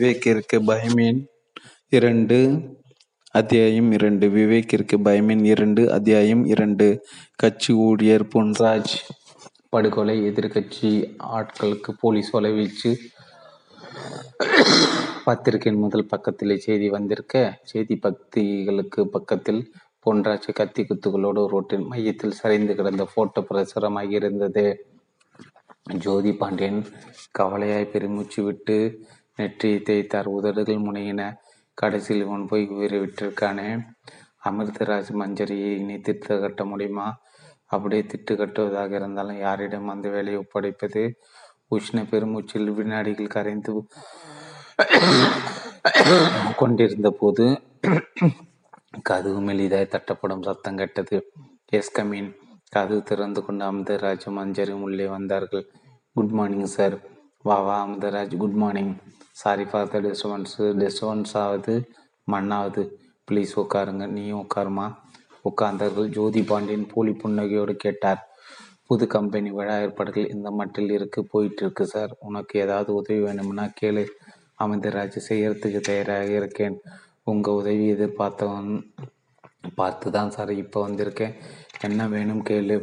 விவேக்கிற்கு பயமேன். இரண்டு. அத்தியாயம் இரண்டு. விவேக்கிற்கு பயமேன். இரண்டு. அத்தியாயம் இரண்டு. கட்சி ஊழியர் பொன்ராஜ். படுகொலை எதிர்கட்சி ஆட்களுக்கு போலீஸ் வலைவீச்சு பத்திரிகையின் முதல் பக்கத்திலே செய்தி வந்திருக்க செய்தி பக்திகளுக்கு பக்கத்தில் பொன்ராஜ் கத்தி குத்துகளோடு ரோட்டின் மையத்தில் சரிந்து கிடந்த போட்டோ பிரசுரமாக இருந்தது ஜோதி பாண்டியன் கவலையாய் பெருமூச்சு விட்டு நெற்றியை தேய்த்தார். உதடுகள் முனையின கடைசியில் இவன் போய் உயிரை விட்டிருக்கானே? அமிர்தராஜ் மஞ்சரியை இனி திட்டு கட்ட முடியுமா? அப்படியே திட்டு கட்டுவதாக இருந்தாலும் யாரிடம் அந்த வேலையை ஒப்படைப்பது? உஷ்ண பெருமூச்சில் வினாடிகள் கரைந்து கொண்டிருந்த போது கதவு மெலிதாய் தட்டப்படும் சத்தம் கெட்டது. எஸ் கமீன் கதவு திறந்து கொண்டு அமிர்தராஜ் மஞ்சரியும் உள்ளே வந்தார்கள். Good morning sir. வா வா Amirtharaj. Good morning. Sorry for the disturbance disturbance ஆகுது மண்ணாவது ப்ளீஸ் உட்காருங்க. நீயும் உட்காருமா? உட்கார்ந்தார்கள் ஜோதி பாண்டியன் போலி புன்னகையோடு கேட்டார். புது கம்பெனி விழா ஏற்பாடுகள் இந்த மட்டில் இருக்கு போயிட்டு இருக்கு சார் உனக்கு ஏதாவது உதவி வேணும்னா கேளு. அமைந்தராஜ் செய்யறதுக்கு தயாராக இருக்கேன். உங்கள் உதவி எதிர்பார்த்தவன் பார்த்து தான் சார் இப்போ வந்திருக்கேன். என்ன வேணும் கேளு.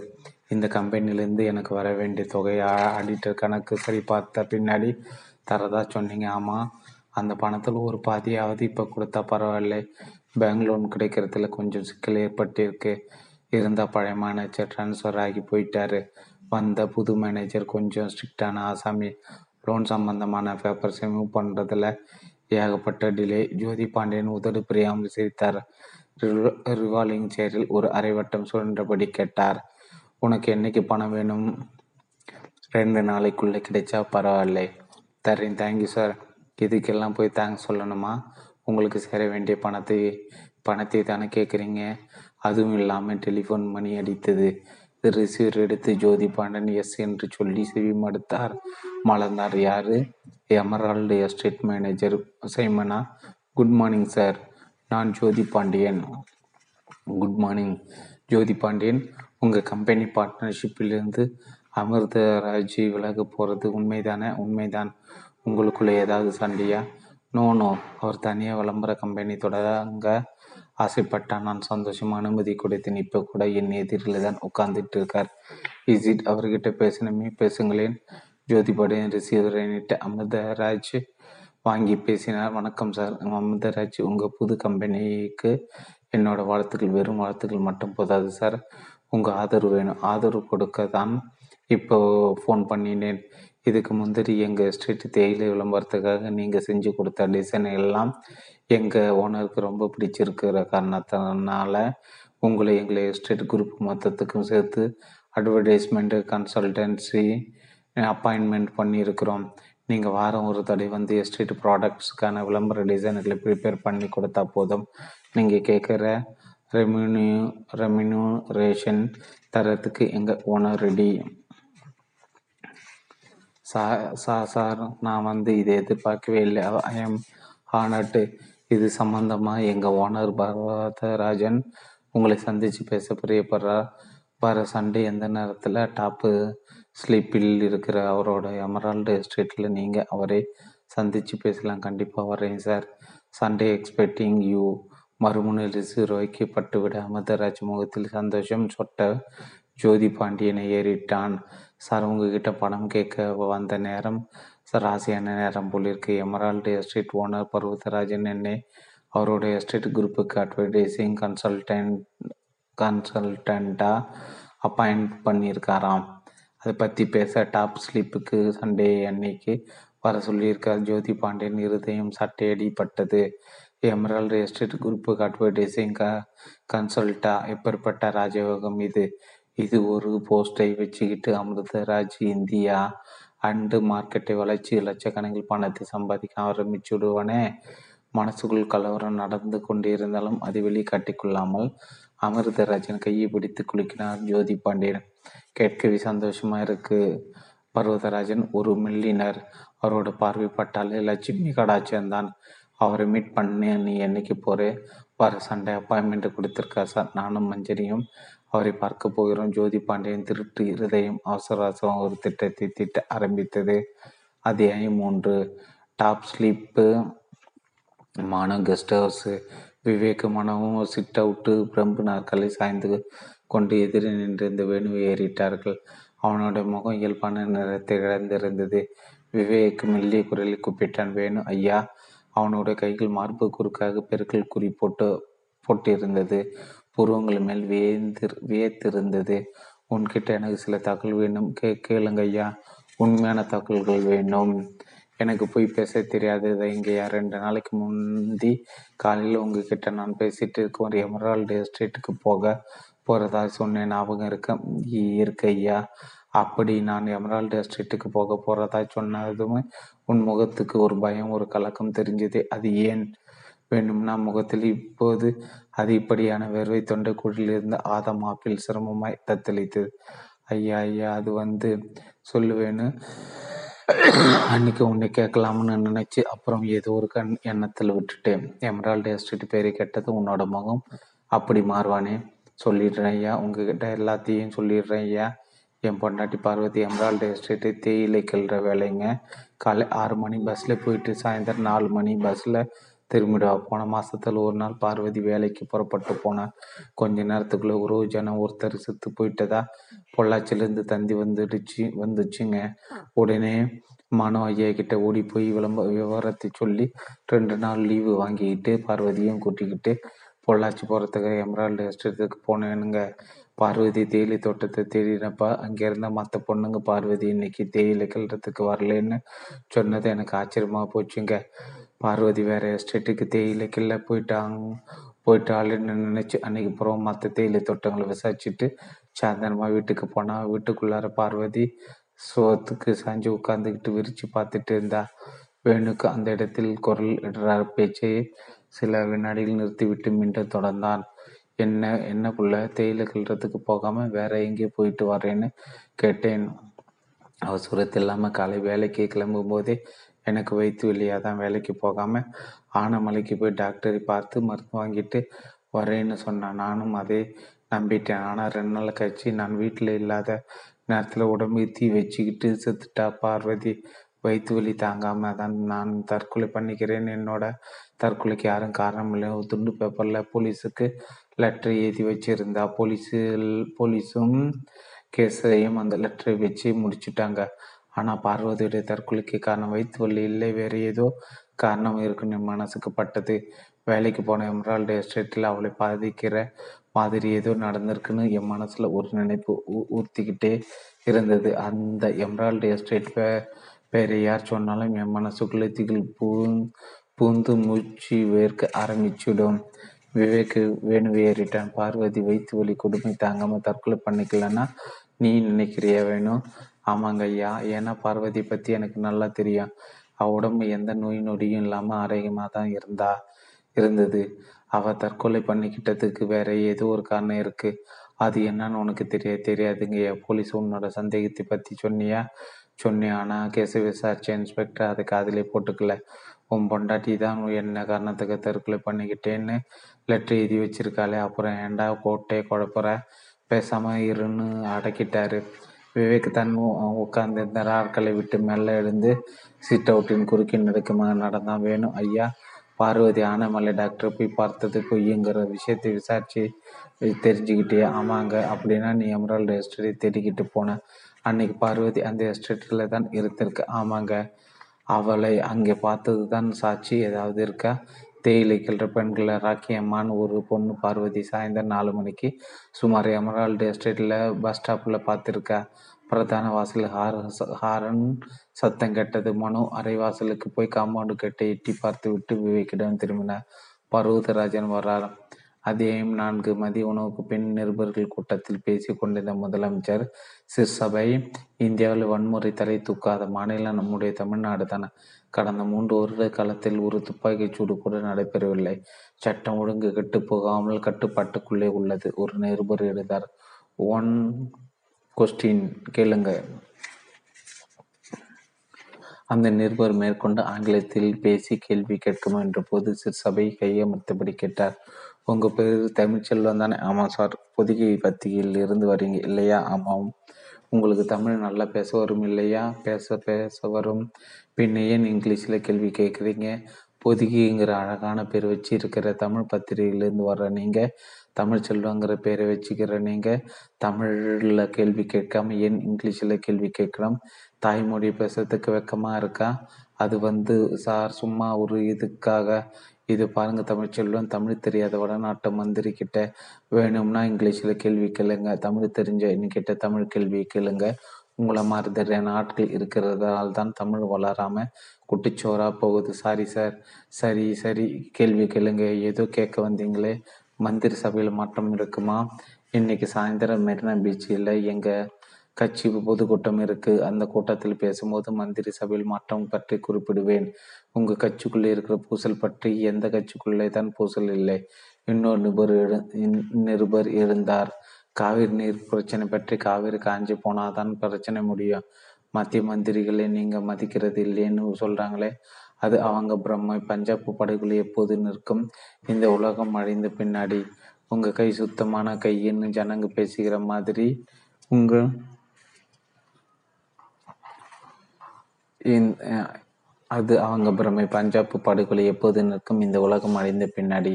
இந்த கம்பெனிலேருந்து எனக்கு வர வேண்டிய தொகையை ஆடிட்டர் கணக்கு சரி பார்த்த பின்னாடி தரதா சொன்னீங்க. ஆமாம் அந்த பணத்தில் ஒரு பாதியாவது இப்போ கொடுத்தா பரவாயில்ல. பேங்க் லோன் கிடைக்கிறதுல கொஞ்சம் சிக்கல் ஏற்பட்டிருக்கு. இருந்தால் பழைய மேனேஜர் ட்ரான்ஸ்ஃபர் ஆகி போயிட்டார். வந்த புது மேனேஜர் கொஞ்சம் ஸ்ட்ரிக்டான ஆசாமி லோன் சம்பந்தமான பேப்பர்ஸை மூவ் பண்ணுறதுல ஏகப்பட்ட டிலே ஜோதி பாண்டியன் உதடு பிரியாமல் சிரித்தார். ரிவால்விங் சேரில் ஒரு அரைவட்டம் சுழன்றபடி கேட்டார். உனக்கு என்னைக்கு பணம் வேணும்? ரெண்டு நாளைக்குள்ளே கிடைச்சா பரவாயில்லை. தரேன் தேங்க்யூ சார் இதுக்கெல்லாம் போய் தேங்க்ஸ் சொல்லணுமா? உங்களுக்கு சேர வேண்டிய பணத்தை பணத்தை தானே கேட்குறீங்க அதுவும் இல்லாமல் டெலிஃபோன் மணி அடித்தது. ரிசீவர் எடுத்து ஜோதி பாண்டன் எஸ் என்று சொல்லி செவி மடுத்தார். மலர்ந்தார் யாரு? எமரால்டு எஸ்டேட் மேனேஜர் சைமனா குட் மார்னிங் சார் நான் ஜோதி பாண்டியன். குட் மார்னிங் ஜோதி பாண்டியன் உங்கள் கம்பெனி பார்ட்னர்ஷிப்பிலிருந்து அமிர்தராஜ் விலக போகிறது உண்மைதானே? உண்மைதான். உங்களுக்குள்ள ஏதாவது சண்டையா? No no. அவர் தனியாக விளம்பர கம்பெனி தொடங்க ஆசைப்பட்டான். நான் சந்தோஷமாக அனுமதி கொடுத்தேன். இப்போ கூட என் எதிரில் தான் உட்கார்ந்துட்டு இருக்கார். இசிட் அவர்கிட்ட பேசணுமே? பேசுங்களேன். ஜோதிபாடியன் ரிசீவரை நிட்டு அமிர்தராஜ் வாங்கி பேசினார். வணக்கம் சார். அமிர்தராஜ் உங்கள் புது கம்பெனிக்கு என்னோட வாழ்த்துக்கள். வெறும் வாழ்த்துக்கள் மட்டும் போதாது சார். உங்கள் ஆதரவு வேணும். ஆதரவு கொடுக்க தான் இப்போ ஃபோன் பண்ணினேன். இதுக்கு முந்திரி எங்கள் ஸ்ட்ரீட் தேயிலை விளம்பரத்துக்காக நீங்கள் செஞ்சு கொடுத்த டிசைன் எல்லாம் எங்கள் ஓனருக்கு ரொம்ப பிடிச்சிருக்கிற காரணத்தினால உங்களை எங்களை எஸ்டேட் குரூப் மொத்தத்துக்கும் சேர்த்து அட்வர்டைஸ்மெண்ட்டு கன்சல்டன்சி அப்பாயின்மெண்ட் பண்ணியிருக்கிறோம். நீங்கள் வாரம் ஒரு தடை வந்து எஸ்டேட் ப்ராடக்ட்ஸ்க்கான விளம்பர டிசைன்களை ப்ரிப்பேர் பண்ணி கொடுத்தா போதும். நீங்கள் கேட்குற ரெமினியூ ரெமினூரேஷன் தரத்துக்கு எங்கள் ஓனர் ரெடி சா சா சார் நான் வந்து இதை எதிர்பார்க்கவே இல்லை. ஐ எம் ஹானட்டு இது சம்பந்தமாக எங்கள் ஓனர் பரவதராஜன் உங்களை சந்தித்து பேச பிரியப்படுறார். வர சண்டே எந்த நேரத்தில் டாப்பு ஸ்லீப்பில் இருக்கிற அவரோட எமரால்டு எஸ்டேட்டில் நீங்கள் அவரை சந்தித்து பேசலாம். கண்டிப்பாக வரேன் சார் சண்டே எக்ஸ்பெக்டிங் யூ மறுமுனையில் பட்டு வைக்கப்பட்டுவிட அமிர்தராஜ் முகத்தில் சந்தோஷம். சொட்ட ஜோதி பாண்டியனை ஏறிட்டான். சார் உங்ககிட்ட பணம் கேட்க வந்த நேரம் ராசியான நேரம் போலிருக்கு எமரால்டு எஸ்டேட் ஓனர் பர்வதராஜன் என்னை அவரோட எஸ்டேட் குரூப்புக்கு அட்வர்டைசிங் கன்சல்டன்ட் கன்சல்டண்ட்டாக அப்பாயிண்ட் பண்ணியிருக்காராம். அதை பற்றி பேச டாப் ஸ்லீப்புக்கு சண்டே அன்னைக்கு வர சொல்லியிருக்கார். ஜோதி பாண்டியன் இருதயம் சட்டையடிப்பட்டது எமரால்டு எஸ்டேட் குரூப்புக்கு அட்வர்டைசிங் க கன்சல்ட்டா எப்பேற்பட்ட ராஜயோகம் இது? இது ஒரு போஸ்டை வச்சுக்கிட்டு அமிர்தராஜ் இந்தியா அண்டு மார்க்கெட்டை வளர்ச்சி லட்சக்கணக்கில் பணத்தை சம்பாதிக்க ஆரம்பிச்சுடுவனே. மனசுக்குள் கலவரம் நடந்து கொண்டிருந்தாலும் அதை வெளிக்காட்டிக்கொள்ளாமல் அமிர்தராஜன் கையை பிடித்து குலுக்கினார் ஜோதி பாண்டியன். கேட்கவே சந்தோஷமா இருக்கு. பர்வதராஜன் ஒரு மில்லினர் அவரோட பார்வை பட்டாலே லட்சுமி கடாச்சந்தான் அவரை மீட் பண்ண நீ என்னைக்கு போறே? வர சண்டே அப்பாயின்மெண்ட் கொடுத்துருக்கார் சார் நானும் மஞ்சரியும் அவரை பார்க்க போகிறோம். ஜோதி பாண்டியன் திருட்டு இருதயம் அவசர அவசரம் ஒரு திட்டத்தை திட்ட ஆரம்பித்தது. அத்தியாயம் மூன்று. Top sleep. மானோ guest house. விவேகமானவும் மனமும் சிட் அவுட்டு. பிரம்பு நாற்காலி சாய்ந்து கொண்டு எதிரே நின்றிருந்த வேணுவை ஏறிட்டார்கள். அவனுடைய முகம் இயல்பான நிறத்தை இழந்திருந்தது. விவேக் மெல்லிய குரலில் கூப்பிட்டான் வேணு ஐயா. அவனுடைய கைகள் மார்பு குறுக்காக பெருக்கல் குறி போட்டு போட்டிருந்தது. புருவங்கள் மேல் வியந்து வியத்திருந்தது உன்கிட்ட எனக்கு சில தகவல் வேணும் கே கேளுங்கய்யா உண்மையான தகவல்கள் வேணும் எனக்கு போய் பேச தெரியாது. இங்கேயா ரெண்டு நாளைக்கு முந்தி காலையில் உங்ககிட்ட நான் பேசிட்டு இருக்க ஒரு எமரால்டு எஸ்டேட்டுக்கு போக போகிறதா சொன்னேன் ஞாபகம் இருக்க இருக்க ஐயா. அப்படி நான் எமரால்டு எஸ்டேட்டுக்கு போக போகிறதா சொன்னதுமே உன் முகத்துக்கு ஒரு பயம் ஒரு கலக்கம் தெரிஞ்சது. அது ஏன் வேண்டும்னா முகத்தில் இப்போது அதிகப்படியான வேர்வை தொண்டைக்குழியில் இருந்த ஆதம் ஆப்பிள் சிரமமாய் தத்தளித்தது. ஐயா ஐயா அது வந்து சொல்லுவேன்னு அன்னைக்கு உன்னை கேட்கலாம்னு நினைச்சு அப்புறம் ஏதோ ஒரு கண் எண்ணத்தில் விட்டுட்டேன். எமரால்டு எஸ்டேட் பேரை கெட்டது உன்னோட முகம் அப்படி மாறுவானே. சொல்லிடுறேன் ஐயா உங்ககிட்ட எல்லாத்தையும் சொல்லிடுறேன் ஐயா. என் பொண்டாட்டி பார்வதி எமரால்டு எஸ்டேட்டு தேயிலை கிள்ற வேலைங்க. காலை ஆறு மணி பஸ்ஸில் போயிட்டு சாயந்தரம் நாலு மணி பஸ்ஸில் திரும்பிடுவா. போன மாசத்துல ஒரு நாள் பார்வதி வேலைக்கு புறப்பட்டு போனேன் கொஞ்ச நேரத்துக்குள்ள ஒரு ஜனம் ஒருத்தர் செத்து போயிட்டதா? பொள்ளாச்சிலேருந்து தந்தி வந்துடுச்சு வந்துச்சுங்க. உடனே மனோ ஐயா கிட்ட ஓடி போய் விளம்ப விவரத்தை சொல்லி ரெண்டு நாள் லீவு வாங்கிக்கிட்டு பார்வதியும் கூட்டிக்கிட்டு பொள்ளாச்சி போகிறதுக்கு எம்ராய்டு எஸ்டேட்டுக்கு போனேனுங்க. பார்வதி தேயிலை தோட்டத்தை தேடினப்பா அங்கே இருந்த மற்ற பொண்ணுங்க பார்வதி இன்னைக்கு தேயிலை கிளறதுக்கு வரலன்னு சொன்னது எனக்கு ஆச்சரியமாக போச்சுங்க. பார்வதி வேற எஸ்டேட்டுக்கு தேயிலை கிள்ள போயிட்டாங்க. போயிட்டாளுன்னு நினைச்சு அன்னைக்கு போகிறோம் மற்ற தேயிலை தோட்டங்களை விசாரிச்சுட்டு சாயந்தரமா வீட்டுக்கு போனா வீட்டுக்குள்ளார பார்வதி சோத்துக்கு சாஞ்சு உட்காந்துக்கிட்டு விரிச்சு பார்த்துட்டு இருந்தா. வேணுக்கு அந்த இடத்தில் குரல் இடற பேச்சை சில வினாடிகள் நிறுத்திவிட்டு மீண்டும் தொடர்ந்தான். என்ன என்ன புள்ள? தேயிலை கிள்றதுக்கு போகாம வேற எங்கேயும் போயிட்டு வரேன்னு கேட்டேன். அவசரத்து இல்லாமல் காலை வேலைக்கு கிளம்பும் போதே எனக்கு வைத்து இல்லையா தான் வேலைக்கு போகாம ஆனமலைக்கு போய் டாக்டரை பார்த்து மருந்து வாங்கிட்டு வரேன்னு சொன்னான். நானும் அதே நம்பிட்டேன். ஆனால் ரெண்டு நாள் கழிச்சு நான் வீட்டில் இல்லாத நேரத்தில் உடம்பு தீ வச்சுக்கிட்டு செத்துட்டா பார்வதி வயிற்று வலி தாங்காம தான் நான் தற்கொலை பண்ணிக்கிறேன். என்னோட தற்கொலைக்கு யாரும் காரணம் இல்லை. துண்டு பேப்பரில் போலீஸுக்கு லெட்டர் எழுதி வச்சிருந்தா போலீஸு போலீஸும் கேஸையும் அந்த லெட்டரை வச்சு முடிச்சுட்டாங்க. ஆனால் பார்வதியுடைய தற்கொலைக்கு காரணம் வயிற்று வலி இல்லை. வேறு ஏதோ காரணம் இருக்குன்னு என் மனசுக்கு பட்டது. வேலைக்கு போன எம்ரால்டு எஸ்டேட்டில் அவளை பாதிக்கிற மாதிரி ஏதோ நடந்திருக்குன்னு என் மனசில் ஒரு நினைப்பு ஊர்த்திக்கிட்டே இருந்தது. அந்த எம்ரால்டு எஸ்டேட் வேற யார் சொன்னாலும் என் மனசுக்குள்ளே திகில் பூ பூந்து மூச்சு வேர்க்க ஆரம்பிச்சுடும். விவேக்கு வேணுவை ஏறிட்டான். பார்வதி வைத்து வலி கொடுமை தாங்காமல் தற்கொலை பண்ணிக்கலன்னா நீ நினைக்கிறியா வேணும் ஆமாங்க ஐயா. ஏன்னா பார்வதி பற்றி எனக்கு நல்லா தெரியும். அவ உடம்பு எந்த நோய் நொடியும் இல்லாமல் ஆரோக்கியமாக தான் இருந்தா இருந்தது. அவ தற்கொலை பண்ணிக்கிட்டதுக்கு வேற ஏதோ ஒரு காரணம் இருக்கு. அது என்னன்னு உனக்கு தெரிய தெரியாதுங்க போலீஸ் உன்னோட சந்தேகத்தை பற்றி சொன்னியா? சொன்னேன். ஆனால் கேஸை விசாரிச்ச இன்ஸ்பெக்டர் அதை காதிலே போட்டுக்கல. உன் பொண்டாட்டி தான் என்ன காரணத்துக்கு தற்கொலை பண்ணிக்கிட்டேன்னு லெட்டர் எழுதி வச்சிருக்காளே. அப்புறம் ஏண்டா கோட்டையை குழப்புற? பேசாமல் இருன்னு அடக்கிட்டாரு. விவேக் தன் உட்கார்ந்திருந்த இந்த விட்டு மெல்ல எழுந்து சீட் அவுட்டின் குறுக்கில் நடக்குமா நடந்தான். வேணும் ஐயா பார்வதி ஆனமலை டாக்டர் போய் பார்த்தது பொய்யுங்கிற விஷயத்தை விசாரிச்சு தெரிஞ்சுக்கிட்டே ஆமாங்க அப்படின்னா நீ எமரால்டு எஸ்டேட்டை தேடிக்கிட்டு போன. அன்னைக்கு பார்வதி அந்த எஸ்டேட்டில் தான் இருந்திருக்கு. ஆமாங்க அவளை அங்கே பார்த்தது தான் சாட்சி ஏதாவது இருக்கா? தேயிலை கிளற பெண்கள் ராக்கி அம்மான்னு ஒரு பொண்ணு பார்வதி சாயந்தரம் நாலு மணிக்கு சுமார் எமரால்டு எஸ்டேட்டில் பஸ் ஸ்டாப்பில் பார்த்துருக்கா. பிரதான வாசல் ஹார் ஹாரன் சத்தம் கெட்டது. மனு அரை வாசலுக்கு போய் காம்பவுண்டு கட்டை எட்டி பார்த்து விட்டு விவேக்கிடம் திரும்பினார் பர்வதராஜன் வர்றார். அதையும் நான்கு மதிய உணவுக்கு பின் நிருபர்கள் கூட்டத்தில் பேசி கொண்டிருந்த முதலமைச்சர் சிற்சபை இந்தியாவில் வன்முறை தலை தூக்காத மாநிலம் நம்முடைய தமிழ்நாடு தானே. கடந்த மூன்று வருட காலத்தில் ஒரு துப்பாக்கிச் சூடு கூட நடைபெறவில்லை. சட்டம் ஒழுங்கு கெட்டு போகாமல் கட்டுப்பாட்டுக்குள்ளே உள்ளது ஒரு நிருபர் எழுதார். ஒன் கொஸ்டின் கேளுங்க. அந்த நிருபர் மேற்கொண்டு ஆங்கிலத்தில் பேசி கேள்வி கேட்கும் என்ற போது சிற்சபை கையமர்த்தபடி கேட்டார். உங்கள் பேர் தமிழ்ச்செல்வம் தானே? ஆமாம் சார். பொதிகை பத்தியில் இருந்து வரீங்க. இல்லையா? ஆமாம். உங்களுக்கு தமிழ் நல்லா பேச வரும் இல்லையா? பேச பேச வரும். பின்ன ஏன் இங்கிலீஷில் கேள்வி கேட்குறீங்க. பொதுகிங்கிற அழகான பேர் வச்சு இருக்கிற தமிழ் பத்திரிகையிலேருந்து வர்ற நீங்கள் தமிழ் செல்வங்கிற பேரை வச்சுக்கிற நீங்கள் தமிழில் கேள்வி கேட்காம ஏன் இங்கிலீஷில் கேள்வி கேட்கலாம் தாய்மொழி பேசுறதுக்கு வெக்கமாக இருக்கா? அது வந்து சார் சும்மா ஒரு இதுக்காக இது பாருங்க தமிழ்ச்செல்வன் தமிழ் தெரியாத வடநாட்டு மந்திரி கிட்ட வேணும்னா இங்கிலீஷில் கேள்வி கேளுங்க தமிழ் தெரிஞ்ச என்கிட்ட தமிழ் கேள்வி கேளுங்க. உங்களை மாதிரி தெரியான ஆட்கள் இருக்கிறதால தான் தமிழ் வளராமல் குட்டிச்சோராக போகுது. சாரி சார் சரி சரி கேள்வி கேளுங்க. ஏதோ கேட்க வந்தீங்களே மந்திரி சபையில் மாற்றம் இருக்குமா? இன்னைக்கு சாயந்தரம் மெரினா பீச்சில் எங்கள் கட்சி பொதுக்கூட்டம் இருக்குது அந்த கூட்டத்தில் பேசும்போது மந்திரி சபையில் மாற்றம் பற்றி குறிப்பிடுவேன். உங்க கட்சிக்குள்ளே இருக்கிற பூசல் பற்றி எந்த கட்சிக்குள்ளே தான் பூசல் இல்லை. இன்னொரு நிபர் நிருபர் இருந்தார். காவிரி நீர் பிரச்சனை பற்றி காவிரி காஞ்சி போனாதான் பிரச்சனை முடியும். மத்திய மந்திரிகளை நீங்க மதிக்கிறது இல்லைன்னு சொல்றாங்களே அது அவங்க பிரம்மை. பஞ்சாப் படுகொலை எப்போது நிற்கும்? இந்த உலகம் அழிந்த பின்னாடி. உங்க கை சுத்தமான கையின்னு ஜனங்க பேசுகிற மாதிரி உங்க அது அவங்க பிரமை பஞ்சாப் படுகொலை எப்போது நிற்கும்? இந்த உலகம் அடைந்த பின்னாடி.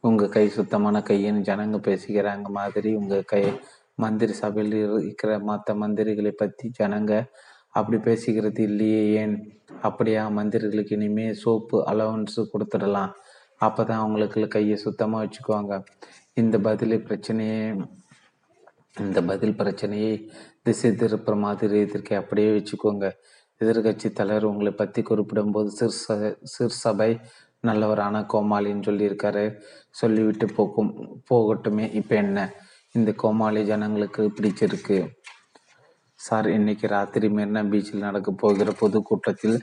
உங்க கை சுத்தமான கையின்னு ஜனங்க பேசுகிறாங்க மாதிரி உங்க கை. மந்திரி சபையில் இருக்கிற மற்ற மந்திரிகளை பத்தி ஜனங்க அப்படி பேசிக்கிறது இல்லையே ஏன்? அப்படியா? மந்திரிகளுக்கு இனிமே சோப்பு அலவன்ஸ் கொடுத்துடலாம். அப்போ தான் அவங்களுக்கு கையை சுத்தமாக வச்சுக்குவாங்க. இந்த பதில் பிரச்சனையே இந்த பதில் பிரச்சனையை திசை திருப்புற மாதிரி இதற்கு அப்படியே வச்சுக்கோங்க. எதிர்கட்சி தலைவர் உங்களை பற்றி குறிப்பிடும்போது சிறு சிற்சபை நல்லவரான கோமாளின்னு சொல்லியிருக்காரு. சொல்லிவிட்டு போக்கும் போகட்டுமே. இப்போ என்ன? இந்த கோமாளி ஜனங்களுக்கு பிடிச்சிருக்கு. சார் இன்னைக்கு ராத்திரி மெரினா பீச்சில் நடக்க போகிற பொதுக்கூட்டத்தில்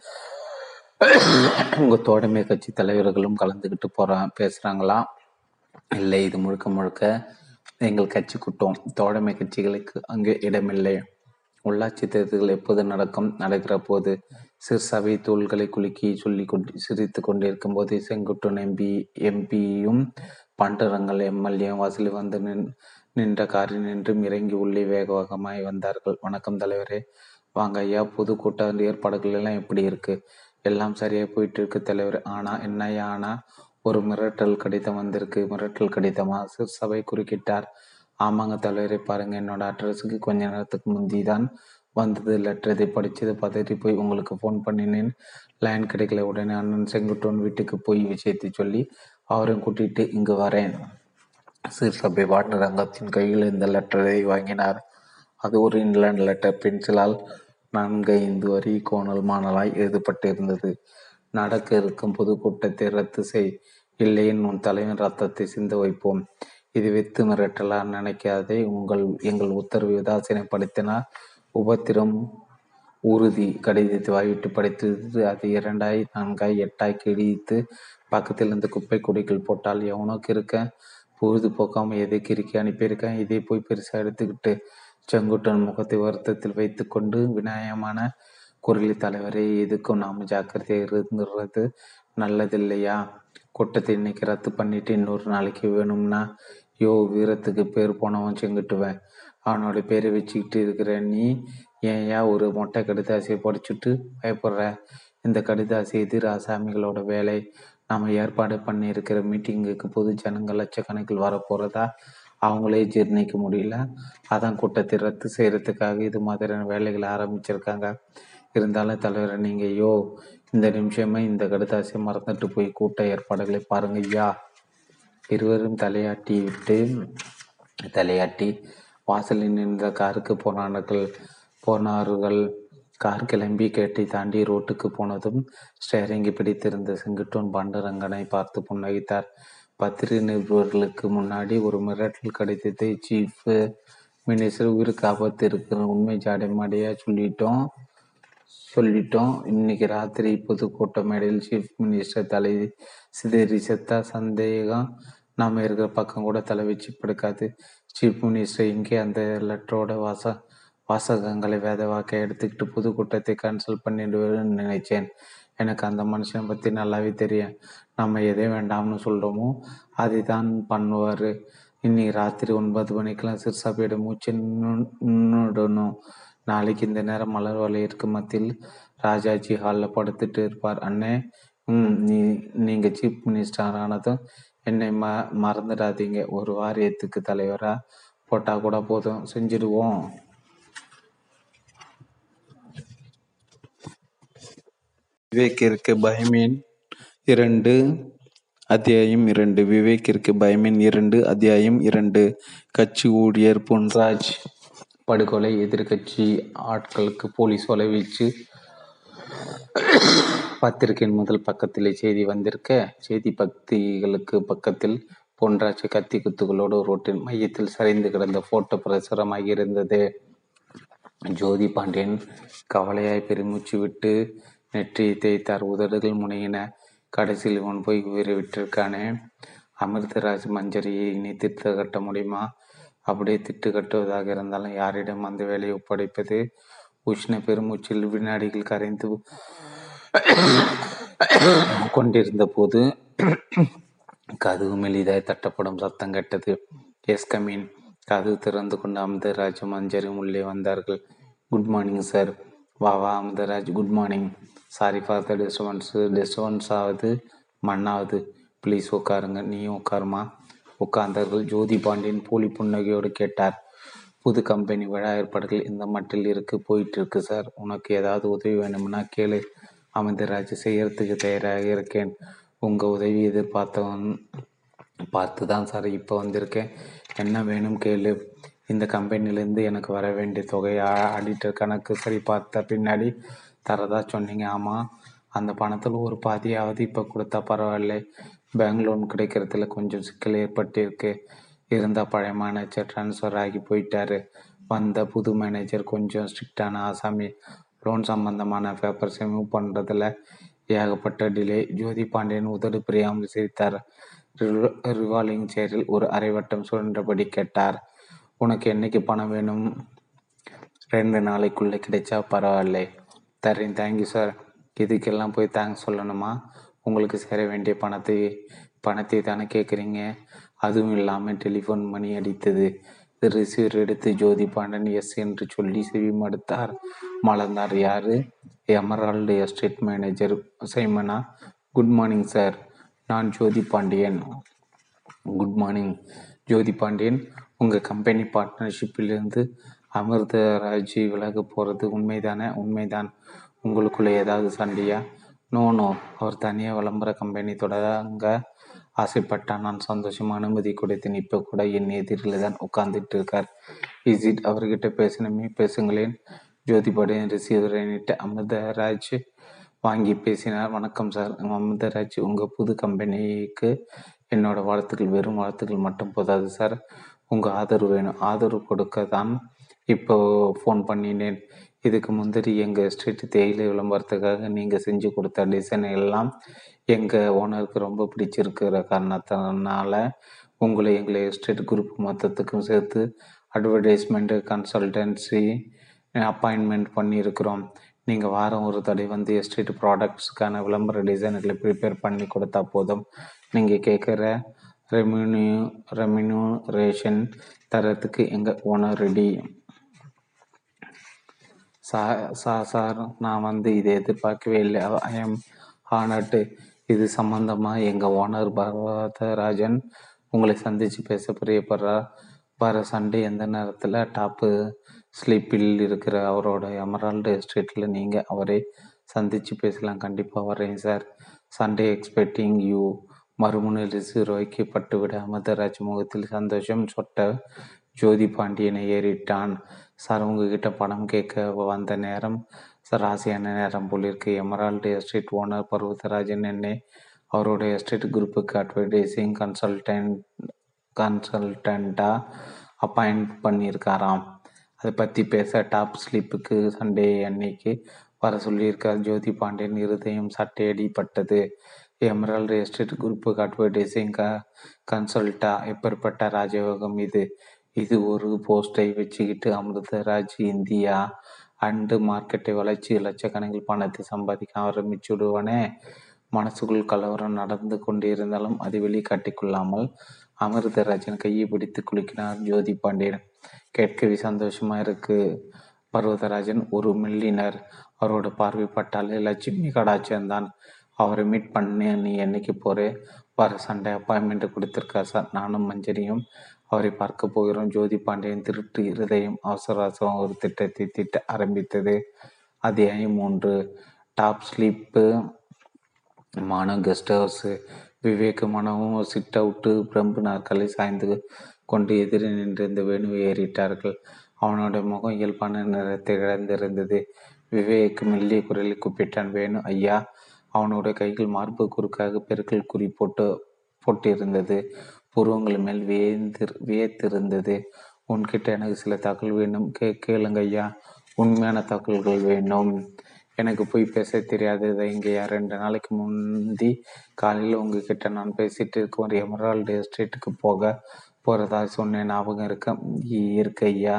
உங்கள் தோழமை கட்சி தலைவர்களும் கலந்துக்கிட்டு போகிறா பேசுகிறாங்களா இல்லை இது முழுக்க முழுக்க எங்கள் கட்சி கூட்டம். தோழமை கட்சிகளுக்கு அங்கே இடமில்லை. உள்ளாட்சி தேர்தல்கள் எப்போது நடக்கும் நடக்கிற போது சிற்சபை தோள்களை குலுக்கி சொல்லி கொண்டு சிரித்து கொண்டிருக்கும் போது செங்குட்டன் எம்பி எம்பியும் பண்டரங்கள் எம்எல்ஏ வாசலில் வந்து நின் நின்ற காரில் நின்றும் இறங்கி உள்ளே வேக வேகமாய் வந்தார்கள். வணக்கம் தலைவரே. வாங்க ஐயா பொது கூட்ட ஏற்பாடுகள் எல்லாம் எப்படி இருக்கு? எல்லாம் சரியா போயிட்டு இருக்கு தலைவர். ஆனா என்னையா ஆனா ஒரு மிரட்டல் கடிதம் வந்திருக்கு. மிரட்டல் கடிதமா? சிற்சபை குறுக்கிட்டார். ஆமாங்க தலைவரை பாருங்க. என்னோட அட்ரஸுக்கு கொஞ்ச நேரத்துக்கு முந்தி தான் வந்தது. லெட்டர் இதை படித்தது பதறி போய் உங்களுக்கு ஃபோன் பண்ணினேன். லைன் கிடைக்கல. உடனே அண்ணன் செங்குட்டோன் வீட்டுக்கு போய் விஷயத்தை சொல்லி அவரையும் கூட்டிட்டு இங்கு வரேன். சிறுசபை வாட்டர் ரங்கத்தின் கையில் இந்த லெட்டரை வாங்கினார். அது ஒரு இன்லேண்ட் லெட்டர் பென்சிலால் நான்கு ஐந்து வரி கோணல் மாணலாய் எழுதப்பட்டிருந்தது. நடக்க இருக்கும் பொதுக்கூட்டத்தை ரத்து செய். இல்லையின் உன் தலைவன் ரத்தத்தை சிந்த வைப்போம். இது வித்து மிரட்டலா நினைக்காதே. உங்கள் எங்கள் உத்தரவு உதாசீனப்படுத்தினால் உபத்திரம் உறுதி கடிதத்தை வாய்விட்டு படித்தது. அது இரண்டாய் நான்காய் எட்டாய் கிழித்து பக்கத்தில் இருந்து குப்பை குடிகள் போட்டால் எவனோக்கு இருக்க பொழுது போக்காம எதை கிறுக்கி அனுப்பியிருக்கேன்? இதை போய் பெருசாக எடுத்துக்கிட்டு செங்குட்டன் முகத்தை வருத்தத்தில் வைத்து கொண்டு விநாயகமான குரலி தலைவரை எதுக்கும் நாம் ஜாக்கிரதையாக இருந்துடுறது நல்லதில்லையா? கூட்டத்தை இன்னைக்கு ரத்து பண்ணிட்டு இன்னொரு நாளைக்கு வேணும்னா யோ வீரத்துக்கு பேர் போனவன் செங்குட்டுவேன். அவனோட பேரை வச்சுக்கிட்டு இருக்கிற நீ ஏன் ஒரு மொட்டை கடிதாசியை படிச்சுட்டு பயப்படுற? இந்த கடிதாசி எதிர் ஆசாமிகளோட வேலை. நம்ம ஏற்பாடு பண்ணியிருக்கிற மீட்டிங்குக்கு பொது ஜனங்கள் லட்சக்கணக்கில் வரப்போகிறதா அவங்களே ஜீர்ணிக்க முடியல. அதான் கூட்டத்தை ரத்து செய்கிறதுக்காக இது மாதிரியான வேலைகளை ஆரம்பிச்சிருக்காங்க. இருந்தாலும் தலைவர் நீங்கள் யோ இந்த நிமிஷமே இந்த கடுதாசியை மறந்துட்டு போய் கூட்ட ஏற்பாடுகளை பாருங்க ஐயா. இருவரும் தலையாட்டி விட்டு தலையாட்டி வாசலில் நின்ற காருக்கு போனார்கள். போனார்கள். கார் கிளம்பி கேட்டை தாண்டி ரோட்டுக்கு போனதும் ஸ்டேரிங்கி பிடித்திருந்த செங்குட்டோன் பாண்டரங்கனை பார்த்து புன்னகித்தார். பத்திரிகை நிருபர்களுக்கு முன்னாடி ஒரு மிரட்டல் கடிதத்தை சீஃப் மினிஸ்டர் உயிருக்கு ஆபத்து இருக்கிற உண்மை ஜாடைமாடையா சொல்லிட்டோம். சொல்லிட்டோம். இன்னைக்கு ராத்திரி பொதுக்கூட்ட மேடையில் சீஃப் மினிஸ்டர் தலை சிதறி செத்தா சந்தேகம் நாம் இருக்கிற பக்கம் கூட தலை வச்சு படுக்காது. சீஃப் மினிஸ்டர் இங்கே அந்த லெட்டரோட வாச வாசகங்களை வேத வாக்க எடுத்துக்கிட்டு புது கூட்டத்தை கேன்சல் பண்ணிடுவேன்னு நினைச்சேன். எனக்கு அந்த மனுஷனை பற்றி நல்லாவே தெரியும். நம்ம எதை வேண்டாம்னு சொல்கிறோமோ அதை தான் பண்ணுவார். இன்னைக்கு ராத்திரி ஒன்பது மணிக்கெல்லாம் சிறுசாப்பியோட மூச்சு நின்றுடணும் நாளைக்கு இந்த நேரம் மலர் வளையருக்கு மத்தியில் ராஜாஜி ஹாலில் படுத்துட்டு இருப்பார். அண்ணே ம் நீ நீங்கள் சீஃப் மினிஸ்டர் ஆனதும் என்னை ம மறந்துடாதீங்க. ஒரு வாரியத்துக்கு தலைவராக போட்டால் கூட போதும். செஞ்சிடுவோம் விவேக்கிற்கு பயமேன் இரண்டு அத்தியாயம் இரண்டு. விவேக்கிற்கு பயமேன் இரண்டு அத்தியாயம் இரண்டு. கட்சி ஊழியர் பொன்ராஜ். படுகொலை எதிர்கட்சி ஆட்களுக்கு போலீஸ் வலை வீச்சு. பத்திரிகையின் முதல் பக்கத்திலே செய்தி வந்திருக்க செய்தி பக்திகளுக்கு பக்கத்தில் பொன்ராஜ் கத்தி குத்துகளோடு ரோட்டின் மையத்தில் சரிந்து கிடந்த போட்டோ பிரசுரமாக இருந்தது. ஜோதி பாண்டியன் கவலையாய் பெருமூச்சு விட்டு நெற்றியை தேய்த்தார். உதடுகள் முனையின கடைசியில் இவன் போய் உயிரை விட்டிருக்கானே? அமிர்தராஜ் மஞ்சரியை இனி திட்டு கட்ட முடியுமா? அப்படியே திட்டு கட்டுவதாக இருந்தாலும் யாரிடம் அந்த வேலையை ஒப்படைப்பது? உஷ்ண பெருமூச்சில் வினாடிகள் கரைந்து கொண்டிருந்த போது கதவு மெலிதாய் தட்டப்படும் சத்தம் கேட்டது. எஸ் கமீன் கதவு திறந்து கொண்டு அமிர்தராஜ் மஞ்சரும் உள்ளே வந்தார்கள். குட் மார்னிங் சார் வா வா Amirtharaj. Good morning sorry for the disturbance disturbance ஆகுது மண்ணாவது. ப்ளீஸ் உட்காருங்க. நீயும் உட்காருமா? உட்கார்ந்தார்கள். ஜோதி பாண்டியன் போலி புன்னகையோடு கேட்டார். புது கம்பெனி விழா ஏற்பாடுகள் இந்த மட்டில் இருக்கு போயிட்டு இருக்கு சார் உனக்கு ஏதாவது உதவி வேணும்னா கேளு. அமிர்தராஜ் செய்யறதுக்கு தயாராக இருக்கேன். உங்கள் உதவி எதிர்பார்த்தவன் பார்த்து தான் சார் இப்போ வந்திருக்கேன். என்ன வேணும் கேளு. இந்த கம்பெனிலேருந்து எனக்கு வர வேண்டிய தொகையை ஆடிட்டர் கணக்கு சரி பார்த்த பின்னாடி தரதா சொன்னீங்க. ஆமாம் அந்த பணத்தில் ஒரு பாதியாவது இப்போ கொடுத்தா பரவாயில்ல. பேங்க் லோன் கிடைக்கிறதுல கொஞ்சம் சிக்கல் ஏற்பட்டிருக்கு. இருந்தால் பழைய மேனேஜர் ட்ரான்ஸ்ஃபர் ஆகி போயிட்டாரு. வந்த புது மேனேஜர் கொஞ்சம் ஸ்ட்ரிக்டான ஆசாமி. லோன் சம்பந்தமான பேப்பர்ஸை மூவ் பண்ணுறதுல ஏகப்பட்ட டிலே ஜோதி பாண்டியன் உதடு பிரியாமல் சிரித்தார். ரிவால்விங் சேரில் ஒரு அரைவட்டம் சுழன்றபடி கேட்டார். உனக்கு என்னைக்கு பணம் வேணும்? ரெண்டு நாளைக்குள்ளே கிடைச்சா பரவாயில்ல. தரேன் தேங்க்யூ சார் இதுக்கெல்லாம் போய் தேங்க்ஸ் சொல்லணுமா? உங்களுக்கு சேர வேண்டிய பணத்தை பணத்தை தானே கேட்குறீங்க? அதுவும் இல்லாமல் டெலிஃபோன் மணி அடித்தது. ரிசீவர் எடுத்து ஜோதி பாண்டன் எஸ் என்று சொல்லி செவி மடுத்தார். மலர்ந்தார் யாரு? Emerald estate manager சைமனா? Good morning sir. நான் ஜோதி Pandian. Good morning Jothi Pandian. உங்கள் கம்பெனி பார்ட்னர்ஷிப்பிலிருந்து அமிர்தராஜி விலக போகிறது உண்மைதானே? உண்மைதான். உங்களுக்குள்ள ஏதாவது சண்டையா? No no. அவர் தனியாக விளம்பர கம்பெனி தொடங்க ஆசைப்பட்டான். நான் சந்தோஷமா அனுமதி கொடுத்தேன் இப்போ கூட என் எதிரில் தான் உட்கார்ந்துட்டு இருக்கார். இசிட் அவர்கிட்ட பேசணுமே பேசுங்களேன். ஜோதிபாடியன் ரிசீவரை நீட்டு அமிர்தராஜ் வாங்கி பேசினார். வணக்கம் சார். அமிர்தராஜ் உங்கள் புது கம்பெனிக்கு என்னோட வாழ்த்துக்கள். வெறும் வாழ்த்துக்கள் மட்டும் போதாது சார். உங்கள் ஆதரவு வேணும். ஆதரவு கொடுக்க தான் இப்போ ஃபோன் பண்ணினேன். இதுக்கு முந்திரி எங்கள் ஸ்ட்ரீட் தேயிலை விளம்பரத்துக்காக நீங்கள் செஞ்சு கொடுத்த டிசைன் எல்லாம் எங்கள் ஓனருக்கு ரொம்ப பிடிச்சிருக்கிற காரணத்தினால உங்களை எங்களை எஸ்டேட் குரூப் மொத்தத்துக்கும் சேர்த்து அட்வர்டைஸ்மெண்ட்டு கன்சல்டன்சி அப்பாயின்மெண்ட் பண்ணியிருக்கிறோம். நீங்கள் வாரம் ஒரு தடவை வந்து எஸ்டேட் ப்ராடக்ட்ஸ்க்கான விளம்பர டிசைன்களை ப்ரிப்பேர் பண்ணி கொடுத்தா போதும். நீங்கள் கேட்குற ரெமினியூ ரெமினியூரேஷன் தரத்துக்கு எங்கள் ஓனர் ரெடி சா சா சார் நான் வந்து இதை எதிர்பார்க்கவே இல்லை. ஐ எம் ஹானட்டு இது சம்பந்தமாக எங்கள் ஓனர் பரதராஜன் உங்களை சந்தித்து பேச பிரியப்படுறார் வர சண்டே எந்த நேரத்தில்? டாப்பு ஸ்லீப்பில் இருக்கிற அவரோட எமரால்டு எஸ்டேட்டில் நீங்கள் அவரை சந்தித்து பேசலாம். கண்டிப்பாக வரேன் சார். சண்டே எக்ஸ்பெக்டிங் யூ மறுமுனையில் பட்டு விட அமிர்தராஜ் முகத்தில் சந்தோஷம் சொட்ட ஜோதி பாண்டியனை ஏறிட்டான். சார் உங்ககிட்ட பணம் கேட்க வந்த நேரம் ராசியான நேரம் போலிருக்கு எமரால்டு எஸ்டேட் ஓனர் பர்வதராஜன் என்னை அவரோட எஸ்டேட் குரூப்புக்கு அட்வர்டைசிங் கன்சல்டன்ட் கன்சல்டண்ட்டாக அப்பாயிண்ட் பண்ணியிருக்காராம். அதை பற்றி பேச டாப் ஸ்லீப்புக்கு சண்டே அன்னைக்கு வர சொல்லியிருக்கார். ஜோதி பாண்டியன் இருதயம் சட்டையடிப்பட்டது எமரால்டு எஸ்டேட் குரூப்புக்கு அட்வர்டைசிங் க கன்சல்ட்டா எப்பேற்பட்ட ராஜயோகம் இது? இது ஒரு போஸ்டை வச்சுக்கிட்டு அமிர்தராஜ் இந்தியா அண்டு மார்க்கெட்டை வளர்ச்சி லட்சக்கணக்கில் பணத்தை சம்பாதிக்க ஆரம்பிச்சுடுவனே. மனசுக்குள் கலவரம் நடந்து கொண்டிருந்தாலும் அதை வெளிக்காட்டிக்கொள்ளாமல் அமிர்தராஜன் கையை பிடித்து குலுக்கினார் ஜோதி பாண்டியன். கேட்கவே சந்தோஷமா இருக்கு. பர்வதராஜன் ஒரு மில்லினர். அவரோட பார்வை பட்டாலே லட்சுமி கடாச்சந்தான் அவரை மீட் பண்ணி நீ என்னைக்கு போகிற வர சண்டே அப்பாயின்மெண்ட் கொடுத்துருக்கா சார். நானும் மஞ்சரியும் அவரை பார்க்க போகிறோம். ஜோதி பாண்டியன் திருட்டு இருதயம் அவசர அவசரம் ஒரு திட்டத்தை திட்ட ஆரம்பித்தது. அத்தியாயம் மூன்று. Top sleep. மானம் கெஸ்ட் ஹவுஸ். விவேக் மனமும் சிட் அவுட்டு. பிரம்பு நாற்காலி சாய்ந்து கொண்டு எதிரே நின்றிருந்த வேணுவை ஏறிட்டார்கள். அவனோட முகம் இயல்பான நிறத்தை இழந்திருந்தது. விவேக் மெல்லிய குரலில் கூப்பிட்டான் வேணு ஐயா. அவனுடைய கைகள் மார்பு குறுக்காக பெருக்கல் குறி போட்டு போட்டிருந்தது. புருவங்கள் மேல் வியந்து வியத்திருந்தது உன்கிட்ட எனக்கு சில தகவல் வேணும் கே கேளுங்கய்யா உண்மையான தகவல்கள் வேணும் எனக்கு போய் பேச தெரியாதது இங்கேயா ரெண்டு நாளைக்கு முந்தி காலையில் உங்ககிட்ட நான் பேசிட்டு இருக்க ஒரு எமரால்டு எஸ்டேட்டுக்கு போக போகிறதா சொன்னேன் ஞாபகம் இருக்க இருக்க ஐயா.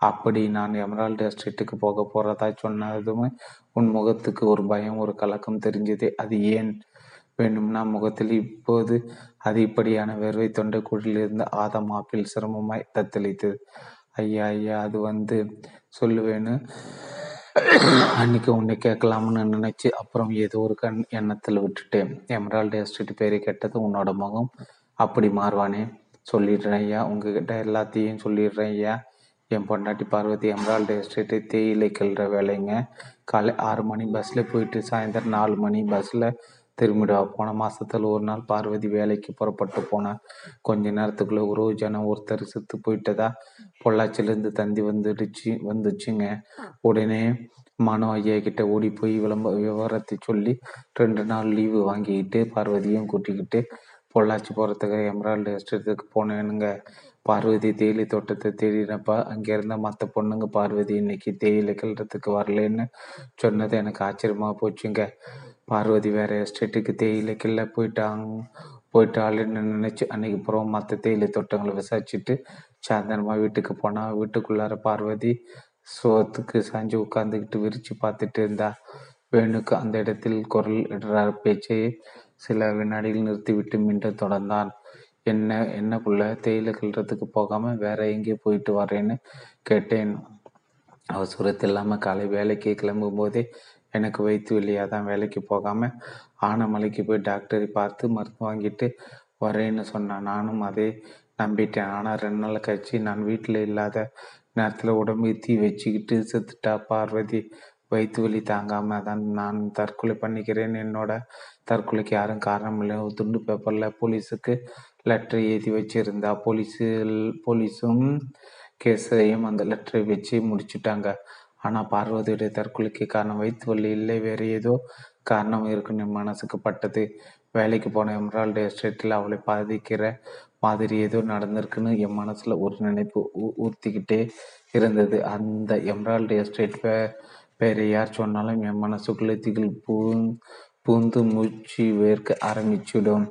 அப்படி நான் எமரால்டு எஸ்டேட்டுக்கு போக போகிறதா சொன்னதுமே உன் முகத்துக்கு ஒரு பயம் ஒரு கலக்கம் தெரிஞ்சது. அது ஏன் வேணும்னா முகத்தில் இப்போது அதிகப்படியான வேர்வை தொண்டைக்குழியில் இருந்த ஆதம் ஆப்பிள் சிரமமாய் தத்தளித்தது. ஐயா ஐயா அது வந்து சொல்லுவேன்னு அன்னைக்கு உன்னை கேட்கலாம்னு நினைச்சு அப்புறம் ஏதோ ஒரு கண் எண்ணத்தில் விட்டுட்டேன். எமரால்டு எஸ்டேட் பேரை கேட்டது உன்னோட முகம் அப்படி மாறுவானே. சொல்லிடுறேன் ஐயா உங்ககிட்ட எல்லாத்தையும் சொல்லிடுறேன் ஐயா. என் பொண்டாட்டி பார்வதி எமரால்டு எஸ்டேட்டு தேயிலை கிள்ற வேலைங்க. காலை ஆறு மணி பஸ்ஸில் போயிட்டு சாயந்தரம் நாலு மணி பஸ்ஸில் திரும்பிடுவா. போன மாசத்துல ஒரு நாள் பார்வதி வேலைக்கு புறப்பட்டு போனா கொஞ்ச நேரத்துக்குள்ள ஒரு ஜனம் ஒருத்தர் செத்து போயிட்டதா? பொள்ளாச்சிலேருந்து தந்தி வந்துடுச்சு வந்துச்சுங்க. உடனே மனோ ஐயா கிட்ட ஓடி போய் விளம்ப விவரத்தை சொல்லி ரெண்டு நாள் லீவு வாங்கிக்கிட்டு பார்வதியும் கூட்டிக்கிட்டு பொள்ளாச்சி போகிறதுக்கு எம்ராய்டு எஸ்டேட்டுக்கு போனேனுங்க. பார்வதி தேயிலை தோட்டத்தை தேடினப்பா அங்கே இருந்த மற்ற பொண்ணுங்க பார்வதி இன்னைக்கு தேயிலை கிளறதுக்கு வரலன்னு சொன்னது எனக்கு ஆச்சரியமாக போச்சுங்க. பார்வதி வேற எஸ்டேட்டுக்கு தேயிலை கிள்ள போயிட்டாங்க. போயிட்டாளுன்னு நினைச்சு அன்னைக்கு அப்புறம் மற்ற தேயிலை தோட்டங்களை விசாரிச்சுட்டு சாயந்தரமா வீட்டுக்கு போனா வீட்டுக்குள்ளார பார்வதி சோத்துக்கு சாஞ்சு உட்காந்துக்கிட்டு விரிச்சு பார்த்துட்டு இருந்தா. வேணுக்கு அந்த இடத்தில் குரல் இடறார். பேச்சை சில வினாடிகள் நிறுத்திவிட்டு மீண்டும் தொடர்ந்தான். என்ன என்னக்குள்ள தேயிலை கிள்றதுக்கு போகாம வேற எங்கேயும் போயிட்டு வரேன்னு கேட்டேன். அவசரத்து இல்லாமல் காலை வேலைக்கு கிளம்பும் போதே எனக்கு வைத்து வெளியாக தான் வேலைக்கு போகாமல் ஆனமலைக்கு போய் டாக்டரை பார்த்து மருந்து வாங்கிட்டு வரேன்னு சொன்னான் நானும் அதே நம்பிட்டேன். ஆனால் ரெண்டு நாள் கழிச்சு நான் வீட்டில் இல்லாத நேரத்தில் உடம்பு தீ வச்சுக்கிட்டு செத்துட்டா பார்வதி வயிற்று வலி தாங்காமல் தான் நான் தற்கொலை பண்ணிக்கிறேன். என்னோட தற்கொலைக்கு யாரும் காரணம் இல்லை. துண்டு பேப்பரில் போலீஸுக்கு லெட்டர் எழுதி வச்சிருந்தா போலீஸு போலீஸும் கேஸையும் அந்த லெட்டரை வச்சு முடிச்சுட்டாங்க. ஆனால் பார்வதியுடைய தற்கொலைக்கு காரணம் வயிற்று வலி இல்லை. வேறு ஏதோ காரணம் இருக்குன்னு என் மனசுக்கு பட்டது. வேலைக்கு போன எம்ரால்டு எஸ்டேட்டில் அவளை பாதிக்கிற மாதிரி ஏதோ நடந்திருக்குன்னு என் மனசில் ஒரு நினைப்பு ஊர்த்திக்கிட்டே இருந்தது. அந்த எம்ரால்டு எஸ்டேட் பே வேறு யார் சொன்னாலும் என் மனசுக்குள்ளே திகில் பூ பூந்து மூச்சு வேர்க்க ஆரம்பிச்சுடும்.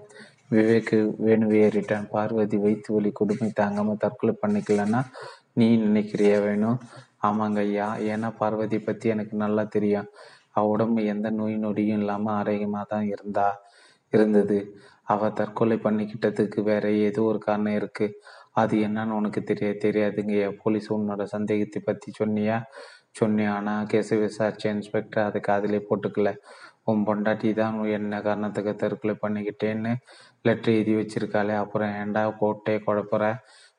விவேக்கு வேணு ஏறிட்டான் பார்வதி வைத்து வலி கொடுமை தாங்காமல் தற்கொலை பண்ணிக்கலன்னா நீ நினைக்கிறிய வேணும் ஆமாங்க ஐயா. ஏன்னா பார்வதி பற்றி எனக்கு நல்லா தெரியும். அவ உடம்பு எந்த நோய் நொடியும் இல்லாமல் ஆரோக்கியமாக தான் இருந்தா இருந்தது. அவ தற்கொலை பண்ணிக்கிட்டதுக்கு வேற ஏதோ ஒரு காரணம் இருக்குது அது என்னன்னு உனக்கு தெரிய தெரியாதுங்க போலீஸ் உன்னோட சந்தேகத்தை பற்றி சொன்னியா? சொன்னேன். ஆனால் கேஸை விசாரிச்ச இன்ஸ்பெக்டர் அதை காதிலே போட்டுக்கல. உன் பொண்டாட்டி தான் என்ன காரணத்துக்கு தற்கொலை பண்ணிக்கிட்டேன்னு லெட்டர் எழுதி வச்சிருக்காளே. அப்புறம் ஏண்டா கோட்டை குழப்புற?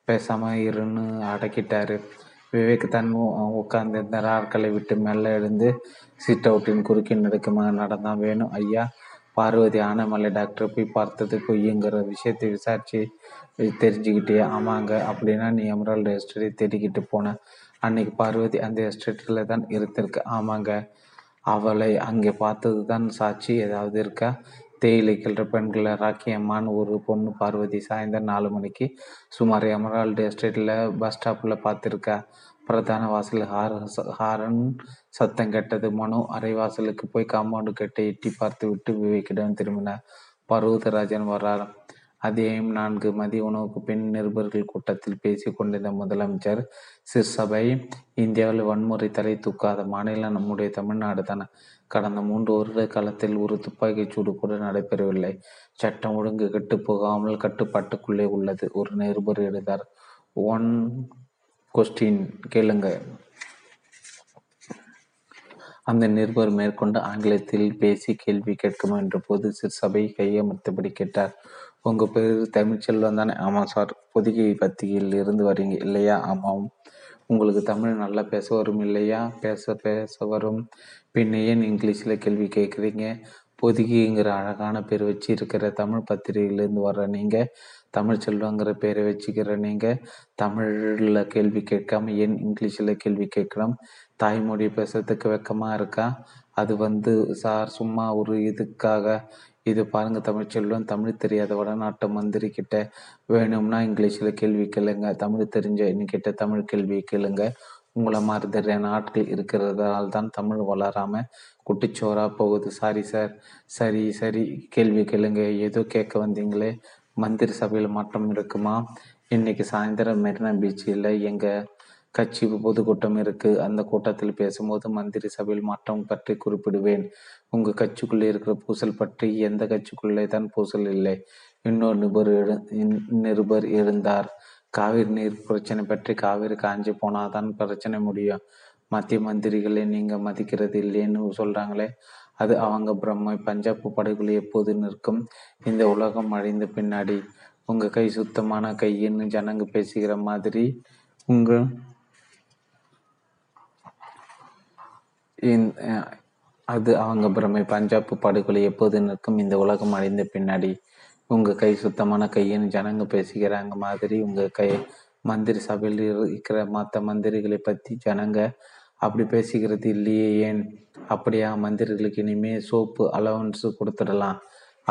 பேசாமல் இருன்னு அடக்கிட்டாரு. விவேக் தன் உட்கார்ந்திருந்த இந்த விட்டு மெல்ல எழுந்து சீட் அவுட்டின் குறுக்கி நடக்குமா நடந்தான் வேணும். ஐயா பார்வதி ஆனமலை டாக்டர் போய் பார்த்தது பொய்யுங்கிற விஷயத்தை விசாரிச்சு தெரிஞ்சுக்கிட்டே ஆமாங்க அப்படின்னா நீ எமரால்டு எஸ்டேட்டை தேடிக்கிட்டு போன. அன்னைக்கு பார்வதி அந்த எஸ்டேட்டில் தான் இருந்திருக்கு. ஆமாங்க அவளை அங்கே பார்த்தது தான் சாட்சி. ஏதாவது இருக்கா? தேயிலை கிழற பெண்களை ராக்கி அம்மான்னு ஒரு பொண்ணு பார்வதி சாயந்தரம் நாலு மணிக்கு சுமார் எமரால்டு எஸ்டேட்டில் பஸ் ஸ்டாப்பில் பார்த்துருக்கா. பிரதான வாசல் ஹார ஹாரன் சத்தம் கெட்டது. மனு அரைவாசலுக்கு போய் காம்பவுண்டு கட்டை எட்டி பார்த்து விட்டு விவேக்கிடம் திரும்பினார் பர்வதராஜன் வர்றார். அத்தியாயம் நான்கு மதிய உணவுக்கு பின் நிருபர்கள் கூட்டத்தில் பேசி கொண்டிருந்த முதலமைச்சர் சிற்சபை இந்தியாவில் வன்முறை தலை தூக்காத மாநிலம் நம்முடைய தமிழ்நாடு தானே. கடந்த மூன்று வருட காலத்தில் ஒரு துப்பாக்கி சூடு கூட நடைபெறவில்லை. சட்டம் ஒழுங்கு கெட்டு போகாமல் கட்டுப்பாட்டுக்குள்ளே உள்ளது ஒரு நிருபர் எழுதார். ஒன் கொஸ்டின் கேளுங்க. அந்த நிருபர் மேற்கொண்டு ஆங்கிலத்தில் பேசி கேள்வி கேட்குமா என்ற போது சபை கையமர்த்தபடி கேட்டார். உங்க பேர் தமிழ்ச்செல்வம் தானே? ஆமாம் சார். பொதிகை பத்திரிகையில் இருந்து வரீங்க இல்லையா? ஆமாம். உங்களுக்கு தமிழ் நல்லா பேச வரும் இல்லையா? பேச பேச வரும். பின்ன ஏன் இங்கிலீஷில் கேள்வி கேட்குறீங்க. பொதுகிங்கிற அழகான பேர் வச்சு இருக்கிற தமிழ் பத்திரிகையிலேருந்து வர்ற நீங்கள் தமிழ் செல்வங்கிற பேரை வச்சுக்கிற நீங்கள் தமிழில் கேள்வி கேட்காம ஏன் இங்கிலீஷில் கேள்வி கேட்கலாம் தாய்மொழி பேசுறதுக்கு வெக்கமாக இருக்கா? அது வந்து சார் சும்மா ஒரு இதுக்காக இது பாருங்க தமிழ்ச்செல்வம் தமிழ் தெரியாத வடநாட்டு மந்திரி கிட்ட வேணும்னா இங்கிலீஷில் கேள்வி கேளுங்க தமிழ் தெரிஞ்ச என்கிட்ட தமிழ் கேள்வி கேளுங்க. உங்களை மாதிரி தெரியான ஆட்கள் இருக்கிறதால் தான் தமிழ் வளராமல் குட்டிச்சோராக போகுது. சாரி சார் சரி சரி கேள்வி கேளுங்க. ஏதோ கேட்க வந்தீங்களே. மந்திரி சபையில் மாற்றம் இருக்குமா? இன்னைக்கு சாயந்தரம் மெரினா பீச்சில் எங்கள் கட்சி பொதுக்கூட்டம் இருக்கு. அந்த கூட்டத்தில் பேசும்போது மந்திரி சபையில் மாற்றம் பற்றி குறிப்பிடுவேன். உங்க கட்சிக்குள்ளே இருக்கிற பூசல் பற்றி எந்த கட்சிக்குள்ளே தான் பூசல் இல்லை. இன்னொரு நிபர் நிருபர் இருந்தார் காவிரி நீர் பிரச்சனை பற்றி காவிரி காஞ்சி போனாதான் பிரச்சனை முடியும். மத்திய மந்திரிகளை நீங்க மதிக்கிறது இல்லைன்னு சொல்றாங்களே. அது அவங்க பிரம்மை பஞ்சாப் படைகள் எப்போது நிற்கும்? இந்த உலகம் அழிந்த பின்னாடி. உங்க கை சுத்தமான கையின்னு ஜனங்க பேசுகிற மாதிரி. உங்க அது அவங்க பிரமை பஞ்சாப் படுகொலை எப்போது நிற்கும்? இந்த உலகம் அழிந்த பின்னாடி. உங்க கை சுத்தமான கையின்னு ஜனங்க பேசுகிறாங்க மாதிரி. உங்க கை மந்திரி சபையில் இருக்கிற மற்ற மந்திரிகளை பத்தி ஜனங்க அப்படி பேசிக்கிறது இல்லையே ஏன்? அப்படியா மந்திரிகளுக்கு இனிமே சோப்பு அலவன்ஸ் கொடுத்துடலாம்.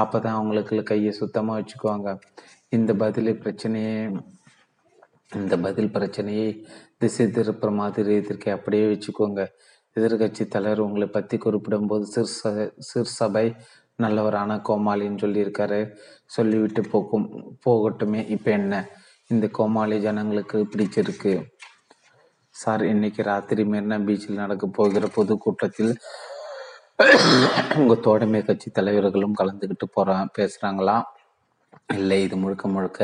அப்போ தான் அவங்களுக்கு கையை சுத்தமாக வச்சுக்குவாங்க. இந்த பதில் பிரச்சனையே இந்த பதில் பிரச்சனையை திசை திருப்புற மாதிரி இதற்கு அப்படியே வச்சுக்கோங்க. எதிர்கட்சி தலைவர் உங்களை பற்றி குறிப்பிடும் போது சிறு சிற்சபை நல்லவரான கோமாளின்னு சொல்லியிருக்காரு. சொல்லிவிட்டு போக்கும் போகட்டுமே இப்போ என்ன? இந்த கோமாளி ஜனங்களுக்கு பிடிச்சிருக்கு. சார் இன்னைக்கு ராத்திரி மெரினா பீச்சில் நடக்க போகிற பொதுக்கூட்டத்தில் உங்கள் தோழமை கட்சி தலைவர்களும் கலந்துக்கிட்டு போகிறா பேசுகிறாங்களா இல்லை இது முழுக்க முழுக்க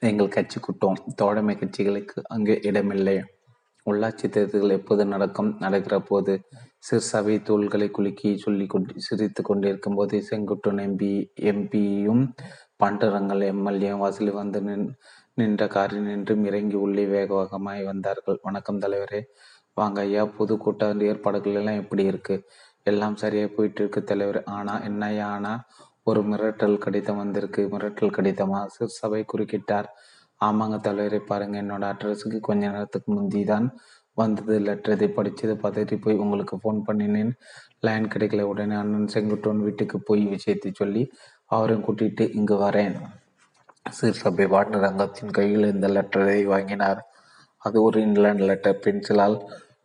எங்கள் கட்சி கூட்டம். தோழமை கட்சிகளுக்கு அங்கே இடமில்லை. உள்ளாட்சி தேர்தல்கள் எப்போது நடக்கும் நடக்கிற போது சிறு சபை தூள்களை குலுக்கி சொல்லி கொண்டு சிரித்து கொண்டிருக்கும் போது செங்குட்டன் எம்பி எம்பியும் பண்டரங்கள் எம்எல்ஏ வாசலில் வந்து நின் நின்ற காரில் நின்று இறங்கி உள்ளே வேக வேகமாய் வந்தார்கள். வணக்கம் தலைவரே வாங்க ஐயா புது கூட்ட ஏற்பாடுகள் எல்லாம் எப்படி இருக்கு? எல்லாம் சரியா போயிட்டு இருக்கு தலைவர். ஆனா என்னையா ஆனா ஒரு மிரட்டல் கடிதம் வந்திருக்கு. மிரட்டல் கடிதமா? சிறு சபை குறுக்கிட்டார். ஆமாங்க தலைவரை பாருங்க. என்னோட அட்ரஸுக்கு கொஞ்ச நேரத்துக்கு முந்தி தான் வந்தது. லெட்டர் படிச்சது. பதறி போய் உங்களுக்கு ஃபோன் பண்ணினேன். லைன் கிடைக்கல. உடனே அண்ணன் செங்குட்டோன் வீட்டுக்கு போய் விஷயத்தை சொல்லி அவரையும் கூட்டிட்டு இங்கு வரேன். சிறுசபை வாட்டர் ரங்கத்தின் கையில் இந்த லெட்டரை வாங்கினார். அது ஒரு இங்கிலாந்து லெட்டர் பென்சிலால்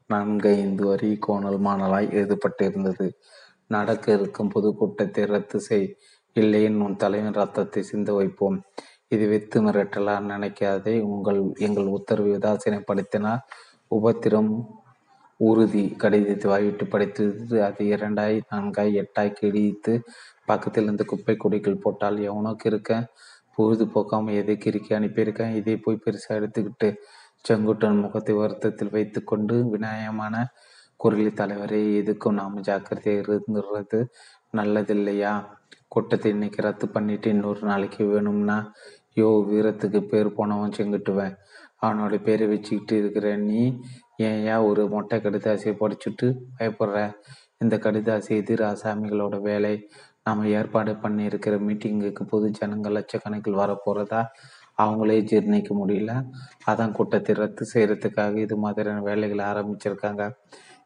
நான்கைந்து வரி கோணல் மாணலாய் எழுதப்பட்டிருந்தது. நடக்க இருக்கும் பொதுக்கூட்டத்தை ரத்து செய். இல்லையின் உன் தலைவன் ரத்தத்தை சிந்த வைப்போம். இது வெத்து மிரட்டலா நினைக்காதே. உங்கள் எங்கள் உத்தரவு உதாசீனப்படுத்தினால் உபத்திரம் உறுதி கடிதத்தை வாய்விட்டு படித்து அது இரண்டாய் நான்காய் எட்டாய் கிழித்து பக்கத்தில் இருந்து குப்பை குடிகள் போட்டால் எவனோக்கு இருக்க பொழுது போக்காம எதை கிறுக்கி அனுப்பியிருக்கேன்? இதை போய் பெருசாக எடுத்துக்கிட்டு செங்குட்டன் முகத்தை வருத்தத்தில் வைத்து கொண்டு விநாயகமான குரலி தலைவரை எதுக்கும் நாம் ஜாக்கிரதையாக இருந்துடுறது நல்லதில்லையா? கூட்டத்தை இன்னைக்கு ரத்து பண்ணிட்டு இன்னொரு நாளைக்கு வேணும்னா யோ வீரத்துக்கு பேர் போனவன் செங்குட்டுவேன். அவனோட பேரை வச்சுக்கிட்டு இருக்கிற நீ ஏன்யா ஒரு மொட்டை கடிதாசியை படிச்சுட்டு பயப்படுற? இந்த கடிதாசி எதிர் ஆசாமிகளோட வேலை. நாம் ஏற்பாடு பண்ணியிருக்கிற மீட்டிங்குக்கு பொது ஜனங்கள் லட்சக்கணக்கில் வரப்போகிறதா அவங்களே ஜீர்ணிக்க முடியல. அதான் கூட்டத்தை ரத்து செய்கிறதுக்காக இது மாதிரியான வேலைகளை ஆரம்பிச்சிருக்காங்க.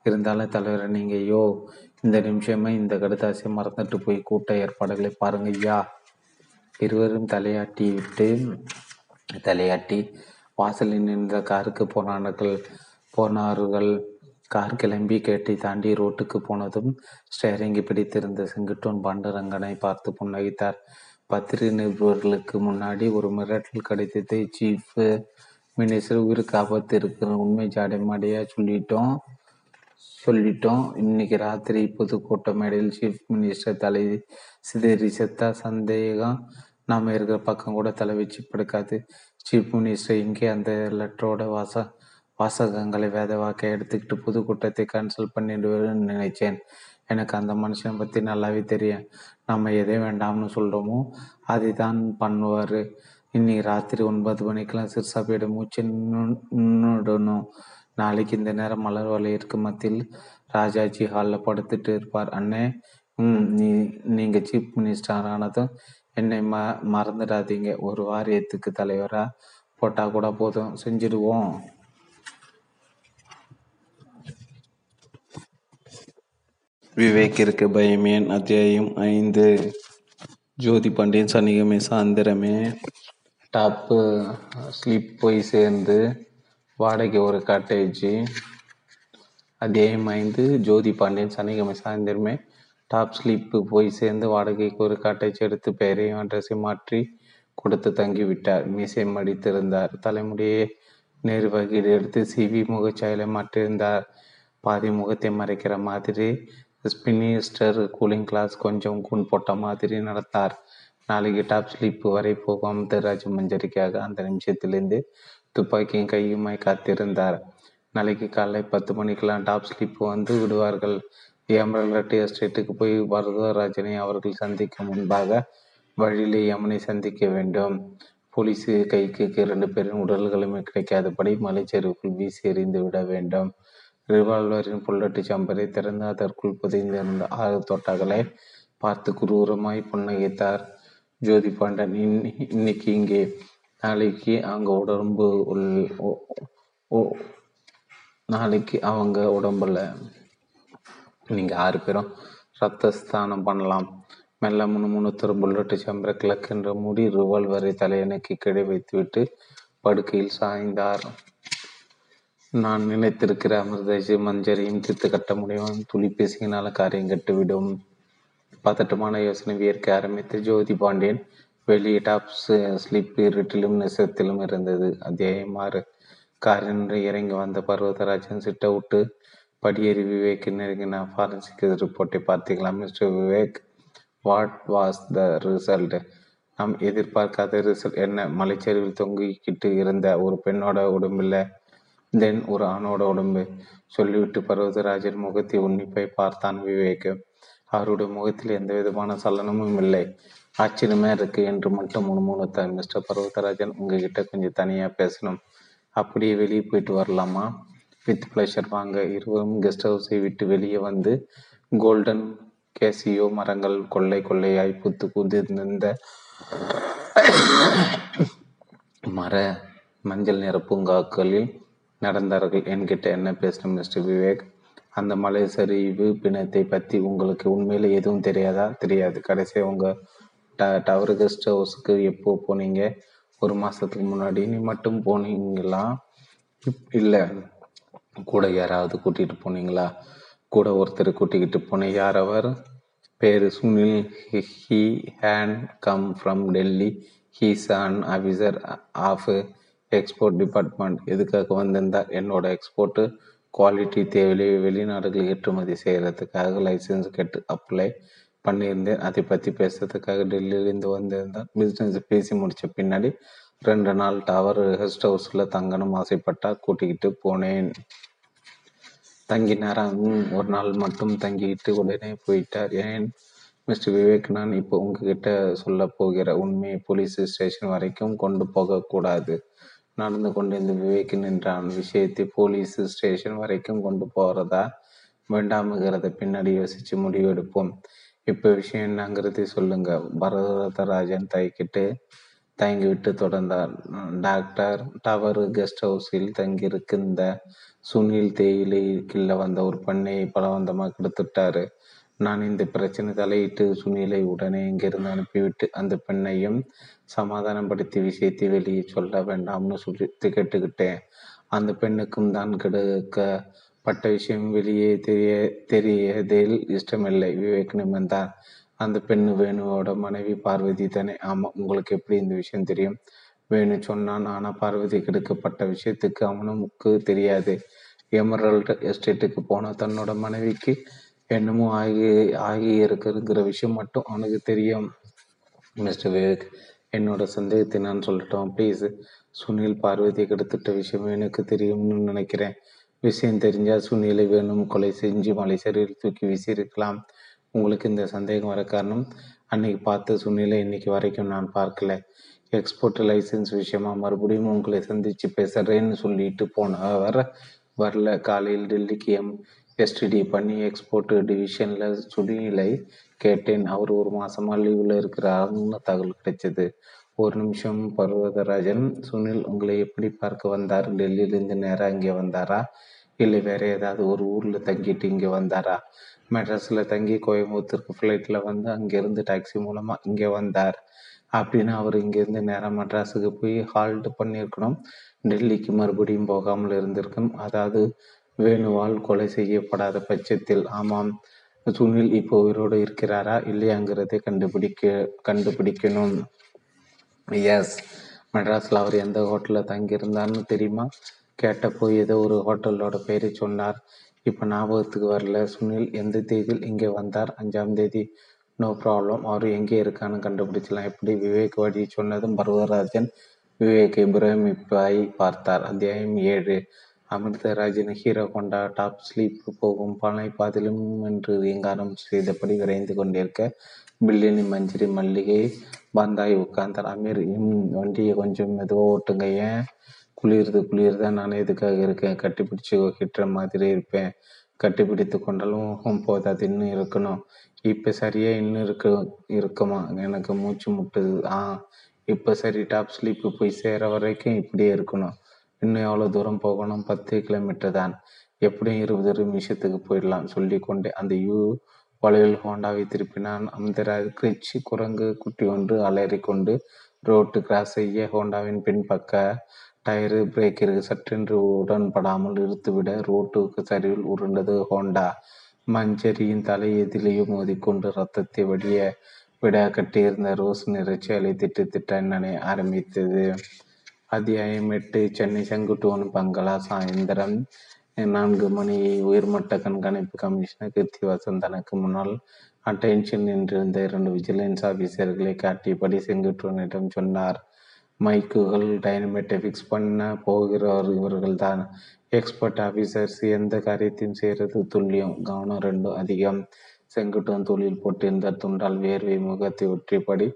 இருந்தாலும் தலைவர் நீங்கள் ஐயோ இந்த நிமிஷமே இந்த கடுதாசியை மறந்துட்டு போய் கூட்ட ஏற்பாடுகளை பாருங்க ஐயா. இருவரும் தலையாட்டி விட்டு தலையாட்டி வாசலில் நின்ற காருக்கு போனார்கள் போனார்கள். கார் கிளம்பி கேட்டை தாண்டி ரோட்டுக்கு போனதும் ஸ்டேரிங்கி பிடித்திருந்த செங்குட்டோன் பாண்டரங்கனை பார்த்து புன்னகைத்தார். பத்திரிகை நிருபர்களுக்கு முன்னாடி ஒரு மிரட்டல் கடிதத்தை சீஃப் மினிஸ்டர் உயிருக்கு ஆபத்து இருக்கிற உண்மை ஜாடைமாடியா சொல்லிட்டோம். சொல்லிட்டோம். இன்னைக்கு ராத்திரி புதுக்கோட்டை மேடையில் சீஃப் மினிஸ்டர் தலை சிதறி செத்தா சந்தேகம். நாம் இருக்கிற பக்கம் கூட தலை வச்சு படுக்காது. சீஃப் மினிஸ்டர் இங்கே அந்த லெட்டரோட வாச வாசகங்களை வேதவாக்க எடுத்துக்கிட்டு புது கூட்டத்தை கேன்சல் பண்ணிடுவேன்னு நினைச்சேன். எனக்கு அந்த மனுஷனை பற்றி நல்லாவே தெரியும். நம்ம எதை வேண்டாம்னு சொல்கிறோமோ அதை தான் பண்ணுவார். இன்னைக்கு ராத்திரி ஒன்பது மணிக்கெல்லாம் சிறுசாப்பியோட மூச்சு நின்றுடணும் நாளைக்கு இந்த நேரம் மலர் வலையிற்கு மத்தியில் ராஜாஜி ஹாலில் படுத்துட்டு இருப்பார். அண்ணே ம் நீ நீங்கள் சீஃப் மினிஸ்டர் ஆனதும் என்னை ம மறந்துடாதீங்க. ஒரு வாரியத்துக்கு தலைவராக போட்டால் கூட போதும். செஞ்சிடுவோம். விவேக்கிற்கு பயமேன். அத்தியாயம் ஐந்து. ஜோதி பாண்டியன் சனிகமே சாயந்திரமே. டாப்பு ஸ்லீப் போய் சேர்ந்து வாடகை ஒரு காட்டேஜ் அத்தியாயம் ஐந்து. ஜோதி பாண்டியன் சனிக்கிழமை சாயந்திரமே. டாப் ஸ்லீப்பு போய் சேர்ந்து வாடகைக்கு ஒரு காட்டேஜ் எடுத்து பெயரையும் அட்ரஸை மாற்றி கொடுத்து தங்கிவிட்டார். மீசை மடித்திருந்தார். தலைமுடியை நேர்வகையில் எடுத்து சிவி முகச்சாயலை மாற்றியிருந்தார். பாதி முகத்தை மறைக்கிற மாதிரி ஸ்பினிஸ்டர் கூலிங் கிளாஸ் கொஞ்சம் கூன் போட்ட மாதிரி நடத்தார். நாளைக்கு டாப் ஸ்லீப் வரை போகும் ராஜ மஞ்சரிக்காக அந்த நிமிஷத்திலிருந்து துப்பாக்கியும் கையுமாய் காத்திருந்தார். நாளைக்கு காலை பத்து மணிக்கெல்லாம் டாப் ஸ்லிப் வந்து விடுவார்கள். எமரல்ட் எஸ்டேட்டுக்கு போய் பரதராஜனை அவர்கள் சந்திக்கும் முன்பாக வழியிலே யமனை சந்திக்க வேண்டும். போலீஸு கைக்கு இரண்டு பேரின் உடல்களுமே கிடைக்காதபடி மலைச்சரிவுக்குள் வீசி எறிந்து விட வேண்டும். ரிவால்வரின் புல்லட்டு சம்பரை திறந்து அதற்குள் புதைந்திருந்த ஆறு தோட்டாக்களை பார்த்து குரூரமாய் புன்னகைத்தார். ஜோதி பாண்டன் இன்னைக்கு இங்கே. நாளைக்கு அங்க உடம்பு உள் நாளைக்கு அவங்க உடம்புல நீங்க ஆறு பேரும் ரத்த ஸ்தானம் பண்ணலாம். மெல்ல முணுமுணுத்துற புல்லட்டு சம்பர கிழக்கென்ற முடி ரிவால்வரை தலையணைக்கு கிடை வைத்துவிட்டு படுக்கையில் சாய்ந்தார். நான் நினைத்திருக்கிற அமிர்தேசி மஞ்சரையும் தீர்த்து கட்ட முடியும். துளி பேசினால காரியம் கட்டுவிடும் பதட்டமான யோசனை வியர்க்க ஆரம்பித்த ஜோதி பாண்டியன் வெளியே டாப் ஸ்லிப் இருட்டிலும் நெசத்திலும் இருந்தது. அத்தியாயமாறு காரினின்று இறங்கி வந்த பர்வதராஜன் சிட்ட விட்டு படியேறி விவேக் நெருங்கின ஃபாரன்சிக் ரிப்போர்ட்டை பார்த்தீங்களா mister Vivek? What was the result நாம் எதிர்பார்க்காத ரிசல்ட் என்ன? மலைச்சரிவில் தொங்கிக்கிட்டு இருந்த ஒரு பெண்ணோட உடம்பில் தென் ஒரு ஆணோட உடம்பு. சொல்லிவிட்டு பர்வதராஜன் முகத்தை உன்னிப்பை பார்த்தான் விவேக். அவருடைய முகத்தில் எந்த விதமான சலனமும் இல்லை. ஆச்சரியமா இருக்கு என்று மட்டும் முணுமுணுத்தார் மிஸ்டர் பர்வதராஜன். உங்ககிட்ட கொஞ்சம் தனியா பேசணும். அப்படியே வெளியே போயிட்டு வரலாமா? வித் பிளஷர் வாங்க. இருவரும் கெஸ்ட் ஹவுஸை விட்டு வெளியே வந்து கோல்டன் கேசியோ மரங்கள் கொள்ளை கொள்ளையாய் புத்து குதிர்ந்த மர மஞ்சள் நிற பூங்காக்களில் நடந்தார்கள். என்கிட்ட என்ன பேசணும் மிஸ்டர் விவேக்? அந்த மலை சரிவு பிணத்தை பற்றி உங்களுக்கு உண்மையில் எதுவும் தெரியாதா? தெரியாது. கடைசியாக உங்கள் ட டவர் கெஸ்ட் ஹவுஸுக்கு எப்போ போனீங்க? ஒரு மாதத்துக்கு முன்னாடி. நீ மட்டும் போனீங்களா? இல்லை. கூட யாராவது கூட்டிகிட்டு போனீங்களா? கூட ஒருத்தர் கூட்டிக்கிட்டு போனேன். யார் அவர்? பேர் Sunil. He had come from Delhi. He's an officer of export department எதுக்காக வந்திருந்தார்? என்னோட எக்ஸ்போர்ட்டு குவாலிட்டி தேவையை வெளிநாடுகள் ஏற்றுமதி செய்கிறதுக்காக லைசன்ஸ் கேட்டு அப்ளை பண்ணியிருந்தேன். அதை பற்றி பேசுறதுக்காக டெல்லியிலேருந்து வந்திருந்தேன் பிஸ்னஸ் பேசி முடித்த பின்னாடி ரெண்டு நாள் டவர் கெஸ்ட் ஹவுஸில் தங்கணும் ஆசைப்பட்டா கூட்டிக்கிட்டு போனேன். தங்கினாரா? ஒரு நாள் மட்டும் தங்கிட்டு உடனே போயிட்டார். ஏன்? மிஸ்டர் விவேக் நான் இப்போ உங்ககிட்ட சொல்ல போகிற உண்மையை போலீஸ் ஸ்டேஷன் வரைக்கும் கொண்டு போகக்கூடாது நடந்து கொண்டிருந்த விவேக் நின்றான். விஷயத்தை போலீஸ் ஸ்டேஷன் வரைக்கும் கொண்டு போறதா? வேண்டாமுங்கிறத பின்னாடி யோசிச்சு முடிவெடுப்போம். இப்போ விஷயம் என்னங்கிறது சொல்லுங்க. பரதராஜன் தயக்கிட்டு தயங்கிவிட்டு தொடர்ந்தார். டாக்டர் டவர் கெஸ்ட் ஹவுஸில் தங்கியிருக்கின்ற சுனில் தேயிலை கிள்ள வந்த ஒரு பெண்ணை பலவந்தமாக கெடுத்துட்டாரு நான் இந்த பிரச்சனை தலையிட்டு சுனிலை உடனே இங்கிருந்து அனுப்பிவிட்டு அந்த பெண்ணையும் சமாதானப்படுத்தி விஷயத்தை வெளியே சொல்ல வேண்டாம்னு சொல்லி கேட்டுக்கிட்டேன். அந்த பெண்ணுக்கும் தான் கெடுக்கப்பட்ட விஷயம் வெளியே தெரிய தெரியதில் இஷ்டமில்லை. விவேக் நிமிர்ந்தார் அந்த பெண்ணு வேணுவோட மனைவி பார்வதி தானே. ஆமாம் உங்களுக்கு எப்படி இந்த விஷயம் தெரியும்? வேணு சொன்னான். ஆனால் பார்வதி கெடுக்கப்பட்ட விஷயத்துக்கு அவனுக்கு தெரியாது. எமரல்ட் எஸ்டேட்டுக்கு போன தன்னோட மனைவிக்கு என்னமோ ஆகி ஆகி இருக்குங்கிற விஷயம் மட்டும் அவனுக்கு தெரியும். மிஸ்டர் விவேக் என்னோட சந்தேகத்தை நான் சொல்லட்டும். ப்ளீஸ் சுனில் பார்வதியை கெடுத்துட்ட விஷயம் எனக்கு தெரியும்னு நினைக்கிறேன். விஷயம் தெரிஞ்சால் சுனிலை வேணும் கொலை செஞ்சு மலை சரியில் தூக்கி வீசியிருக்கலாம். உங்களுக்கு இந்த சந்தேகம் வர காரணம் அன்னைக்கு பார்த்து சுனிலை இன்னைக்கு வரைக்கும் நான் பார்க்கல. எக்ஸ்போர்ட் லைசன்ஸ் விஷயமா மறுபடியும் உங்களை சந்திச்சு பேசுறேன்னு சொல்லிட்டு போனவர் வரல. காலையில் டெல்லிக்கு எம். எஸ்டிடி பண்ணி எக்ஸ்போர்ட் டிவிஷனில் சுனிலை கேட்டேன். அவர் ஒரு மாசமா லீவில் இருக்கிறாருன்னு தகவல் கிடைச்சது. ஒரு நிமிஷம் பர்வதராஜன் சுனில் உங்களை எப்படி பார்க்க வந்தார்? டெல்லியிலேருந்து நேராக இங்கே வந்தாரா? இல்லை வேற ஏதாவது ஒரு ஊரில் தங்கிட்டு இங்கே வந்தாரா? மெட்ராஸில் தங்கி கோயம்புத்தூருக்கு ஃப்ளைட்டில் வந்து அங்கேருந்து டாக்ஸி மூலமாக இங்கே வந்தார். அப்படின்னு அவர் இங்கேருந்து நேராக மெட்ராஸுக்கு போய் ஹால்ட் பண்ணியிருக்கணும். டெல்லிக்கு மறுபடியும் போகாமல் இருந்திருக்கணும். அதாவது வேணுவால் கொலை செய்யப்படாத பட்சத்தில் ஆமாம் சுனில் இப்போ உயிரோடு இருக்கிறாரா இல்லையாங்கிறதை கண்டுபிடிக்க கண்டுபிடிக்கணும். எஸ் மெட்ராஸில் அவர் எந்த ஹோட்டலில் தங்கியிருந்தார்னு தெரியுமா? கேட்டப்போ ஏதோ ஒரு ஹோட்டலோட பெயரை சொன்னார். இப்போ ஞாபகத்துக்கு வரல. சுனில் எந்த தேதியில் இங்கே வந்தார்? அஞ்சாம் தேதி. நோ ப்ராப்ளம் அவர் எங்கே இருக்கான்னு கண்டுபிடிச்சலாம் எப்படி? விவேக் வழி சொன்னதும் பர்வராஜன் விவேக் பிரமிப்பாய் பார்த்தார். அத்தியாயம் ஏழு. அமிர்தராஜன் ஹீரோ கொண்டா டாப் ஸ்லீப் போகும் பனை பாதிலும் என்று ரீங்காரம் செய்தபடி விரைந்து கொண்டிருக்க பில்லினி மஞ்சரி மல்லிகை பந்தாய் உட்கார்ந்தார் அமீர் வண்டியை கொஞ்சம் மெதுவாக ஓட்டுங்க. ஏன்? குளிருது குளிர்தான் நான் எதுக்காக இருக்கேன்? கட்டிப்பிடிச்சு கிட்டுற மாதிரி இருப்பேன். கட்டிப்பிடித்து கொண்டாலும் போதாது இன்னும் இருக்கணும். இப்போ சரியா இன்னும் இருக்கு இருக்குமா? எனக்கு மூச்சு முட்டுது. ஆ இப்போ சரி டாப் ஸ்லீப்பு போய் சேர வரைக்கும் இப்படியே இருக்கணும். இன்னும் எவ்வளோ தூரம் போகணும்? பத்து கிலோமீட்டர் தான். எப்படியும் இருபது நிமிஷத்துக்கு போயிடலாம் சொல்லி கொண்டே அந்த யூ வளைவில் ஹோண்டாவை திருப்பினான் அந்த கிரிச்சி குரங்கு குட்டி ஒன்று அலறி கொண்டு ரோட்டு கிராஸ் செய்ய ஹோண்டாவின் பின்பக்க டயரு பிரேக்கிற்கு சற்றென்று உடன்படாமல் இழுத்துவிட ரோட்டுக்கு சரிவில் உருண்டது ஹோண்டா. மஞ்சரியின் தலை எதிலேயோ மோதிக்கொண்டு ரத்தத்தை வடிய விட கட்டியிருந்த ரோஸ் நிறைச்சி அலை திட்டு திட்ட ஆரம்பித்தது. அத்தியாயம் எட்டு சென்னை செங்குட்டுவன் பங்களா சாயந்தரம். நான்கு மணி உயர்மட்ட கண்காணிப்பு கமிஷனர் கீர்த்திவாசன் தனக்கு முன்னால் அட்டென்ஷன் நின்றிருந்த இரண்டு விஜிலன்ஸ் ஆபீசர்களை காட்டியபடி செங்குட்டுவனிடம் சொன்னார். மைக்குகள் டைனமேட்டை ஃபிக்ஸ் பண்ண போகிறவர் இவர்கள் தான் எக்ஸ்பர்ட் ஆஃபீஸர்ஸ் எந்த காரியத்தையும் செய்கிறது துல்லியம் கவனம் ரெண்டும் அதிகம். செங்குட்டுவன் தொழில் போட்டிருந்த துண்டால் வேர்வை முகத்தை ஒற்றிப்படி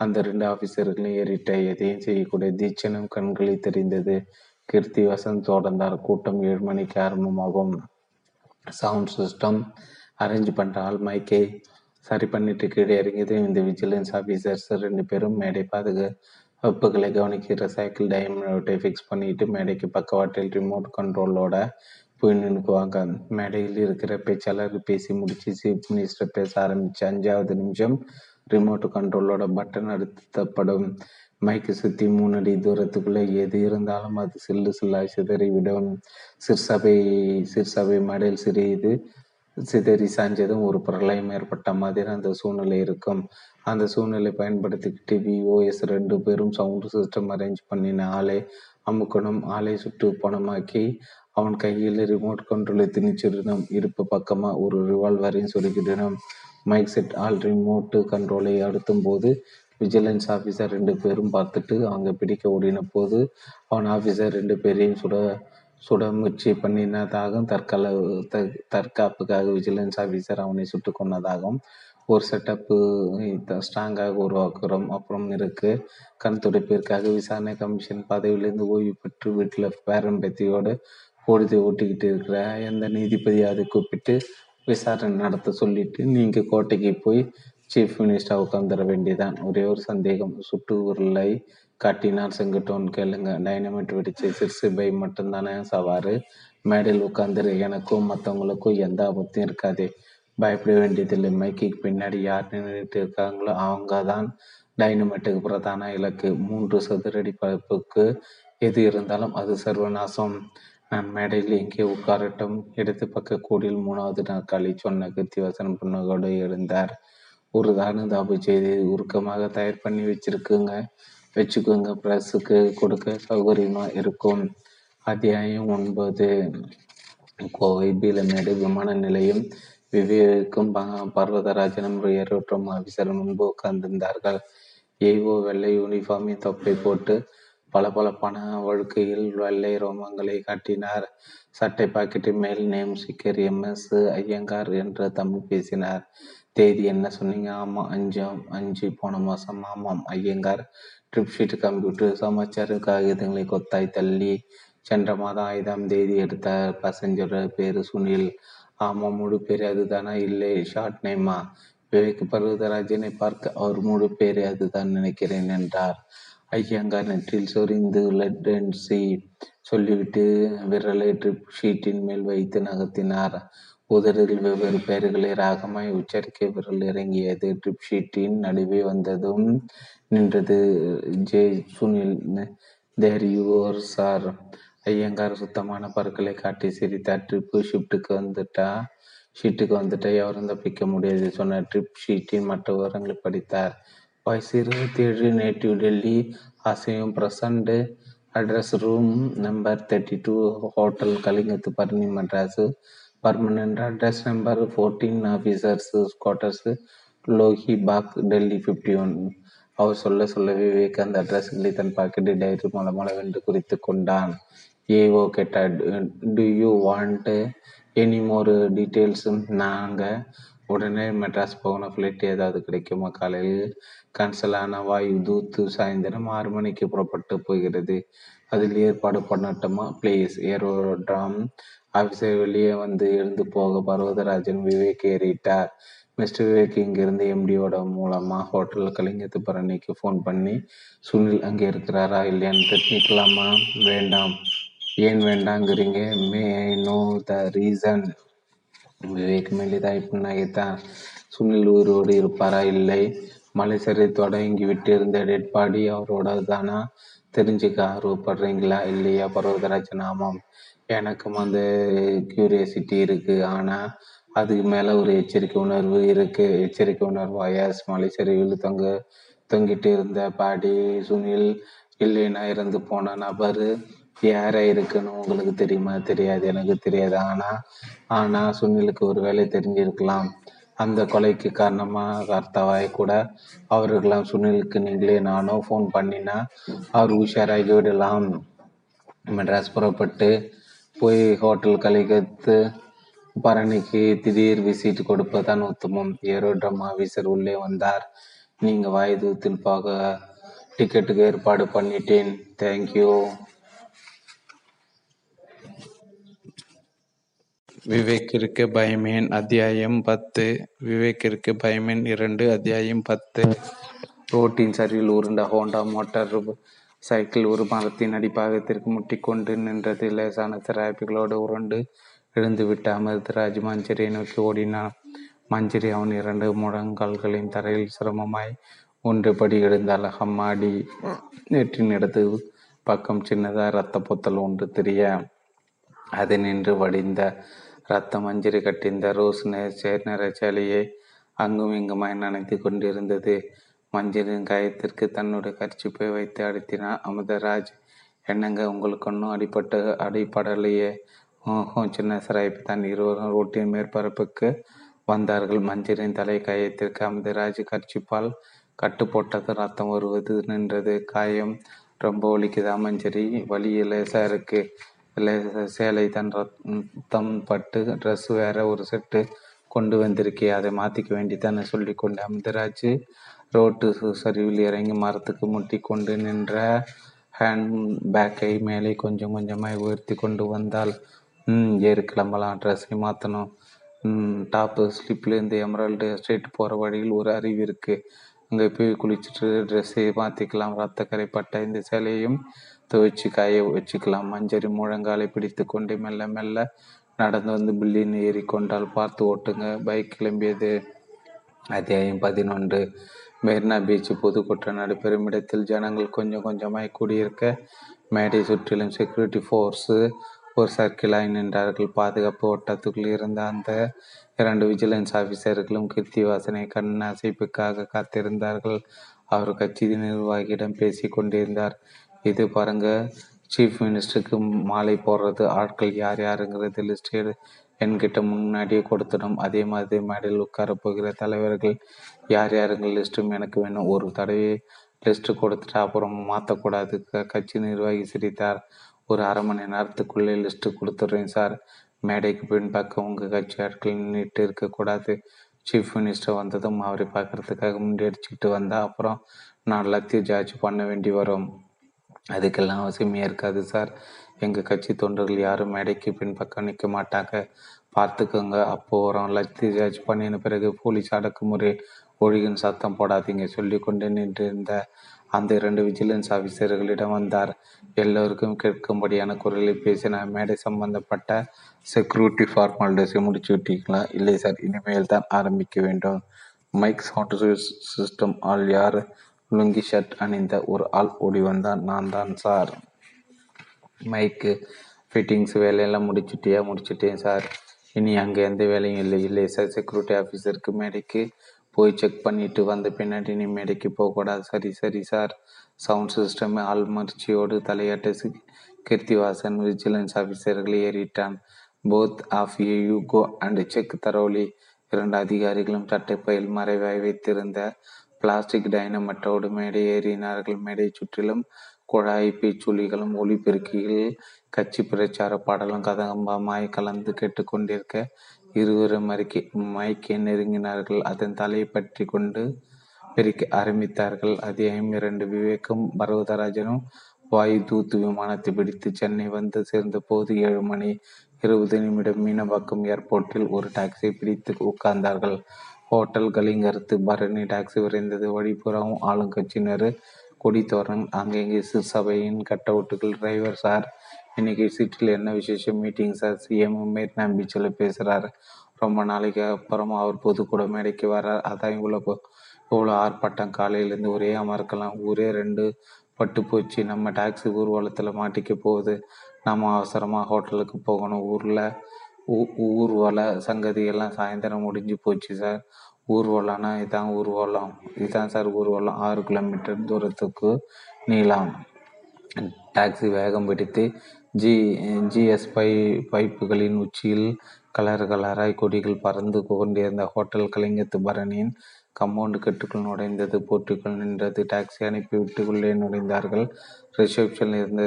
அந்த ரெண்டு ஆபீசர்களையும் ஏறிட்ட எதையும் செய்யக்கூடிய தீட்சணம் கண்களில் தெரிந்தது. கீர்த்தி வசந்த் தொடர்ந்தார். கூட்டம் ஏழு மணிக்கு ஆரம்பமாகும். சவுண்ட் சிஸ்டம் அரேஞ்ச் பண்ணுற மைக்கை சரி பண்ணிட்டு கீழே இறங்கியது இந்த விஜிலன்ஸ் ஆஃபீஸர்ஸ் ரெண்டு பேரும் மேடை பாதுகா வகுப்புகளை கவனிக்கிற சைக்கிள் டைமண்டை ஃபிக்ஸ் பண்ணிட்டு மேடைக்கு பக்கவாட்டில் ரிமோட் கண்ட்ரோலோட போய் நின்றுக்குவாங்க மேடையில் இருக்கிற பேச்சாளர் பேசி முடிச்சு சீஃப் மினிஸ்டர் பேச ஆரம்பிச்சு அஞ்சாவது நிமிஷம் ரிமோட் கண்ட்ரோலோட பட்டன் அழுத்தப்படும். மைக்கு சுத்தி மூணு அடி தூரத்துக்குள்ளே எது இருந்தாலும் அது சில்லு சில்லாய் சிதறிவிடும் சிற்சபை சிற்சபை மேடையில் சிறிது சிதறி சாஞ்சதும் ஒரு பிரளயம் ஏற்பட்ட மாதிரி அந்த சூழ்நிலை இருக்கும். அந்த சூழ்நிலை பயன்படுத்திக்கிட்டு விஓஎஸ் ரெண்டு பேரும் சவுண்டு சிஸ்டம் அரேஞ்ச் பண்ணின ஆளை அமுக்கணும். ஆளை சுட்டு பணமாக்கி அவன் கையில் ரிமோட் கண்ட்ரோலை திணிச்சிடணும். இருப்பு பக்கமாக ஒரு ரிவால்வரையும் சொருகிடணும். மைக் செட் ஆல் ரிமோட்டு கண்ட்ரோலை அடுத்தும் போது விஜிலன்ஸ் ஆஃபீஸர் ரெண்டு பேரும் பார்த்துட்டு அவங்க பிடிக்க ஓடின போது அவன் ஆஃபீஸர் ரெண்டு பேரையும் சுட சுட முயற்சி பண்ணினதாகவும் தற்கால தற்காப்புக்காக விஜிலன்ஸ் ஆஃபீஸர் அவனை சுட்டு கொன்னதாகவும் ஒரு செட்டப்பு ஸ்ட்ராங்காக உருவாக்குறோம். அப்புறம் இருக்கு கண் துடைப்பிற்காக விசாரணை கமிஷன் பதவியிலிருந்து ஓய்வு பெற்று வீட்டில் பேரம்பத்தியோடு பொழுது ஓட்டிக்கிட்டு இருக்கிற எந்த நீதிபதியாவது கூப்பிட்டு விசாரணை நடத்த சொல்லிட்டு நீங்கள் கோட்டைக்கு போய் சீஃப் மினிஸ்டர் உட்காந்துட வேண்டியதான் ஒரே ஒரு சந்தேகம். சுட்டு உருளை காட்டினார் செங்கட்டோன் கேளுங்க. டைனமைட் வெடிச்சு சிறுசு பை மட்டும்தானே சவாறு. மேடையில் உட்காந்துரு எனக்கும் மற்றவங்களுக்கும் எந்த ஆபத்தும் இருக்காது. பயப்பட வேண்டியதில்லை. மைக்கு பின்னாடி யார் நின்றுட்டு இருக்காங்களோ அவங்க தான் டைனமைட்டுக்கு பிரதான இலக்கு. மூன்று சதுரடி பரப்புக்கு எது இருந்தாலும் அது சர்வநாசம். நான் மேடையில் எங்கே உட்காரட்டும். இடது பக்க கூடியில் மூணாவது நாற்காலி சொன்ன கிருத்திவாசன் புன்னகோடு எழுந்தார். ஒரு தாபு செய்தி உருக்கமாக தயார் பண்ணி வச்சிருக்குங்க. வச்சுக்கோங்க பிரஸுக்கு கொடுக்க சௌகரியமா இருக்கும். அத்தியாயம் ஒன்பது. கோவை பீலமேடு விமான நிலையம். விவேக்கும் பர்வதராஜனும் ஏரோட்ரம் ஆபீசர் முன்பு உட்கார்ந்திருந்தார்கள். ஏவோ வெள்ளை யூனிஃபார்மின் தொப்பை போட்டு பல பல பண வழுக்கையில் வெள்ளை ரோமங்களை காட்டினார். சட்டை பாக்கெட்டின் மேல் நேம் சிக்கர் எம்எஸ் ஐயங்கார் என்று தமிழ் பேசினார். தேதி என்ன சொன்னீங்க? ஆமாம் அஞ்சு அஞ்சு போன மாதம் ஆமாம் ஐயங்கார். ட்ரிப் ஷீட் கம்ப்யூட்டர் சமாச்சார காகிதங்களை கொத்தாய் தள்ளி சென்ற மாதம் ஐந்தாம் தேதி எடுத்த பசஞ்சர் பேரு சுனில். ஆமாம் முழு பேர் அதுதானா? இல்லை ஷார்ட் நேமா விவேக் பர்வதராஜனை பார்க்க அவர் முழு பேரே அதுதான் நினைக்கிறேன் என்றார். ஐயங்கார் நெற்றில் சொரிந்து லெட்சி சொல்லிவிட்டு விரலை ட்ரிப் ஷீட்டின் மேல் வைத்து நகர்த்தினார். உதறில் வெவ்வேறு பெயர்களை ராகமாய் உச்சரிக்க விரல் இறங்கியது. ட்ரிப் ஷீட்டின் நடுவே வந்ததும் நின்றது. J Sunil there you're sir. Iyengar சுத்தமான பற்களை காட்டி சிரித்தார். ட்ரிப்பு ஷிஃப்ட்டுக்கு வந்துட்டா? ஷீட்டுக்கு வந்துட்டா? எவரும் தப்பிக்க முடியாது சொன்ன ட்ரிப் ஷீட்டின் மற்ற விவரங்களை படித்தார். வயசு இருபத்தி ஏழு நேட்டிவ் டெல்லி அசையும் present address room number thirty two hotel கலிங்கத்து Barney Madras permanent address number fourteen officers quarters Lohi Bagh Delhi fifty one அவர் சொல்ல சொல்ல விவேக் அந்த அட்ரஸ்களை தன் பாக்கெட்டு டைரி மூலமளவென்று குறித்து கொண்டான். ஏஓ கேட்டா do you want any more details? நாங்கள் உடனே மெட்ராஸ் போகணும் ஃப்ளைட் ஏதாவது கிடைக்குமா? காலையில் கன்சலான வாயு தூத்து சாயந்தரம் ஆறு மணிக்கு புறப்பட்டு போகிறது. அதில் ஏற்பாடு பண்ணட்டுமா? ப்ளீஸ் ஏரோட்ராம் ஆஃபீஸர் வெளியே வந்து எழுந்து போக பர்வதராஜன் விவேக் ஏறிட்டார். மிஸ்டர் விவேக் இங்கிருந்து எம்டியோட மூலமாக ஹோட்டல் கலிங்கத்து பரணிக்கு ஃபோன் பண்ணி சுனில் அங்கே இருக்கிறாரா? இல்லையான்னு தெரிஞ்சுக்கலாமா? வேண்டாம். ஏன் வேண்டாங்கிறீங்க? May I know the reason Vivek மெலிதாய் புன்னகைத்தான் சுனில் உயிரோடு இருப்பாரா? இல்லை. மலைசரி தொடங்கி விட்டிருந்த டெட் பாடி அவரோட தானா தெரிஞ்சுக்க ஆர்வப்படுறீங்களா? இல்லையா பர்வதராஜன்? ஆமாம். எனக்கும் அந்த கியூரியாசிட்டி இருக்கு. ஆனா அதுக்கு மேல ஒரு எச்சரிக்கை உணர்வு இருக்கு. எச்சரிக்கை உணர்வு எஸ். மலைச்சரிவில் தொங்க தொங்கிட்டு இருந்த பாடி சுனில் இல்லைன்னா இறந்து போன நபர் யாரா இருக்குன்னு உங்களுக்கு தெரியுமா? தெரியாது. எனக்கு தெரியாது. ஆனா ஆனா சுனிலுக்கு ஒரு வேலை தெரிஞ்சிருக்கலாம். அந்த கொலைக்கு காரணமாக கர்த்தாவாய் கூட அவர்களாம் சுனிலுக்கு நீங்களே நானோ ஃபோன் பண்ணினா அவர் உஷாராகி விடலாம் மெட்ராஸ் புறப்பட்டு போய் ஹோட்டல் கலிகத்து பரணிக்கு திடீர் விசிட் கொடுப்பதான் உத்தமம். ஏரோட்ரம் ஆஃபீஸர் உள்ளே வந்தார். நீங்கள் வாயுதூத்தில் போக டிக்கெட்டுக்கு ஏற்பாடு பண்ணிட்டேன். தேங்க்யூ விவேக்கிற்கு பயமேன். அத்தியாயம் பத்து. விவேக்கிற்கு பயமேன். இரண்டு. அத்தியாயம் பத்து. ரோட்டின் சரிவில் உருண்ட ஹோண்டா மோட்டார் சைக்கிள் ஒரு மரத்தின் அடிப்பாகத்திற்கு முட்டிக்கொண்டு நின்றது. லேசான சிராய்ப்புகளோடு உருண்டு எழுந்துவிட்ட அமிர்தராஜ் மஞ்சரியை நோக்கி ஓடினான். மஞ்சரி அவன் இரண்டு முழங்கால்களின் தரையில் சிரமமாய் ஒன்றுபடி எழுந்தாள். அம்மாடி நேற்றின் இடத்து பக்கம் சின்னதாக இரத்த பொத்தல் ஒன்று தெரிய அது நின்று வடிந்த இரத்தம் மஞ்சரி கட்டிந்த ரோஸ் நிற சேலையை அங்கும் இங்குமாய் நனைத்து கொண்டிருந்தது. மஞ்சளின் காயத்திற்கு தன்னுடைய கர்ச்சிப்பை வைத்து அடித்தினான் அமுதராஜ் என்னங்க உங்களுக்கு ஒன்றும் அடிப்பட்டு அடிப்படலையே சின்ன சிராய்ப்பு தான். இருவரும் ரோட்டின் மேற்பரப்புக்கு வந்தார்கள். மஞ்சரின் தலை காயத்திற்கு அமிர்தராஜ் கர்ச்சிப்பால் கட்டு போட்டது ரத்தம் வருவது நின்றது. காயம் ரொம்ப ஒழிக்குதா மஞ்சரி? வழியில் லேசாக இருக்குது இருக்கு சேலை தன் ரத்தம் பட்டு ட்ரெஸ் வேற ஒரு செட்டு கொண்டு வந்திருக்கே அதை மாற்றிக்க வேண்டித்தானே சொல்லி கொண்டு அமிர்தராஜ் ரோட்டு சரிவில் இறங்கி மரத்துக்கு முட்டி கொண்டு நின்ற ஹேண்ட் பேக்கை மேலே கொஞ்சம் கொஞ்சமாக உயர்த்தி கொண்டு வந்தால் ம் ஏறு கிளம்பலாம் ட்ரெஸ்ஸை மாற்றணும் டாப்பு ஸ்லிப்லேருந்து எமரால்டு எஸ்டேட் போகிற வழியில் ஒரு அறிவு இருக்குது அங்கே போய் குளிச்சுட்டு ட்ரெஸ்ஸை மாற்றிக்கலாம் ரத்தக்கரை பட்ட இந்த சேலையும் துவைச்சு காய வச்சுக்கலாம். மஞ்சரி முழங்காலை பிடித்து கொண்டு மெல்ல மெல்ல நடந்து வந்து பில்லின் ஏறி கொண்டால் பார்த்து ஓட்டுங்க. பைக் கிளம்பியது அத்தியாயம் பதினொன்று. மெரினா பீச் பொதுக்குற்ற நடைபெறும் இடத்தில் ஜனங்கள் கொஞ்சம் கொஞ்சமாய் கூடியிருக்க மேடை சுற்றிலும் செக்யூரிட்டி ஃபோர்ஸு ஒரு சர்க்கிளாய் நின்றார்கள். பாதுகாப்பு ஓட்டத்துக்குள் இருந்த அந்த இரண்டு விஜிலன்ஸ் ஆஃபீஸர்களும் கீர்த்தி வாசனை கண் அசைப்புக்காக காத்திருந்தார்கள். அவர் கட்சி நிர்வாகியிடம் பேசி கொண்டிருந்தார். இது பாருங்க. சீஃப் மினிஸ்டருக்கு மாலை போடுறது ஆட்கள் யார் யாருங்கிறது லிஸ்ட் என்கிட்ட முன்னாடியே கொடுத்துடும். அதே மாதிரி மேடையில் உட்கார போகிற தலைவர்கள் யார் யாருங்க லிஸ்ட்டும் எனக்கு வேணும். ஒரு தடவை லிஸ்ட்டு கொடுத்துட்டு அப்புறம் மாற்றக்கூடாது கட்சி நிர்வாகி சிரித்தார். ஒரு அரை மணி நேரத்துக்குள்ளே லிஸ்ட்டு கொடுத்துட்றேன் சார். மேடைக்கு பின்பக்கம் உங்கள் கட்சி ஆட்கள் நின்றுட்டு இருக்கக்கூடாது. சீஃப் மினிஸ்டர் வந்ததும் அவரை பார்க்கறதுக்காக முன்னெடிச்சுக்கிட்டு வந்தால் அப்புறம் நான் எல்லாத்தையும் ஜாட்சி பண்ண வேண்டி வரும். அதுக்கெல்லாம் அவசியமே இருக்காது சார். எங்கள் கட்சி தொண்டர்கள் யாரும் மேடைக்கு பின்பக்கம் நிற்க மாட்டாங்க. பார்த்துக்கோங்க. அப்போ வரோம். லத்தி ஜட்ஜ் பண்ணின பிறகு போலீஸ் அடக்குமுறை ஒழுகின் சத்தம் போடாதீங்க. சொல்லி கொண்டு நின்றிருந்த அந்த இரண்டு விஜிலன்ஸ் ஆஃபீஸர்களிடம் வந்தார். எல்லோருக்கும் கேட்கும்படியான குரலில் பேசின மேடை சம்பந்தப்பட்ட செக்யூரிட்டி ஃபார்மாலிட்டிஸை முடிச்சு விட்டீங்களா? இல்லை சார். இனிமேல் தான் ஆரம்பிக்க வேண்டும். மைக் சவுண்ட் சிஸ்டம் ஆல் யார் லுங்கி ஷர்ட் அணிந்த ஒரு ஆள் ஓடி வந்தான். நான் தான் சார். மைக்கு ஃபிட்டிங்ஸ் வேலையெல்லாம் முடிச்சுட்டியா? முடிச்சுட்டேன் சார். இனி அங்கே எந்த வேலையும் இல்லை. இல்லை சார். செக்யூரிட்டி ஆஃபீஸருக்கு மேடைக்கு போய் செக் பண்ணிட்டு வந்த பின்னாடி நீ மேடைக்கு போகக்கூடாது. சரி சரி சார். சவுண்ட் சிஸ்டம் ஆள்மர்ச்சியோடு தலையாட்ட கீர்த்திவாசன் விஜிலன்ஸ் ஆஃபீஸர்களை ஏறிட்டான். Both of you you go and check thoroughly. இரண்டு அதிகாரிகளும் சட்டைப்பையில் மறைவாய் வைத்திருந்த பிளாஸ்டிக் டைனமட்டோடு மேடை ஏறினார்கள். மேடை சுற்றிலும் குழாய் பீச்சுளிகளும் ஒளிபெருக்கிகள் கட்சி பிரச்சார பாடலும் கதகம்பமாய் கலந்து கேட்டுக்கொண்டிருக்க இருவரும் மறுக்கி மைக்கை நெருங்கினார்கள். அதன் தலையை பற்றி கொண்டு பிரிக்க ஆரம்பித்தார்கள். அதிகம் இரண்டு. விவேக்கும் பர்வதராஜனும் வாயு தூத்து விமானத்தை பிடித்து சென்னை வந்து சேர்ந்த போது ஏழு மணி இருபது நிமிடம் மீனம்பாக்கம் ஏர்போர்ட்டில் ஒரு டாக்ஸியை பிடித்து உட்கார்ந்தார்கள். ஹோட்டல் கலிங்கரத்து பரணி டாக்ஸி விரைந்தது வழிபுறம் ஆளுங்கட்சியினர் கொடித்தோரன் அங்கங்கே சபையின் கட்டவுட்டுகள் டிரைவர் சார் இன்னைக்கு சீட்டில் என்ன விசேஷம்? மீட்டிங் சார் சிஎம் மெரினா பீச்சில் பேசுகிறாரு ரொம்ப நாளைக்கு அப்புறம் அவர் பொதுக்கூட மேடைக்கு வர்றார். அதான் இவ்வளோ இவ்வளோ ஆர்ப்பாட்டம். காலையிலேருந்து ஒரே அமர்க்கலாம். ஊரே ரெண்டு பட்டு போச்சு. நம்ம டாக்ஸி ஊர்வலத்தில் மாட்டிக்க போகுது. நம்ம அவசரமாக ஹோட்டலுக்கு போகணும். ஊரில் ஊர்வல சங்கதியெல்லாம் சாயந்தரம் முடிஞ்சு போச்சு சார். ஊர்வலம்னா இதான் ஊர்வலம் இதுதான் சார் ஊர்வலம் ஆறு கிலோமீட்டர் தூரத்துக்கு நீளம். டாக்ஸி வேகம் பிடித்து ஜி ஜிஎஸ் பை பைப்புகளின் உச்சியில் கலர் கலராய் கொடிகள் பறந்து கொண்டிருந்த ஹோட்டல் கலிங்கத்து பரணியின் கம்பவுண்டு கட்டுக்குள் நுழைந்தது. போட்டிக்குள் நின்றது. டாக்ஸி அனுப்பிவிட்டு உள்ளே நுழைந்தார்கள். ரிசப்ஷனில் இருந்த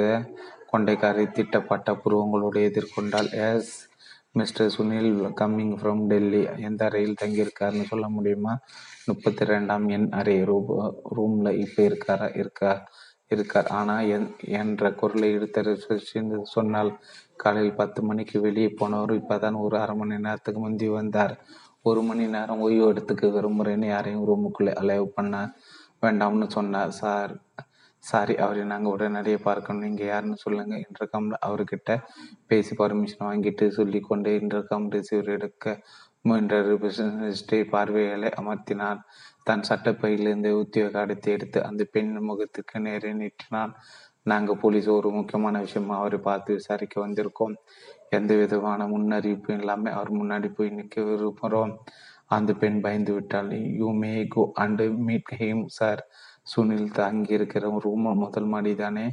கொண்டைக்காரை திட்டப்பட்ட புருவங்களோடு எதிர்கொண்டால் yes. Mister Sunil coming from Delhi எந்த அறையில் தங்கியிருக்காருன்னு சொல்ல முடியுமா? முப்பத்தி ரெண்டாம் எண் அறை ரூம் ரூமில் இப்போ இருக்காரா இருக்கா இருக்கார். ஆனால் என் என்ற குரலை எடுத்த சொன்னால் காலையில் பத்து மணிக்கு வெளியே போனவர் இப்போதான் ஒரு அரை மணி நேரத்துக்கு முந்தி வந்தார். ஒரு மணி நேரம் ஓய்வு எடுத்துக்க விரும்புகிறேன்னு யாரையும் ரூமுக்குள்ளே அலைவ் பண்ண வேண்டாம்னு சொன்னார். சார் சாரி அவரை நாங்கள் உடனடியாக பார்க்கணும். நீங்கள் யாருன்னு சொல்லுங்கள் இன்டர்காம் அவர்கிட்ட பேசி பர்மிஷன் வாங்கிட்டு சொல்லி கொண்டு இன்டர்காம் ரிசீவர் எடுக்க முயன்ற ரிசப்ஷனிஸ்டை பார்வைகளை அமர்த்தினார். தன் சட்டப்பையிலிருந்து உத்தியோக அடைத்து எடுத்து அந்த பெண் முகத்துக்கு நேரே நீட்டினான். நாங்கள் போலீஸ் ஒரு முக்கியமான விஷயம் அவரை பார்த்து விசாரிக்க வந்திருக்கோம். எந்த விதமான முன்னறிவிப்பும் இல்லாமல் அவர் முன்னாடி போய் நிற்க விரும்புகிறோம் அந்த பெண் பயந்து விட்டால் you may go and meet him sir Sunil தங்கியிருக்கிற ரூம் முதல் மாடி தானே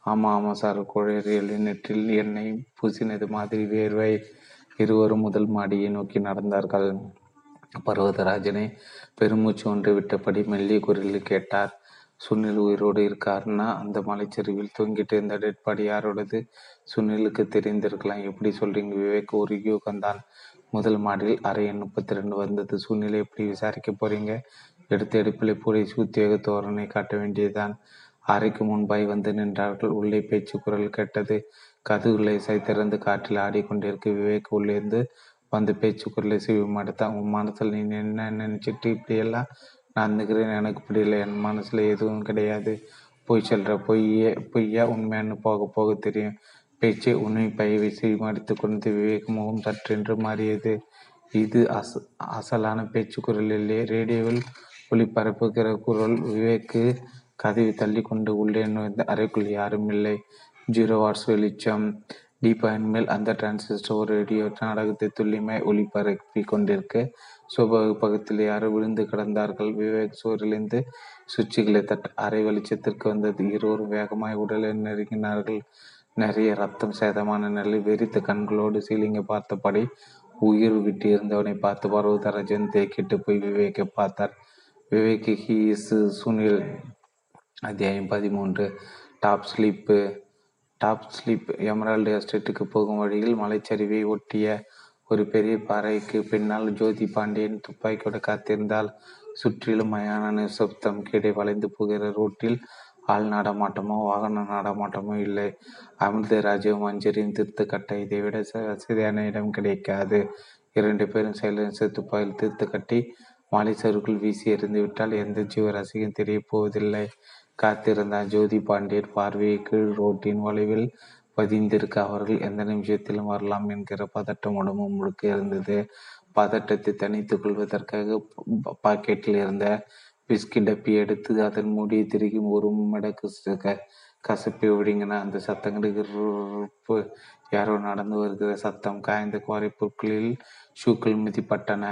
ஆமாம் ஆமாம் சார். குழறியல் நெற்றில் எண்ணெய் பூசினது மாதிரி வேர்வை இருவரும் முதல் மாடியை நோக்கி நடந்தார்கள். பர்வதராஜனை பெருமூச்சு ஒன்று விட்டபடி மெல்லிய குரலில் கேட்டார். சுனில் உயிரோடு இருக்காருன்னா அந்த மலைச்சரிவில் தூங்கிட்டு இருந்த டெட் பாடி யாரோடது? சுனிலுக்கு தெரிந்திருக்கலாம். எப்படி சொல்றீங்க? விவேக் ஒரு யூகம்தான் முதல் மாடியில் அரை எண் முப்பத்தி ரெண்டு வந்தது. சூழ்நிலை எப்படி விசாரிக்க போறீங்க? எடுத்த எடுப்பிலே போலீஸ் உத்தியோக தோரணை காட்ட வேண்டியதுதான். அறைக்கு முன்பாய் வந்து நின்றார்கள். உள்ளே பேச்சு குரல் கேட்டது கதவுகளை சைத்திறந்து காற்றில் ஆடிக்கொண்டிருக்க. விவேக் உள்ளிருந்து வந்து பேச்சு குரலை சிவி மாட்டத்தான் உன் மனசில் நீ என்ன நினைச்சிட்டு இப்படியெல்லாம் நடந்துக்கிறேன் எனக்கு பிடிக்கல என் மனசில் எதுவும் கிடையாது. பொய் சொல்கிற பொய்யே பொய்யா? உண்மையானு போக போக தெரியும். பேச்சை உண்மை பையவை மடித்து கொண்டு விவேக முகம் சற்றென்று மாறியது. இது அச அசலான பேச்சு குரல் இல்லையே. ரேடியோவில் ஒளிபரப்புகிற குரல் விவேக்கு கதவை தள்ளி கொண்டு உள்ளே நுழைந்த அறைக்குள் யாரும் இல்லை. ஜீரோ வாட்ஸ் வெளிச்சம். டீபாயின் மேல் அந்த டிரான்சிஸ்டர் ரேடியோ நாடகத்தை துல்லியமாய் ஒளிபரப்பி கொண்டிருக்க. சோபா பக்கத்தில் யாரோ விழுந்து கிடந்தார்கள். விவேக் சோரிலிருந்து சுவிட்சுகளை தட்ட அரை வெளிச்சத்திற்கு வந்தது. இருவரும் வேகமாய் உடலை நெருங்கினார்கள். நிறைய ரத்தம் சேதமான நிலை வெறித்த கண்களோடு சீலிங்கை பார்த்தபடி உயிர் விட்டு இருந்தவனை பார்த்து பர்வதராஜன் தேக்கிட்டு போய் விவேக்கை பார்த்தார். விவேக் ஹி இஸ் சுனில் அத்தியாயம் பதிமூன்று. Top sleep. Top sleep Emerald எஸ்டேட்டுக்கு போகும் வழியில் மலைச்சரிவை ஒட்டிய ஒரு பெரிய பாறைக்கு பின்னால் ஜோதி பாண்டியன் துப்பாக்கியோட காத்திருந்தால் சுற்றிலும் மயான நிசப்தம். கீழே வளைந்து போகிற ரோட்டில் ஆள் நடமாட்டமோ வாகன நடமாட்டமோ இல்லை. அமிர்தராஜும் மஞ்சரின் திருத்துக்கட்டை கட்டை இதை விட வசதியான இடம் கிடைக்காது. இரண்டு பேரும் சைலன்சர் துப்பாக்கியில் திருத்துக்கட்டி கட்டி மாலை சருக்குள் வீசி எறிந்துவிட்டால் எந்த ஜீவராசியும் தெரிய போவதில்லை. காத்திருந்தான் ஜோதி பாண்டியன் பார்வையை கீழ் ரோட்டின் வளைவில் பதிந்திருக்க அவர்கள் எந்த நிமிஷத்திலும் வரலாம் என்கிற பதட்டம் உடம்பு முழுக்க இருந்தது பதட்டத்தை தனித்துக் கொள்வதற்காக பாக்கெட்டில் இருந்த பிஸ்கி டப்பி எடுத்து அதன் மூடியை திருகி ஒரு மடக்கு கசப்பி விடுங்கின அந்த சத்தங்களுக்கு யாரோ நடந்து வருகிற சத்தம். காய்ந்த குறை பொருட்களில் ஷூக்கள் மிதிப்பட்டன.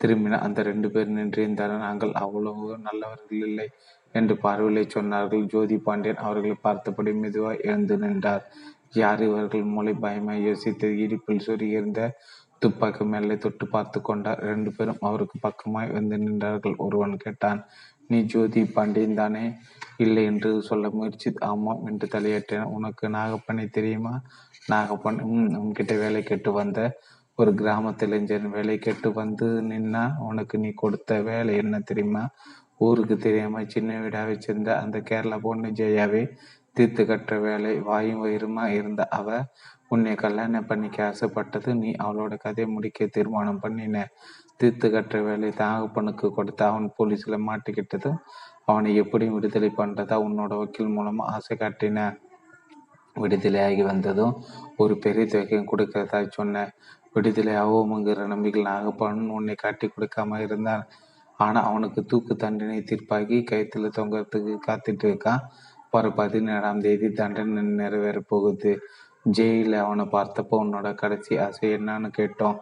திரும்பின அந்த ரெண்டு பேர் நின்றிருந்தாலும் நாங்கள் அவ்வளவு நல்லவர்கள் இல்லை என்று பார்வையிலே சொன்னார்கள். ஜோதி பாண்டியன் அவர்களை பார்த்தபடி மெதுவாக எழுந்து நின்றார். யார் இவர்கள்? மூளை பயமாய் யோசித்து இடிப்பில் சொருகியிருந்த துப்பாக்கி மேலே தொட்டு பார்த்து கொண்டார். ரெண்டு பேரும் அவருக்கு பக்கமாய் வந்து நின்றார்கள். ஒருவன் கேட்டான் நீ ஜோதி பாண்டியன் தானே? இல்லை என்று சொல்ல முயற்சி ஆமாம் என்று தலையேற்றேன் உனக்கு நாகப்பனை தெரியுமா? நாகப்பன் உன்கிட்ட வேலை கேட்டு வந்த ஒரு கிராமத்தில் இளைஞன் வேலை கேட்டு வந்து நின்னா உனக்கு நீ கொடுத்த வேலை என்ன தெரியுமா? ஊருக்கு தெரியாம சின்ன வீடா வச்சிருந்த அந்த கேரளா பொண்ணு ஜெயாவே தீர்த்து கட்டுற வேலை வாயும் வயிறுமா இருந்த அவ உன்னை கல்யாணம் பண்ணிக்க ஆசைப்பட்டது நீ அவளோட கதையை முடிக்க தீர்மானம் பண்ணின. தீர்த்து கட்டுற வேலை தாகப்பனுக்கு கொடுத்த. அவன் போலீஸில் மாட்டிக்கிட்டதும் அவனை எப்படி விடுதலை பண்ணுறதா உன்னோட வக்கீல் மூலமாக ஆசை காட்டின. விடுதலை ஆகி வந்ததும் ஒரு பெரிய தொகையும் கொடுக்கறதா சொன்னேன் விடுதலை ஆவோமுங்கிற நம்பிக்கை நாகப்பன் உன்னை காட்டி கொடுக்காம இருந்தான். ஆனால் அவனுக்கு தூக்கு தண்டனை தீர்ப்பாகி கைத்தில் தொங்கறதுக்கு காத்துட்டு இருக்கான். வர பதினேழாம் தேதி தண்டனை நிறைவேற போகுது ஜெயிலில் அவனை பார்த்தப்போ உன்னோட கடைசி ஆசை என்னன்னு கேட்டோம்.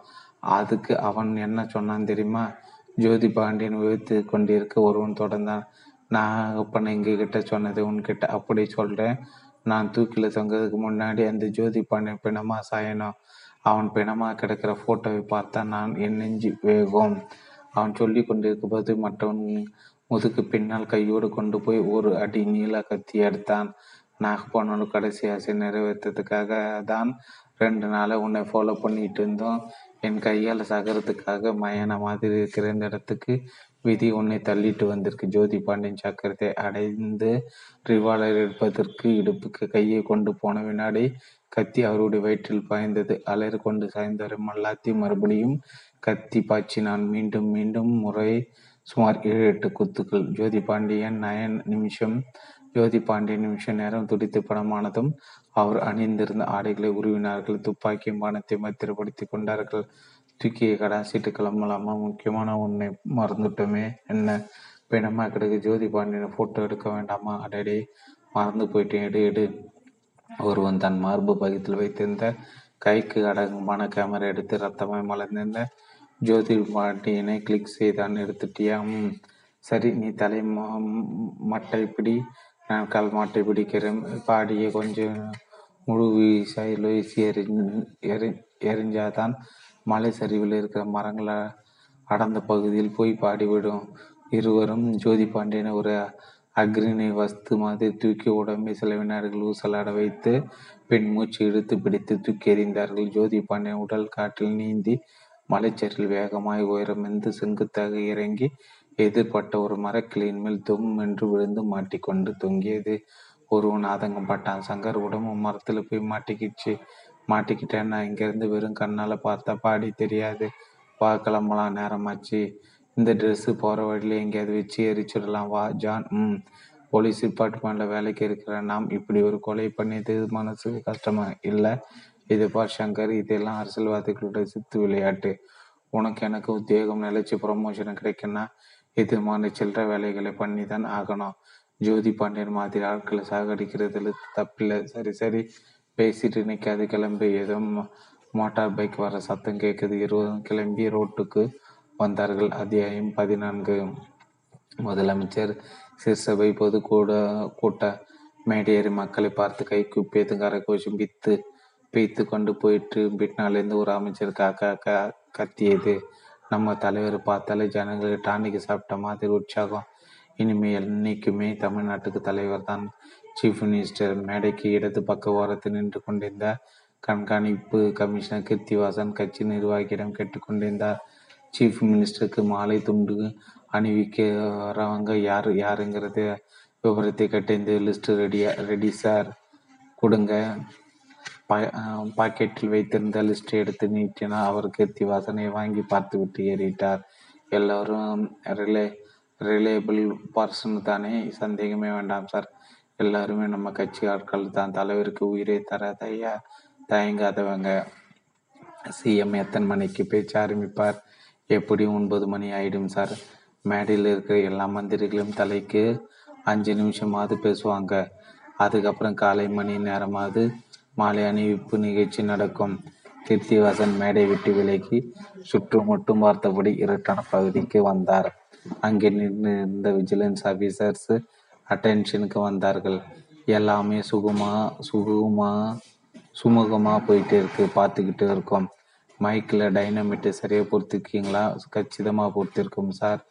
அதுக்கு அவன் என்ன சொன்னான் தெரியுமா? ஜோதி பாண்டியன் விவரித்து கொண்டிருக்க ஒருவன் தொடர்ந்தான். நான் அப்பனை எங்ககிட்ட சொன்னது உன்கிட்ட அப்படி சொல்கிறேன் நான் தூக்கில தொங்கிறதுக்கு முன்னாடி அந்த ஜோதி பாண்டியன் பிணமா சாயணும். அவன் பிணமாக கிடக்கிற போட்டோவை பார்த்தா நான் என் நெஞ்சு வேகும் அவன் சொல்லி கொண்டிருக்கும் போது மற்றவன் முதுகு பின்னால் கையோடு கொண்டு போய் ஒரு அடி நீள கத்தி எடுத்தான். நாகப்போனோட கடைசி ஆசை நிறைவேற்றதுக்காக தான் ரெண்டு நாளை உன்னை ஃபாலோ பண்ணிட்டு இருந்தோம். என் கையால் சகரத்துக்காக மயான மாதிரி இருக்கிற இந்த இடத்துக்கு விதி உன்னை தள்ளிட்டு வந்திருக்கு. ஜோதி பாண்டியன் சக்கரத்தை அடைந்து ரிவாலர் எடுப்பதற்கு இடுப்புக்கு கையை கொண்டு போன வினாடி கத்தி அவருடைய வயிற்றில் பாய்ந்தது. அலறி கொண்டு சாய்ந்தவரை மல்லாத்தி மறுபடியும் கத்தி பாய்ச்சினான். மீண்டும் மீண்டும் முறை சுமார் ஏழு எட்டு குத்துக்கள். ஜோதி பாண்டியன் நயன் நிமிஷம். ஜோதி பாண்டியன் நிமிஷம் நேரம் துடித்து படமானதும் அவர் அணிந்திருந்த ஆடைகளை உருவினார்கள். துப்பாக்கியும் பானத்தை மத்திரப்படுத்தி கொண்டார்கள். தூக்கிய கடாசிட்டு கிளம்பலாமா? முக்கியமான உன்னை மறந்துட்டோமே. என்ன? பிணமா கிடக்கு. ஜோதி பாண்டியனை போட்டோ எடுக்க வேண்டாமா? அடடே மறந்து போயிட்டேன். எடு எடு. ஒருவன் தன் மார்பு பகுதியில் வைத்திருந்த கைக்கு அடங்கமான கேமரா எடுத்து ரத்தமாய் மலர்ந்திருந்த ஜோதி பாண்டியனை கிளிக் செய்தான். எடுத்துட்டியா? சரி நீ தலை மட்டை பிடி. நான் கால் மாட்டை பிடிக்கிறேன். பாடியை கொஞ்சம் முழு வீசாய் வீசி எரி எரிஞ்சாதான் மலை சரிவில் இருக்கிற மரங்களை அடர்ந்த பகுதியில் போய் பாடிவிடும். இருவரும் ஜோதி பாண்டியனை ஒரு அக்ரிணை வஸ்து மாதிரி தூக்கி உடம்பை சில வினாடிகள் ஊசலாட வைத்து பெண் மூச்சு இழுத்து பிடித்து தூக்கி எறிந்தார்கள். ஜோதி பாண்டியன் உடல் காற்றில் நீந்தி மலைச்சரில் வேகமாய் உயரமெந்து செங்குத்தாக இறங்கி எதிர்பட்ட ஒரு மரக்கிளையின் மேல் தும் என்று விழுந்து மாட்டிக்கொண்டு தொங்கியது. ஒருவன் ஆதங்கப்பட்டான் சங்கர் உடம்பு மரத்தில் போய் மாட்டிக்கிச்சு. மாட்டிக்கிட்டேன் நான் இங்கிருந்து வெறும் கண்ணால் பார்த்தா பாடி தெரியாது. பார்க்கலாமலாம் நேரமாச்சு. இந்த ட்ரெஸ்ஸு போகிற வழியில எங்கேயாவது வச்சு எரிச்சிடலாம். வா ஜான். ம். போலீஸ் டிபார்ட்மெண்ட்டில் வேலைக்கு இருக்கிற நாம் இப்படி ஒரு கொலை பண்ணியது மனசு கஷ்டமா? இல்லை. இது பார் சங்கர் இதெல்லாம் அரசியல்வாதிகளுடைய சித்து விளையாட்டு. உனக்கு எனக்கு உத்தியோகம் நிலைச்சி ப்ரொமோஷன் கிடைக்குன்னா இது மாதிரி சில்லற வேலைகளை பண்ணி தான் ஆகணும். ஜோதி பாண்டியன் மாதிரி ஆட்களை சாகடிக்கிறதுல தப்பில்லை. சரி சரி. பேசிட்டு நிற்காது கிளம்பி. ஏதோ மோட்டார் பைக் வர சத்தம் கேட்குது இருபதும் கிளம்பி ரோட்டுக்கு வந்தார்கள். அத்தியாயம் பதினான்கு. முதலமைச்சர் சிற்சபை பொது கூட கூட்ட மேடையேறி மக்களை பார்த்து கை குப்பியது கரகோஷம் பித்து பீத்து கொண்டு போயிட்டு பின்னாலேருந்து ஒரு அமைச்சர் காக்கா கத்தியது. நம்ம தலைவர் பார்த்தாலே ஜனங்களுக்கு டானிக்கு சாப்பிட்ட மாதிரி உற்சாகம். இனிமேல் என்னைக்குமே தமிழ்நாட்டுக்கு தலைவர் தான் சீஃப் மினிஸ்டர் மேடைக்கு இடது பக்க ஓரத்தில் நின்று கொண்டிருந்த கண்காணிப்பு கமிஷனர் கிருத்திவாசன் கட்சி நிர்வாகியிடம் கேட்டுக்கொண்டிருந்தார் சீஃப் மினிஸ்டருக்கு மாலை துண்டு அணிவிக்கிறவங்க யார் யாருங்கிறது விவரத்தை கட்டி இந்த லிஸ்ட் ரெடியா ரெடி சார் கொடுங்க. பாக்கெட்டில் வைத்திருந்த லிஸ்ட்டை எடுத்து நீட்டினா அவர் கீர்த்திவாசனை வாங்கி பார்த்துவிட்டு ஏறிட்டார். எல்லோரும் ரிலே ரிலேபிள் பர்சன் தானே? சந்தேகமே வேண்டாம் சார் எல்லாருமே நம்ம கட்சி ஆட்கள் தான். தலைவருக்கு உயிரை தர தயா தயங்காதவங்க. சிஎம் எத்தனை மணிக்கு பேச்சு ஆரம்பிப்பார்? எப்படி ஒன்பது மணி ஆயிடும் சார்? மேடையில் இருக்கிற எல்லா மந்திரிகளும் தலைக்கு அஞ்சு நிமிஷமாவது பேசுவாங்க. அதுக்கப்புறம் காலை மணி நேரமாவது மாலை அணிவிப்பு நிகழ்ச்சி நடக்கும். கீர்த்திவாசன் மேடை விட்டு விலகி சுற்றுமுட்டும் பார்த்தபடி இருட்டான பகுதிக்கு வந்தார். அங்கே நின்று விஜிலன்ஸ் ஆபீசர்ஸ் அட்டென்ஷனுக்கு வந்தார்கள். எல்லாமே சுகமாக சுகமாக சுமூகமாக போயிட்டு இருக்கு. பார்த்துக்கிட்டு இருக்கோம். மைக்கில் டைனமிட்டை சரியாக பொறுத்துக்கீங்களா கச்சிதமாக பொறுத்திருக்கும் sir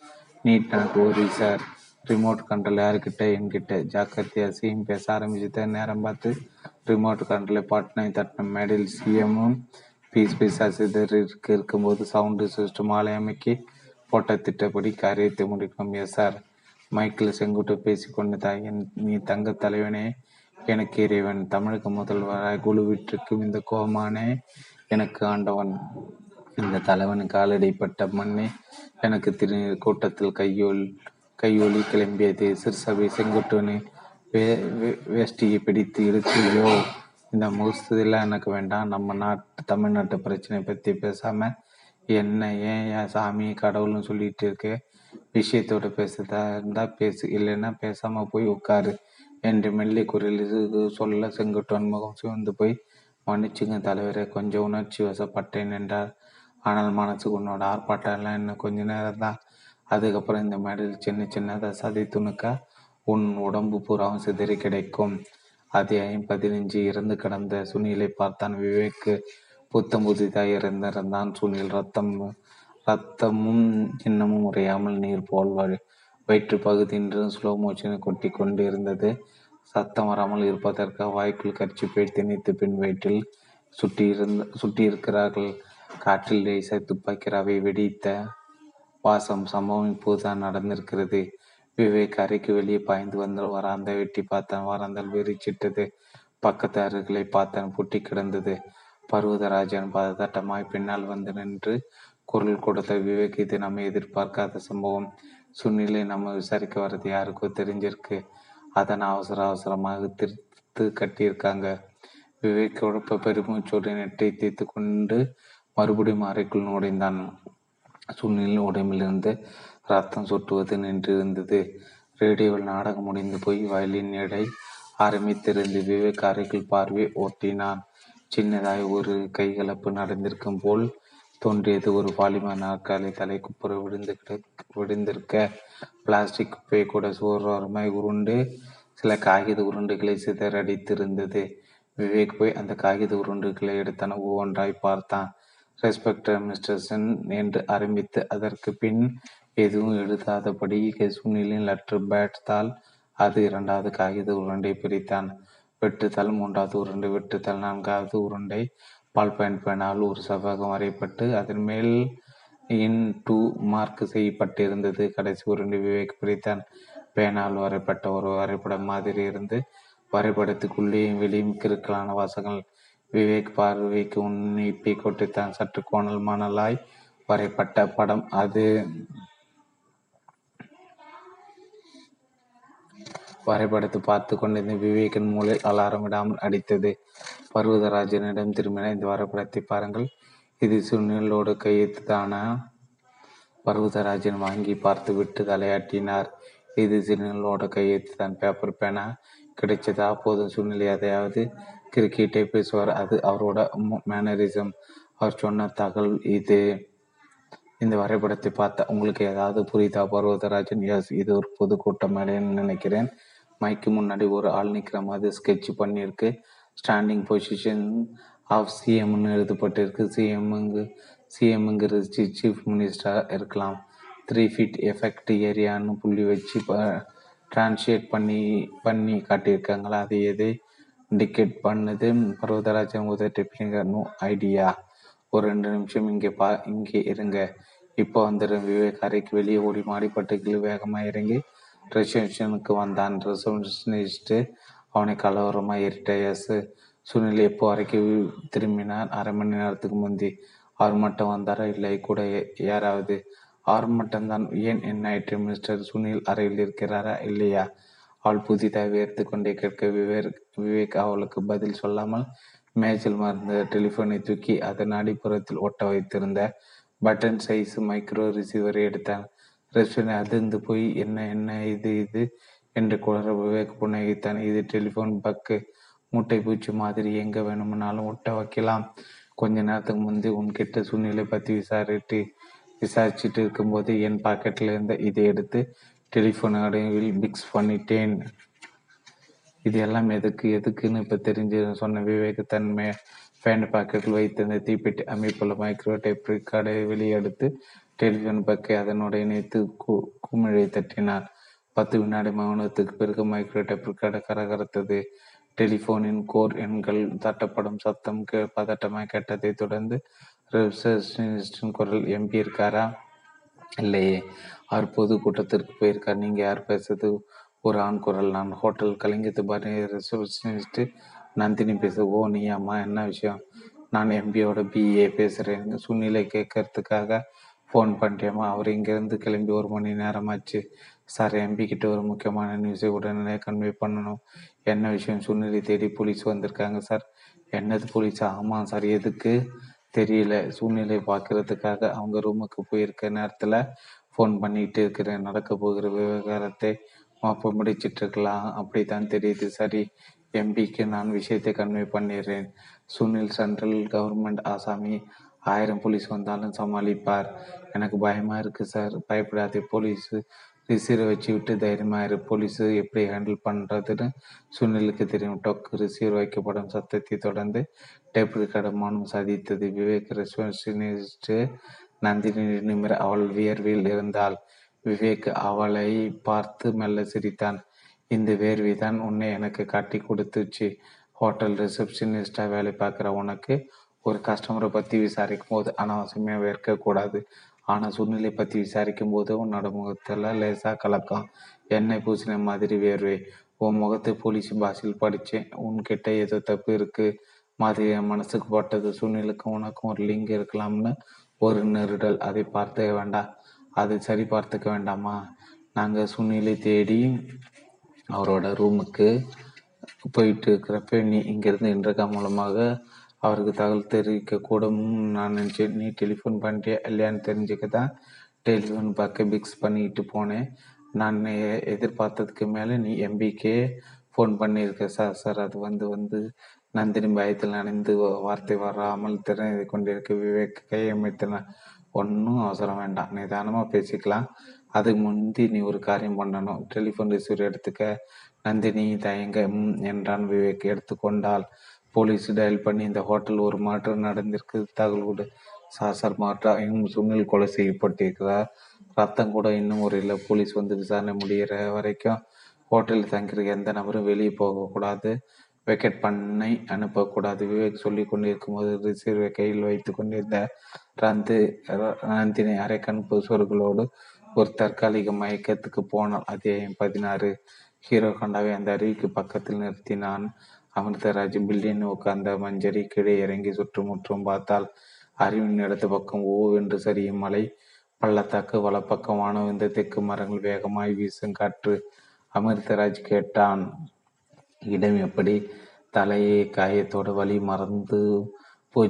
need not worry sir remote control யாருக்கிட்ட? என்கிட்ட. ஜாக்கிரதையா சிஎம் பேச ஆரம்பிச்சுட்டு நேரம் பார்த்து ரிமோட் கண்ட்ரோல் பாட்னை தட்டின மேடையில் சிஎம்மும் பீஸ் பீஸா சிதறிக்கு இருக்கும்போது சவுண்டு சிஸ்டம் ஆலயமைக்கு போட்ட திட்டப்படி காரியத்தை முடிக்கணும் எஸ் சார் மைக்கில் செங்குட்டு பேசிக்கொண்டு தாயன் நீ தங்க தலைவனே எனக்கு இறைவன் தமிழக முதல்வராய் குழுவிட்டிருக்கும் இந்த கோமானே எனக்கு ஆண்டவன் இந்த தலைவன் காலடிப்பட்ட மண்ணே எனக்கு திரு கூட்டத்தில் கையொல் கையொலி கிளம்பியது. சிறுசபை செங்குட்டுவனு வே வேஷ்டியை பிடித்து இழுத்து இந்த முகஸ்தெல்லாம் எனக்கு வேண்டாம். நம்ம நாட்டு தமிழ்நாட்டு பிரச்சனை பற்றி பேசாம என்ன ஏன் என் சாமி கடவுள்னு சொல்லிட்டு இருக்க? விஷயத்தோட பேசுதா இருந்தால் பேசு. இல்லைன்னா பேசாமல் போய் உட்காரு. என்று மெல்லிய குரலில் சொல்ல செங்குட்டுவன் முகம் சிவந்து போய் மன்னிச்சுங்க தலைவரே கொஞ்சம் உணர்ச்சி வசப்பட்டேன் என்றார். ஆனால் மனசுக்கு உன்னோட ஆர்ப்பாட்டம் எல்லாம் இன்னும் கொஞ்ச நேரம் தான் அதுக்கப்புறம் இந்த மேடையில் சின்ன சின்னதாக சதி துணுக்க உன் உடம்பு பூராவும் சிதறி கிடைக்கும். அத்தியாயம் பதினஞ்சு. இறந்து கிடந்த சுனிலை பார்த்தான் விவேக் புத்தம் புதிதாக இருந்திருந்தான் சுனில். ரத்தம் ரத்தமும் இன்னமும் உறையாமல் நீர் போல் வயிற்று பகுதி ஸ்லோ மோஷனை கொட்டி கொண்டு இருந்தது சத்தம் வராமல் இருப்பதற்காக வாய்க்குள் கர்ச்சிப்பை திணித்து பின் வயிற்றில் சுட்டியிருந்த சுட்டியிருக்கிறார்கள் காற்றில் லேசை துப்பாக்கி ரவை வெடித்த வாசம் சம்பவம் இப்போதுதான் நடந்திருக்கிறது. விவேக் அறைக்கு வெளியே பாய்ந்து வந்து வராந்த வெட்டி பார்த்தான். வராந்தால் வெறிச்சிட்டது. பக்கத்து அருகளை பார்த்தான் புட்டி கிடந்தது. பர்வதராஜன் பதட்டமாய் பின்னால் வந்து நின்று குரல் கொடுத்த விவேக் இது நம்ம எதிர்பார்க்காத சம்பவம். சுனிலை நம்ம விசாரிக்க வர்றது யாருக்கோ தெரிஞ்சிருக்கு. அதனை அவசர அவசரமாக திருத்து கட்டியிருக்காங்க. விவேக் குழப்ப பெருமூச்சோடு நெட்டை தேய்த்து கொண்டு மறுபடியும் அறைக்குள் நுழைந்தான். சூழ்நிலை உடம்பிலிருந்து ரத்தம் சொட்டுவது நின்றிருந்தது. ரேடியோவில் நாடகம் முடிந்து போய் வயலின் எடை ஆரம்பித்திருந்து விவேக் அறைக்குள் பார்வை ஓட்டினான். சின்னதாய் ஒரு கைகலப்பு நடந்திருக்கும் போல் தோன்றியது. ஒரு பாலிமர் நாற்காலி தலை குப்புற விழுந்து விழுந்திருக்க பிளாஸ்டிக் குப்பை கூட சோர்வரமாய் உருண்டு சில காகித உருண்டுகளை சிதறடித்திருந்தது. விவேக் போய் அந்த காகித உருண்டுகளை எடுத்தன ஒவ்வொன்றாய் பார்த்தான். ரெஸ்பெக்டர் மிஸ்டர் சென் என்று ஆரம்பித்து அதற்கு பின் எதுவும் எழுதாதபடி சுனிலின் லெட்டர் பேட்தால் அது இரண்டாவது காகித உருண்டை பிரித்தான். வெட்டுத்தால் மூன்றாவது உருண்டை வெட்டுத்தால் நான்காவது உருண்டை பால் பேனால் ஒரு செவ்வகம் வரையப்பட்டு அதன் மேல் இன் டூ மார்க் செய்யப்பட்டிருந்தது. கடைசி உருண்டு விவேக் பிரித்தான் பேனால் வரைப்பட்ட ஒரு வரைபடம் மாதிரி இருந்து வரைபடத்துக்குள்ளேயும் வெளியும் கிறுக்கலான வாசங்கள் விவேக் பார்வைக்கு உன்னிப்பை கொட்டித்தான். சற்று கோணல் மணலாய் வரைப்பட்ட படம் அது. வரைபடத்தை பார்த்து கொண்டிருந்த விவேக்கின் மூளை அலாரம் விடாமல் அடித்தது. பர்வதராஜனிடம் திரும்பின இந்த வரைபடத்தை பாருங்கள். இது சுனிலோடு கையெழுத்து பர்வதராஜன் வாங்கி பார்த்து விட்டு தலையாட்டினார். இது சுனிலோட கையெழுத்து தான் பேப்பர் பேனா கிடைச்சதா? போதும் சுனில் எதையாவது கிரிக்கெட்டை பேசுவார். அது அவரோட மேனரிசம் அவர் சொன்ன தகவல் இது. இந்த வரைபடத்தை பார்த்தா உங்களுக்கு ஏதாவது புரியுதா பர்வதராஜன்? எஸ் இது ஒரு பொதுக்கூட்டம் மேடைன்னு நினைக்கிறேன்? மைக்கு முன்னாடி ஒரு ஆள் நிற்கிற மாதிரி ஸ்கெட்ச் பண்ணியிருக்கு. ஸ்டாண்டிங் பொசிஷன் ஆஃப் சிஎம்னு எழுதப்பட்டிருக்கு. சிஎம்ங்கு சிஎம்ங்கிறது சீஃப் மினிஸ்டராக இருக்கலாம். த்ரீ ஃபீட் எஃபெக்ட் ஏரியான்னு புள்ளி வச்சு டிரான்ஸ்லேட் பண்ணி பண்ணி காட்டியிருக்காங்களா? அது எது? இண்டிகேட் பண்ணுது. பர்வதராஜன் உதட்டிப்பிங்க நோ ஐடியா ஒரு ரெண்டு நிமிஷம் இங்கே பா இங்கே இருங்க. இப்போ வந்துடும் விவேக் அறைக்கு வெளியே ஓடி மாடிப்பட்டுக்கு வேகமாக இறங்கி ரிசப்ஷனுக்கு வந்தான். ரிசப்ஷனிஸ்ட்டு அவனை கலவரமாக ஏறிட்டாயஸ் சுனில் எப்போ அறைக்கு திரும்பினார்? அரை மணி நேரத்துக்கு முந்தி அவர் மட்டும் வந்தாரா இல்லை கூட யாராவது அவர் மட்டும்தான் ஏன் என்ன ஆயிற்று? மிஸ்டர் சுனில் அறையில் இருக்கிறாரா இல்லையா? அவள் புதிதாக வேர்த்து கொண்டே கேட்க விவேக் விவேக் அவளுக்கு பதில் சொல்லாமல் மேஜில் மறந்த டெலிஃபோனை தூக்கி அதன் அடிப்புறத்தில் ஒட்ட வைத்திருந்த பட்டன் சைஸ் மைக்ரோ ரிசீவரை எடுத்தான். ரிசப்ஷனை அதிர்ந்து போய் என்ன என்ன இது இது? என்று குளற விவேக் புன்னகித்தான். இது டெலிஃபோன் பக்கு மூட்டை பூச்சி மாதிரி எங்க வேணும்னாலும் ஒட்ட வைக்கலாம். கொஞ்ச நேரத்துக்கு முந்தைய உன்கிட்ட சூழ்நிலை பத்தி விசாரிட்டு விசாரிச்சுட்டு இருக்கும்போது என் பாக்கெட்ல இருந்த இதை எடுத்து டெலிஃபோன் அடைவில் பிக்ஸ் பண்ணிட்டேன். இது எல்லாம் எதுக்கு எதுக்குன்னு இப்போ தெரிஞ்சு சொன்ன விவேக் தன்மை பேண்ட் பாக்கெட்டில் வைத்திருந்த தீப்பெட்டி அமைப்புள்ள மைக்ரோ டைப் ரெக்கார்டை வெளியெடுத்து டெலிஃபோன் பக்கை அதனுடைய இணைத்து குமிழை தட்டினார். பத்து வினாடி மௌனத்துக்கு பிறகு மைக்ரோ டைப் ரெக்கார்டு கரகரத்தது. டெலிஃபோனின் கோர் எண்கள் தட்டப்படும் சத்தம் பதட்டமாக கேட்டதை தொடர்ந்து ரிசப்ஷனிஸ்டின் குரல் எம்பி இருக்காரா இல்லையே. அவர் பொது கூட்டத்திற்கு போயிருக்கார். நீங்கள் யார் பேசுறது? ஒரு ஆண் குரல். நான் ஹோட்டல் கலிங்கத்து பாரி ரிசப்ஷனிஸ்ட் நந்தினி பேச ஓ நீ அம்மா என்ன விஷயம்? நான் எம்பியோட பிஏ பேசுகிறேன் சுனிலை கேட்கறதுக்காக ஃபோன் பண்ணிட்டேம்மா அவர் இங்கேருந்து கிளம்பி ஒரு மணி நேரமாச்சு. சார் எம்பி கிட்ட ஒரு முக்கியமான நியூஸை உடனே கன்வே பண்ணணும். என்ன விஷயம் சூழ்நிலை தேடி போலீஸ் வந்திருக்காங்க சார் என்னது போலீஸா ஆமாம் சார் எதுக்கு? தெரியல. சூழ்நிலை பார்க்கறதுக்காக அவங்க ரூமுக்கு போயிருக்க நேரத்தில் ஃபோன் பண்ணிட்டு இருக்கிறேன் நடக்க போகிற விவகாரத்தை மாப்ப முடிச்சிட்டு இருக்கலாம். அப்படித்தான் தெரியுது சரி எம்பிக்கு நான் விஷயத்தை கன்வே பண்ணிடுறேன். சுனில் சென்ட்ரல் கவர்மெண்ட் ஆசாமி ஆயிரம் போலீஸ் வந்தாலும் சமாளிப்பார். எனக்கு பயமாக இருக்குது சார் பயப்படாதே போலீஸு ரிசீவரை வச்சு விட்டு தைரியமாக இரு. போலீஸ் எப்படி ஹேண்டில் பண்ணுறதுன்னு சுனிலுக்கு தெரியும். டொக்கு ரிசீவர் வைக்கப்படும் சத்தத்தை தொடர்ந்து டேப் கடமானம் சாதித்தது. விவேக் ரெஸ்பான்சினிஸ்ட் நந்தினி நிமிர அவள் வியர்வில் இருந்தாள். விவேக் அவளை பார்த்து மெல்ல சிரித்தான். இந்த வேர்விதான் உன்னை எனக்கு காட்டி கொடுத்துச்சு. ஹோட்டல் ரிசப்ஷனிஸ்டாக வேலை பார்க்குற உனக்கு ஒரு கஸ்டமரை பற்றி விசாரிக்கும் போது அனாவசியமாக வேர்க்கக்கூடாது. ஆனால் சூழ்நிலை பற்றி விசாரிக்கும் போது உன்னோட முகத்தில் லேசாக கலக்கம். எண்ணெய் பூசின மாதிரி வேர்வை. உன் முகத்தை போலீஸ் பாஷையில் படித்தேன் உன்கிட்ட ஏதோ தப்பு இருக்கு. மாதிரி என் மனசுக்கு பட்டது சூழ்நிலைக்கும் உனக்கும் ஒரு லிங்க் இருக்கலாம்னு ஒரு நெருடல். அதை பார்த்துக்க வேண்டாம். அதை சரி பார்த்துக்க வேண்டாமா? நாங்கள் சூழ்நிலை தேடி அவரோட ரூமுக்கு போயிட்டு இருக்கிறப்ப நீ இங்கேருந்து இன்றைக்கா மூலமாக அவருக்கு தகவல் தெரிவிக்க கூடும் நான் நினச்சேன் நீ டெலிஃபோன் பண்ணிட்டியா இல்லையான்னு தெரிஞ்சுக்க தான் டெலிஃபோன் பார்க்க பிக்ஸ் பண்ணிட்டு போனேன். நான் எதிர்பார்த்ததுக்கு மேலே நீ எம்பிக்கே ஃபோன் பண்ணியிருக்க. சார் சார் அது வந்து வந்து நந்தினி பயத்தில் நனைந்து வார்த்தை வராமல் திறந்து கொண்டிருக்க. விவேக் கையமைத்தினான் ஒன்றும் அவசரம் வேண்டாம். நிதானமாக பேசிக்கலாம். அதுக்கு முந்தி நீ ஒரு காரியம் பண்ணணும். டெலிஃபோன் ரிசீவர் எடுத்துக்க. நந்தினி தயங்க என்றான் விவேக். எடுத்துக்கொண்டால் போலீஸ் டயல் பண்ணி இந்த ஹோட்டல் ஒரு மாற்றம் நடந்திருக்கு. தகவல் கூட. சாசர் மாற்றா. இன்னும் சுனில் கொலை செய்யப்பட்டிருக்கிறார். ரத்தம் கூட இன்னும் ஒரு இல்லை. போலீஸ் வந்து விசாரணை முடிகிற வரைக்கும் ஹோட்டலில் தங்கியிருக்க எந்த நபரும் வெளியே போகக்கூடாது. வெக்கெட் பண்ணை அனுப்பக்கூடாது. விவேக் சொல்லி கொண்டிருக்கும் போது ரிசீவரை கையில் வைத்து கொண்டிருந்த ரந்து நந்தினி அரைக்கண்பு சுவர்களோடு ஒரு தற்காலிக மயக்கத்துக்கு போனால் அதே பதினாறு. ஹீரோ கண்டாவை அந்த அருவிக்கு பக்கத்தில் நிறுத்தினான். அமிர்தராஜ் பில்டின் உட்கார்ந்த மஞ்சரி கீழே இறங்கி சுற்றுமுற்றும் பார்த்தால் அறிவின் இடது பக்கம் ஓவென்று சரியும் மலை பள்ளத்தாக்கு வலப்பக்கம் வானவிந்த தெற்கு மரங்கள் வேகமாய் வீசும் காற்று அமிர்தராஜ் கேட்டான். இடம் எப்படி? தலையை காயத்தோட வழி மறந்து போ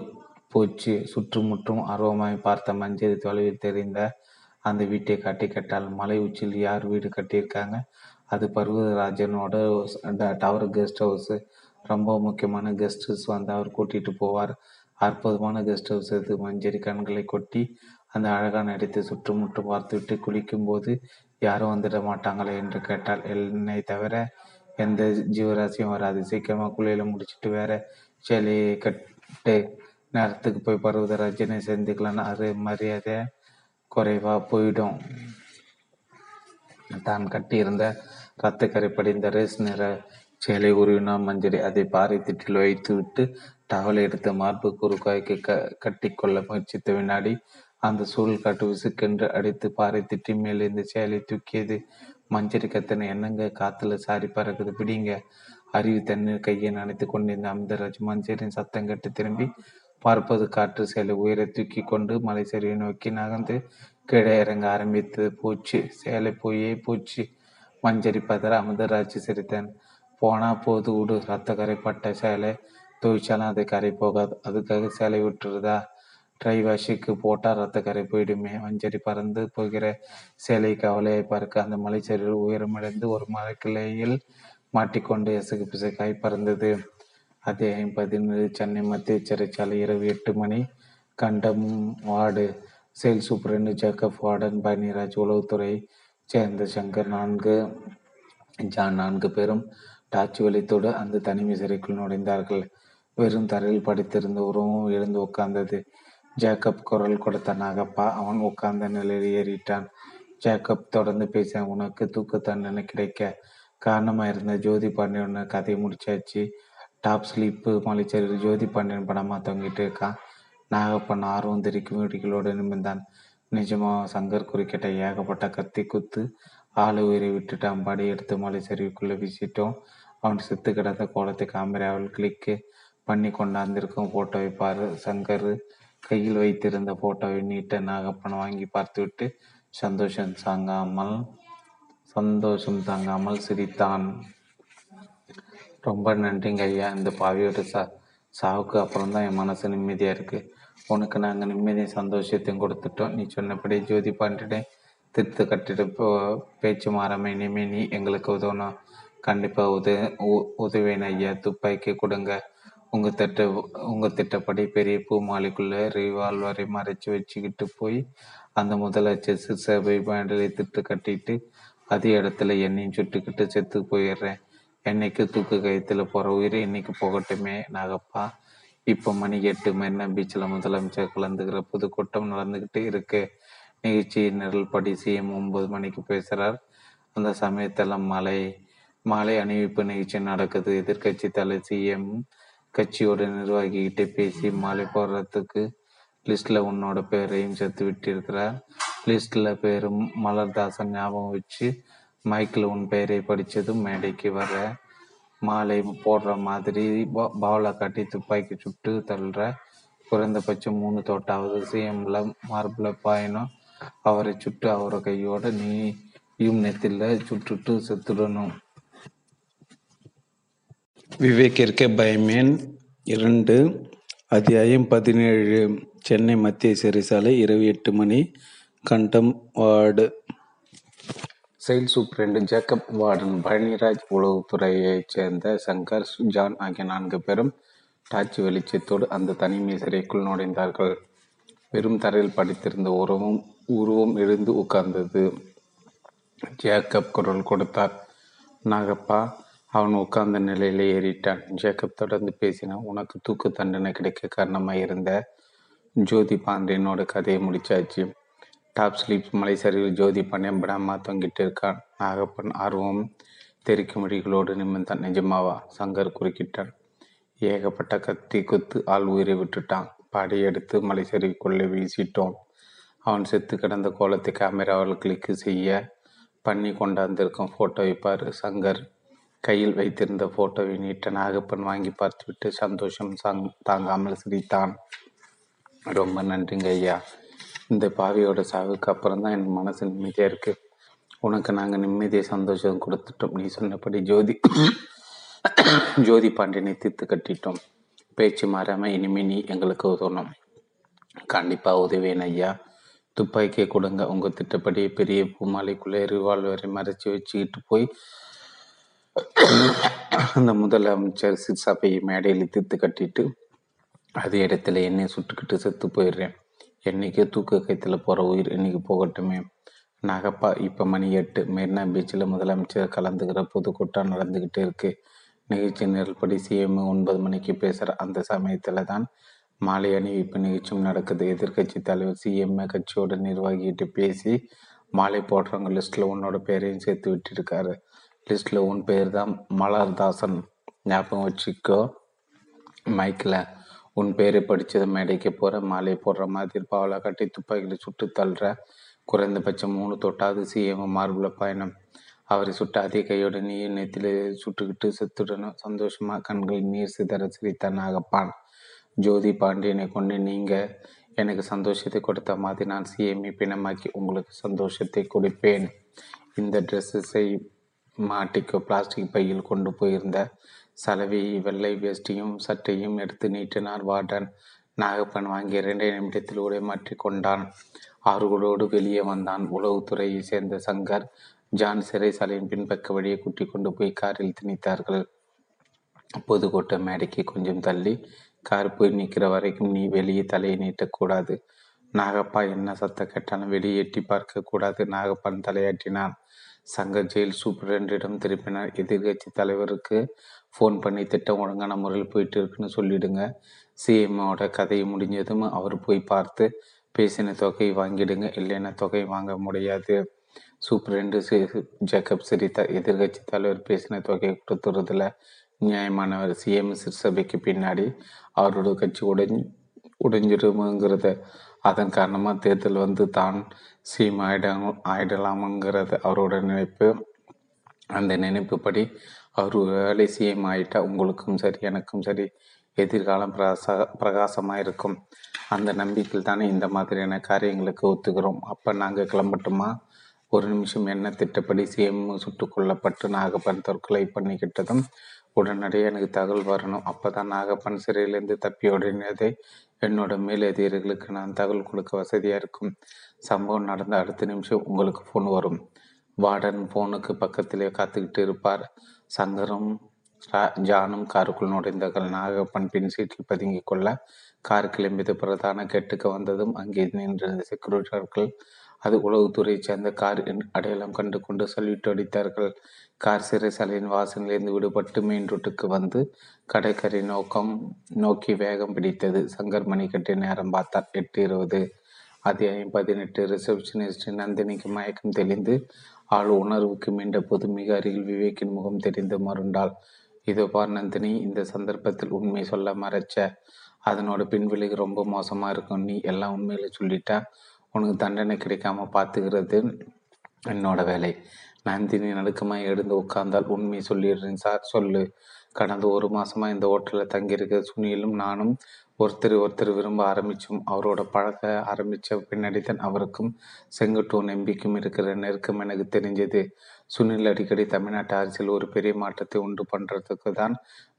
போச்சு. சுற்றுமுற்றும் ஆர்வமாய் பார்த்த மஞ்சரி தொலைவில் தெரிந்த அந்த வீட்டை காட்டி கேட்டால் மலை உச்சியில் யார் வீடு கட்டியிருக்காங்க? அது பர்வதராஜனோட டவர் கெஸ்ட் ஹவுஸ் ரொம்ப முக்கியமான கெஸ்ட் ஹவுஸ் வந்து அவர் கூட்டிட்டு போவார். அற்புதமான கெஸ்ட் ஹவுஸ் அது. மஞ்சரி கண்களை கொட்டி அந்த அழகான இடத்தை சுற்றுமுற்றும் பார்த்துவிட்டு குளிக்கும் போது யாரும் வந்துட மாட்டாங்களே என்று கேட்டால் என்னை தவிர எந்த ஜீவராசியும் வராது. சீக்கிரமாக குளியல முடிச்சுட்டு வேற சேலையை கட்டு. நேரத்துக்கு போய் பர்வதராஜனை சேர்ந்துக்கலாம் அது மரியாதை குறைவா போயிடும். தான் கட்டியிருந்த இரத்த கரை படிந்த ரேஸ் நிற சேலை உருவினா மஞ்சரி அதை பாறை திட்டில் வைத்துவிட்டு டவலை எடுத்து மார்பு குறுக்காய்க்கு க கட்டி கொள்ள முயற்சித்த வினாடி அந்த சூழல் காட்டு விசுக்கென்று அடித்து பாறை திட்டி மேலே இந்த சேலை தூக்கியது. மஞ்சரி கத்தனை என்னங்க காத்துல சாரி பறக்குது பிடிங்க. அருவி தண்ணீர் கையை நனைத்து கொண்டிருந்த அமிர்தராஜ் மஞ்சரின் சத்தம் கட்டு திரும்பி பார்ப்பது காற்று சேலை உயரை தூக்கி கொண்டு மலை சரிவை நோக்கி நகர்ந்து கீழே இறங்க ஆரம்பித்தது பூச்சி சேலை போயே பூச்சி. மஞ்சரி பதற அமிர்தராஜ் சிரித்தான். போனா போது விடு ரத்த கரைப்பட்ட சேலை துவைச்சாலும் அது கரை போகாது. அதுக்காக சேலை விட்டுருதா ட்ரை வாஷுக்கு போட்டால் ரத்த கரை போயிடுமே. மஞ்சரி பறந்து போகிற சேலை கவலையை பார்க்க அந்த மலைச்சரிவில் உயரமடைந்து ஒரு மரக்கிளையில் மாட்டிக்கொண்டு எசகு பிசகாய் பறந்தது. அதே பதினேழு சென்னை மத்திய சிறைச்சாலை இரவு எட்டு மணி. கண்டம் வார்டு. செயல் சூப்பரண்டு ஜேக்கப் வார்டன் பனிராஜ் உளவுத்துறை சேர்ந்த சங்கர் நான்கு ஜான் நான்கு பேரும் டார்ச் வெளித்தோடு அந்த தனிமை சிறைக்குள் நுழைந்தார்கள். வெறும் தரையில் படித்திருந்த உருவமும் எழுந்து உட்கார்ந்தது. ஜேக்கப் குரல் கொடுத்த நாகப்பா அவன் உட்கார்ந்த நிலையில் ஏறிட்டான். ஜேக்கப் தொடர்ந்து பேச உனக்கு தூக்கு தண்டனை கிடைக்க காரணமாக இருந்த ஜோதி பாண்டியன் கதையை முடிச்சாச்சு. டாப் ஸ்லீப்பு மலைச்சரில் ஜோதி பாண்டியன் படமாக தொங்கிட்டு இருக்கான். நாகப்பன் ஆர்வம் தெரிக்கும் வீடுகளோடு நிமிர்ந்தான். நிஜமா சங்கர் குறுக்கிட்ட ஏகப்பட்ட கத்தி குத்து ஆளு உயிரை விட்டுட்டான் படி எடுத்து மலை சரிவுக்குள்ளே வீசிட்டோம். அவன் செத்து கிடந்த கோலத்தை கேமராவில் கிளிக்கு பண்ணி கொண்டாந்திருக்கும் போட்டோவை பாரு. சங்கர் கையில் வைத்திருந்த போட்டோவை நீட்ட நாகப்பன் வாங்கி பார்த்துவிட்டு சந்தோஷம் தாங்காமல் சந்தோஷம் தாங்காமல் சிரித்தான். ரொம்ப நன்றிங்க ஐயா. இந்த பாவியோட சா சாவுக்கு அப்புறம் தான் என் மனசு நிம்மதியாக இருக்குது உனக்கு நாங்கள் நிம்மதியும் சந்தோஷத்தையும் கொடுத்துட்டோம். நீ சொன்னபடி ஜோதி பாண்டிடே திருத்து கட்டிட்டு பேச்சு மாறாமல் இனிமே நீ எங்களுக்கு உதவணும். கண்டிப்பாக உத உதவேன் ஐயா துப்பாக்கி கொடுங்க. உங்கள் திட்ட உங்கள் திட்டப்படி பெரிய பூ மாலைக்குள்ள ரிவால்வரை மறைச்சு வச்சுக்கிட்டு போய் அந்த முதலமைச்சர் சபை பேண்டலை திட்டு கட்டிட்டு அதே இடத்துல என்னையும் சுட்டுக்கிட்டு செத்து போயிடுறேன். என்னைக்கு தூக்கு கயத்துல போகிற உயிர் இன்னைக்கு போகட்டுமே நாகப்பா. இப்போ மணி எட்டு மெரினா பீச்சில் முதலமைச்சர் கலந்துக்கிற பொதுக்கூட்டம் நடந்துக்கிட்டு இருக்கு. நிகழ்ச்சி நிரல் படி சிஎம் ஒன்பது மணிக்கு பேசுகிறார் அந்த சமயத்தில் மழை. மாலை அணிவிப்பு நிகழ்ச்சி நடக்குது. எதிர்கட்சி தலை சிஎம் கட்சியோட நிர்வாகிகிட்ட பேசி மாலை போடுறதுக்கு லிஸ்ட்ல உன்னோட பேரையும் சேர்த்து விட்டிருக்கிறார். லிஸ்ட்ல பேரும் மலர்தாசன் ஞாபகம் வச்சு மைக்கில் உன் பெயரை படித்ததும் மேடைக்கு வர மாலை போடுற மாதிரி பாவலா காட்டி துப்பாக்கி சுட்டு தள்ளுற குறைந்தபட்சம் மூணு தோட்டாவது சிஎம்ல மார்பில் பாயணும். அவரை சுட்டு அவரை கையோட நீயும் நெத்தில சுட்டுட்டு செத்துடணும். விவேக்கிற்க பயமேன். இரண்டு அத்தியாயம் பதினேழு சென்னை மத்திய சிறைசாலை இரவு எட்டு மணி கண்டம் வார்டு. செயல் சூப்ரண்டு ஜேக்கப் வார்டன் பழனிராஜ் உளவுத்துறையைச் சேர்ந்த சங்கர் ஜான் ஆகிய நான்கு பேரும் டாச்சி வெளிச்சத்தோடு அந்த தனிமை சிறைக்குள் நுழைந்தார்கள். வெறும் தரையில் படித்திருந்த உறவும் உருவம் எழுந்து உட்கார்ந்தது. ஜேக்கப் குரல் கொடுத்தார் நாகப்பா அவன் உட்கார்ந்த நிலையில் ஏறிட்டான். ஜேக்கப் தொடர்ந்து பேசினான். உனக்கு தூக்கு தண்டனை கிடைக்க காரணமாக இருந்த ஜோதி பாண்டியனோட கதையை முடிச்சாச்சு. டாப் ஸ்லீப் மலை சரிவில் ஜோதி பாண்டியன் படாமா தொங்கிட்டு இருக்கான். நாகப்பன் ஆர்வம் தெரிக்கும் மொழிகளோடு நிமிர்ந்தான். நிஜமாவா? சங்கர் குறுக்கிட்டான். ஏகப்பட்ட கத்தி குத்து ஆள் உயிரை விட்டுட்டான். படையெடுத்து எடுத்து மலை சரிவுக்குள்ளே வீசிட்டோம். அவன் செத்து கிடந்த கோலத்தை கேமராவில் கிளிக்கு செய்ய பண்ணி கொண்டாந்திருக்கும் ஃபோட்டோ வைப்பார் சங்கர். கையில் வைத்திருந்த ஃபோட்டோவை நீட்ட நாகப்பன் வாங்கி பார்த்துவிட்டு சந்தோஷம் சாங் தாங்காமல் சிரித்தான். ரொம்ப நன்றிங்க ஐயா. இந்த பாவியோட சாவுக்கு அப்புறம் தான் என் மனசு நிம்மதியாக இருக்குது உனக்கு நாங்கள் நிம்மதியை சந்தோஷம் கொடுத்துட்டோம். நீ சொன்னபடி ஜோதி ஜோதி பாண்டியனை தீர்த்து கட்டிட்டோம். பேச்சு மாறாமல் இனிமேல் நீ எங்களுக்கு உதவணும். கண்டிப்பாக உதவேன் ஐயா. துப்பாக்கியை கொடுங்க. உங்கள் திட்டப்படி பெரிய பூமாலைக்குள்ளே ரிவால்வரை மறைச்சி வச்சுக்கிட்டு போய் அந்த முதலமைச்சர் சபையை மேடையில் தித்து கட்டிட்டு அதே இடத்துல என்னை சுட்டுக்கிட்டு செத்து போயிடுறேன். என்னைக்கு தூக்க கைத்தில் போகிற உயிர் இன்னைக்கு போகட்டுமே. நகப்பா இப்போ மணி எட்டு. மெரினா பீச்சில் முதலமைச்சர் கலந்துக்கிற பொதுக்கூட்டம் நடந்துக்கிட்டு இருக்கு. நிகழ்ச்சி நிரல்படி சிஎம் ஒன்பது மணிக்கு பேசுகிற அந்த சமயத்தில் தான் மாலை அணிவிப்பு நிகழ்ச்சியும் நடக்குது. எதிர்கட்சி தலைவர் சிஎம்ஏ கட்சியோட நிர்வாகிகிட்ட பேசி மாலை போடுறவங்க லிஸ்ட்டில் உன்னோட பேரையும் சேர்த்து விட்டுருக்காரு. லிஸ்ட்டில் உன் பேர் தான் மலர்தாசன் ஞாபகம் வச்சுக்கோ. மைக்கில் உன் பேரை படித்தது மேடைக்கு போகிற மாலை போடுற மாதிரி பாவலா கட்டி துப்பாக்கியில் சுட்டு தள்ளுற குறைந்தபட்சம் மூணு தொட்டாவது சிஎம் மார்புல பயணம். அவரை சுட்ட அதே கையோட நீர் நெத்தில சுட்டுக்கிட்டு செத்துடணும். சந்தோஷமா கண்கள் நீர் சிதற சிரித்தான் ஆகப்பான் ஜோதி பாண்டியனை கொண்டு நீங்கள் எனக்கு சந்தோஷத்தை கொடுத்த மாதிரி நான் சிஎம்ஐ பிணமாக்கி உங்களுக்கு சந்தோஷத்தை கொடுப்பேன். இந்த ட்ரெஸ்ஸை மாட்டிக்கோ பிளாஸ்டிக் பையில் கொண்டு போயிருந்த சலவி வெள்ளை வேஷ்டியும் சட்டையும் எடுத்து நீட்டினார் வார்டன். நாகப்பன் வாங்கி இரண்டே நிமிடத்தில் உடை மாற்றி கொண்டான். ஆறுகளோடு வெளியே வந்தான். உளவுத்துறையை சேர்ந்த சங்கர் ஜான் சிறைசாலையின் பின்பக்க வழியை குட்டி கொண்டு போய் காரில் திணித்தார்கள். பொதுக்கூட்ட மேடைக்கு கொஞ்சம் தள்ளி கார் போய் நிற்கிற வரைக்கும் நீ வெளியே தலையை நீட்டக்கூடாது. நாகப்பா என்ன சத்தம் கேட்டாலும் வெளியே எட்டி பார்க்க கூடாது நாகப்பான் தலையாட்டினான். சங்க ஜெயில் சூப்பரண்டிடம் திருப்பினார். எதிர்கட்சி தலைவருக்கு ஃபோன் பண்ணி திட்டம் ஒழுங்கான முறையில் போயிட்டு இருக்குன்னு சொல்லிடுங்க சிஎம்மோட கதையை முடிஞ்சதும் அவர் போய் பார்த்து பேசின தொகையை வாங்கிடுங்க. இல்லைன்னா தொகை வாங்க முடியாது. சூப்பரண்டு ஜேக்கப் சிரித்தார் எதிர்கட்சி தலைவர் பேசின தொகையை கொடுத்துறதுல நியாயமானவர். சிஎம் சிறுசபைக்கு பின்னாடி அவரோட கட்சி உடஞ்சி உடைஞ்சிருமுங்கிறத அதன் காரணமாக தேர்தல் வந்து தான் சீம் ஆயிட ஆயிடலாமுங்கிறது அவரோட நினைப்பு. அந்த நினைப்புப்படி அவர் வேலை சிஎம் ஆயிட்டா உங்களுக்கும் சரி எனக்கும் சரி எதிர்காலம் பிரகாச பிரகாசமாக இருக்கும் அந்த நம்பிக்கையில் தானே இந்த மாதிரியான காரியங்களுக்கு ஒத்துக்கிறோம். அப்போ நாங்கள் கிளம்பட்டுமா? ஒரு நிமிஷம் என்ன திட்டப்படி சிஎம் சுட்டு கொல்லப்பட்டு நாகப்பன் தற்கொலை பண்ணிக்கிட்டதும் உடனடியாக எனக்கு தகவல் வரணும். அப்போ தான் நாகப்பன் சிறையிலேருந்து தப்பி உடனே என்னோட மேலதிகாரிகளுக்கு நான் தகவல் கொடுக்க வசதியாக இருக்கும். சம்பவம் நடந்த அடுத்த நிமிஷம் உங்களுக்கு ஃபோன் வரும். வார்டன் ஃபோனுக்கு பக்கத்திலே காத்துக்கிட்டு இருப்பார். சங்கரும் ஜானும் காருக்குள் நுழைந்தார்கள். நாகப்பன் பின் சீட்டில் பதுங்கி கொள்ள கார் கிளம்பியது பிரதான கெட்டுக்கு வந்ததும் அங்கே நின்றிருந்த செக்யூரிட்டர்கள் அது உளவுத்துறையைச் சேர்ந்த கார் அடையாளம் கண்டு கொண்டு சல்யூட் அடித்தார்கள். கார் சிறைசாலையின் வாசலிலிருந்து விடுபட்டு மெயின் ரோட்டுக்கு வந்து கடைக்கரை நோக்கம் நோக்கி வேகம் பிடித்தது. சங்கர் மணிக்கட்டை நேரம் பார்த்தார் எட்டு இருபது. அத்தியாயம் பதினெட்டு. ரிசப்ஷனிஸ்ட் நந்தினிக்கு மயக்கம் தெளிந்து ஆள் உணர்வுக்கு மீண்ட போது மிக அருகில் விவேக்கின் முகம் தெரிந்து மருண்டாள். இதோ பார் நந்தினி இந்த சந்தர்ப்பத்தில் உண்மை சொல்ல மறைச்ச. அதனோட பின்விளைவு ரொம்ப மோசமா இருக்கும். நீ எல்லாம் உண்மையில சொல்லிட்டா. உனக்கு தண்டனை கிடைக்காம பார்த்துக்கிறது என்னோட வேலை. நந்தினி நடுக்கமாக எழுந்து உட்கார்ந்தால் உண்மை சொல்லிடுறேன் சார். சொல்லு. கடந்த ஒரு மாசமா இந்த ஹோட்டலில் தங்கியிருக்க சுனிலும் நானும் ஒருத்தர் ஒருத்தர் விரும்ப ஆரம்பித்தோம் அவரோட பழக்க ஆரம்பித்த பின்னாடி தான் அவருக்கும் செங்குட்டும் நம்பிக்கும் இருக்கிற நெருக்கம் எனக்கு தெரிஞ்சது. சுனில் அடிக்கடி தமிழ்நாட்டு அரசியல் ஒரு பெரிய மாற்றத்தை உண்டு பண்ணுறதுக்கு தான்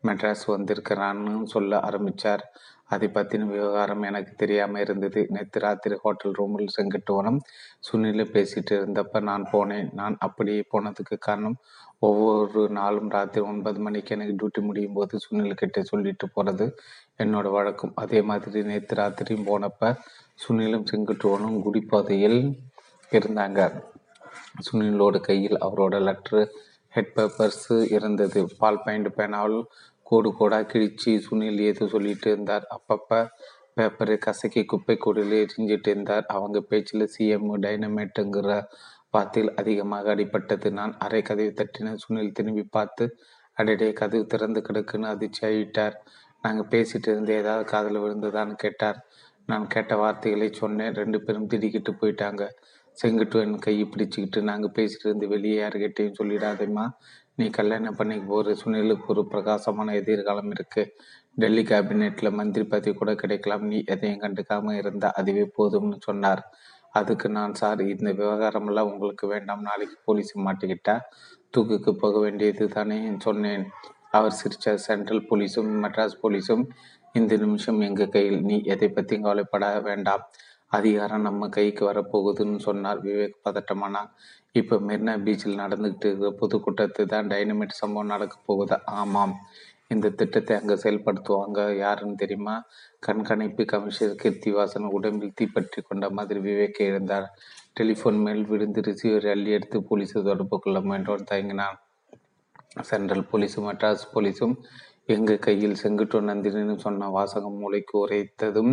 மெட்ராஸ் வந்திருக்கிறான்னு சொல்ல ஆரம்பித்தார் அதை பற்றின விவகாரம் எனக்கு தெரியாமல் இருந்தது. நேற்று ராத்திரி ஹோட்டல் ரூமில் செங்கட்டுவனம் சுனில பேசிட்டு இருந்தப்ப நான் போனேன். நான் அப்படியே போனதுக்கு காரணம் ஒவ்வொரு நாளும் ராத்திரி ஒன்பது மணிக்கு எனக்கு டியூட்டி முடியும் போது சுனில் சொல்லிட்டு போகிறது என்னோட வழக்கம். அதே மாதிரி நேற்று ராத்திரியும் போனப்ப சுனிலும் செங்குட்டுவனும் குடிப்பாதையில் இருந்தாங்க. சுனிலோட கையில் அவரோட லெட்ரு ஹெட் பேப்பர்ஸு இருந்தது. பால் பாயிண்ட் பேனால் கோடு கோடாக கிழிச்சு சுனில் ஏதோ சொல்லிட்டு இருந்தார். அப்பப்போ பேப்பரை கசக்கி குப்பை கூடையில் எரிஞ்சிட்டு இருந்தார். அவங்க பேச்சில் சிஎம் டைனமேட்டுங்கிற வார்த்தையில் அதிகமாக அடிபட்டது. நான் அரை கதவை தட்டின சுனில் திரும்பி பார்த்து அடையே கதவு திறந்து கிடக்குன்னு அதிர்ச்சி ஆகிட்டார் நாங்கள் பேசிட்டு இருந்து ஏதாவது காதில் விழுந்ததான்னு கேட்டார். நான் கேட்ட வார்த்தைகளை சொன்னேன். ரெண்டு பேரும் திடிக்கிட்டு போயிட்டாங்க. செங்குட்டு என் கையை பிடிச்சிக்கிட்டு நாங்கள் பேசிட்டு இருந்து வெளியே யார்கிட்டையும் சொல்லிடாதேம்மா. நீ கல்யாணம் பண்ணி போகிற சுனிலுக்கு ஒரு பிரகாசமான எதிர்காலம் இருக்கு. டெல்லி கேபினெட்ல மந்திரி பதவி கூட கிடைக்கலாம். நீ எதையும் கண்டுக்காம இருந்தா அதுவே போதும்னு சொன்னார். அதுக்கு நான் சார் இந்த விவகாரமெல்லாம் உங்களுக்கு வேண்டாம். நாளைக்கு போலீஸ் மாட்டிக்கிட்டா தூக்குக்கு போக வேண்டியது தானே சொன்னேன். அவர் சிரிச்சார். சென்ட்ரல் போலீஸும் மெட்ராஸ் போலீஸும் இந்த நிமிஷம் எங்க கையில்? நீ எதை பற்றியும் கவலைப்பட வேண்டாம். அதிகாரம் நம்ம கைக்கு வரப்போகுதுன்னு சொன்னார் விவேக் பதட்டமானார். இப்போ மெரினா பீச்சில் நடந்துக்கிட்டு இருக்கிற பொதுக்கூட்டத்தை தான் டைனமிட் சம்பவம் நடக்க போகுதா? ஆமாம். இந்த திட்டத்தை அங்கே செயல்படுத்துவாங்க யாருன்னு தெரியுமா? கண்காணிப்பு கமிஷனர் கீர்த்திவாசன் உடம்பில் தீப்பற்றி கொண்ட மாதிரி விவேக் இழந்தார் டெலிஃபோன் மேல் விழுந்து ரிசீவரை அள்ளி எடுத்து போலீஸை தொடர்பு கொள்ள முயன்றோன் தயங்கினான் சென்ட்ரல் போலீஸும் மெட்ராஸ் போலீஸும் எங்கள் கையில் செங்குட்டு நந்தினின்னு சொன்ன வாசகம் மூளைக்கு உரைத்ததும்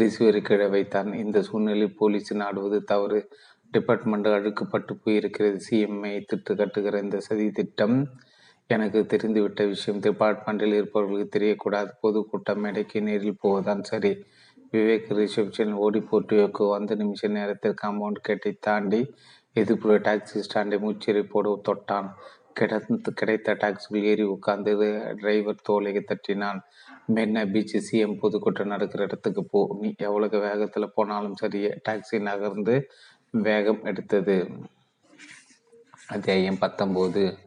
ரிசீவரை கீழே வைத்தான். இந்த சூழ்நிலை போலீஸ் நாடுவது தவறு. டிபார்ட்மெண்ட் அழுக்கப்பட்டு போயிருக்கிறது. சிஎம்ஐ திட்டு கட்டுகிற இந்த சதி திட்டம் எனக்கு தெரிந்துவிட்ட விஷயம். டிபார்ட்மெண்ட்டில் இருப்பவர்களுக்கு தெரியக்கூடாது. பொதுக்கூட்டம் மேடைக்கு நேரில் போவதுதான் சரி. விவேக் ரிசப்ஷன் ஓடி போட்டியோக்கு வந்த நிமிஷ நேரத்தில் காம்பவுண்ட் கேட்டை தாண்டி எதிர்ப்புற டாக்ஸி ஸ்டாண்டை மூச்சிறை தொட்டான். கிடந்து கிடைத்த டாக்ஸியில் ஏறி உட்கார்ந்து டிரைவர் தோலை தட்டினான். மென்ன பீச் சிஎம் பொதுக்கூட்டம் நடக்கிற இடத்துக்கு போ. நீ எவ்வளவு வேகத்தில் போனாலும் சரியே டாக்ஸி நகர்ந்து வேகம் எடுத்தது. அத்தியாயம் பத்தொம்போது.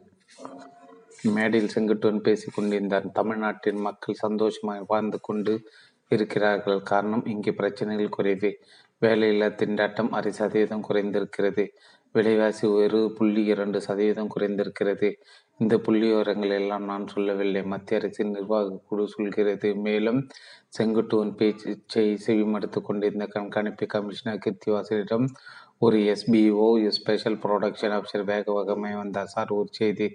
மேடையில் செங்குட்டுவன் பேசி கொண்டிருந்தான். தமிழ்நாட்டின் மக்கள் சந்தோஷமாக வாழ்ந்து கொண்டு இருக்கிறார்கள். காரணம் இங்கே பிரச்சனைகள் குறைவு. வேலையில்லா திண்டாட்டம் அரை சதவீதம் குறைந்திருக்கிறது. விலைவாசி ஒரு புள்ளி இரண்டு சதவீதம் குறைந்திருக்கிறது. இந்த புள்ளிவிவரங்கள் எல்லாம் நான் சொல்லவில்லை. மத்திய அரசின் நிர்வாக குழு சொல்கிறது. மேலும் செங்குட்டுவன் பேச்சை செவிமடுத்து கொண்டிருந்த கண்காணிப்பு கமிஷனர் கிருத்திவாசனிடம் ஒரு எஸ்பிஓ ஸ்பெஷல் ப்ரொடக்ஷன் ஆஃபீஸர் வேக வேகமாக வந்தார். சார் ஒரு செய்தி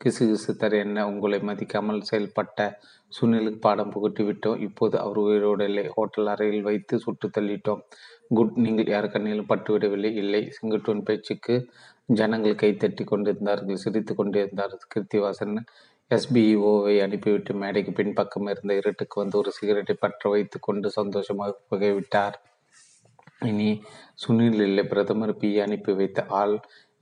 கிசு கிசு என்ன? உங்களை மதிக்காமல் செயல்பட்ட சுனிலுக்கு பாடம் புகட்டி விட்டோம். இப்போது அவர் உயிரோடு இல்லை. ஹோட்டல் அறையில் வைத்து சுட்டு தள்ளிட்டோம். குட் நீங்கள் யார் கண்ணிலும் பட்டுவிடவில்லை இல்லை சிங்கட்டூன் பேச்சுக்கு ஜனங்கள் கைத்தட்டி கொண்டிருந்தார்கள் சிரித்து கொண்டிருந்தார்கள். கிருத்திவாசன் எஸ்பிஓவை அனுப்பிவிட்டு மேடைக்கு பின்பக்கம் இருந்த இருட்டுக்கு வந்து ஒரு சிகரெட்டை பற்ற வைத்து கொண்டு சந்தோஷமாக புகைவிட்டார். இனி சுனில் இல்லை பிரதமர் பி அனுப்பி வைத்த ஆள்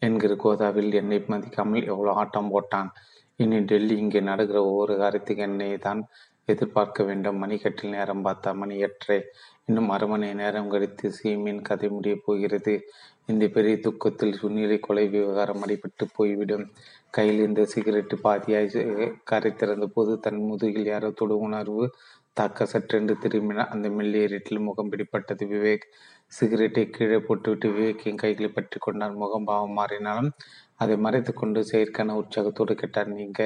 என்கிற கோதாவில் என்னை மதிக்காமல் எவ்வளோ ஆட்டம் போட்டான்? இனி டெல்லி இங்கே நடக்கிற ஒவ்வொரு காரியத்துக்கு என்னை தான் எதிர்பார்க்க வேண்டும். மணிக்கட்டில் நேரம் பார்த்தா மணி எட்டரை. இன்னும் அரை மணி நேரம் கழித்து சீமின் கதை முடிய போகிறது. இந்த பெரிய துக்கத்தில் சுனிலை கொலை விவகாரம் அடிபட்டு போய்விடும். கையில் இந்த சிகரெட்டு பாதியாய் கரை திறந்த போது தன் முதுகில் யாரோ தொடு உணர்வு தாக்க சற்றென்று திரும்பினார் அந்த மெல்லிய இருட்டில் முகம் பிடிப்பட்டது விவேக். சிகரெட்டை கீழே போட்டுவிட்டு விவேக்கின் கைகளை பற்றி கொண்டார் முகம் பாவம் மாறினாலும் அதை மறைத்து கொண்டு செயற்கான உற்சாகத்தோடு கேட்டார் நீங்க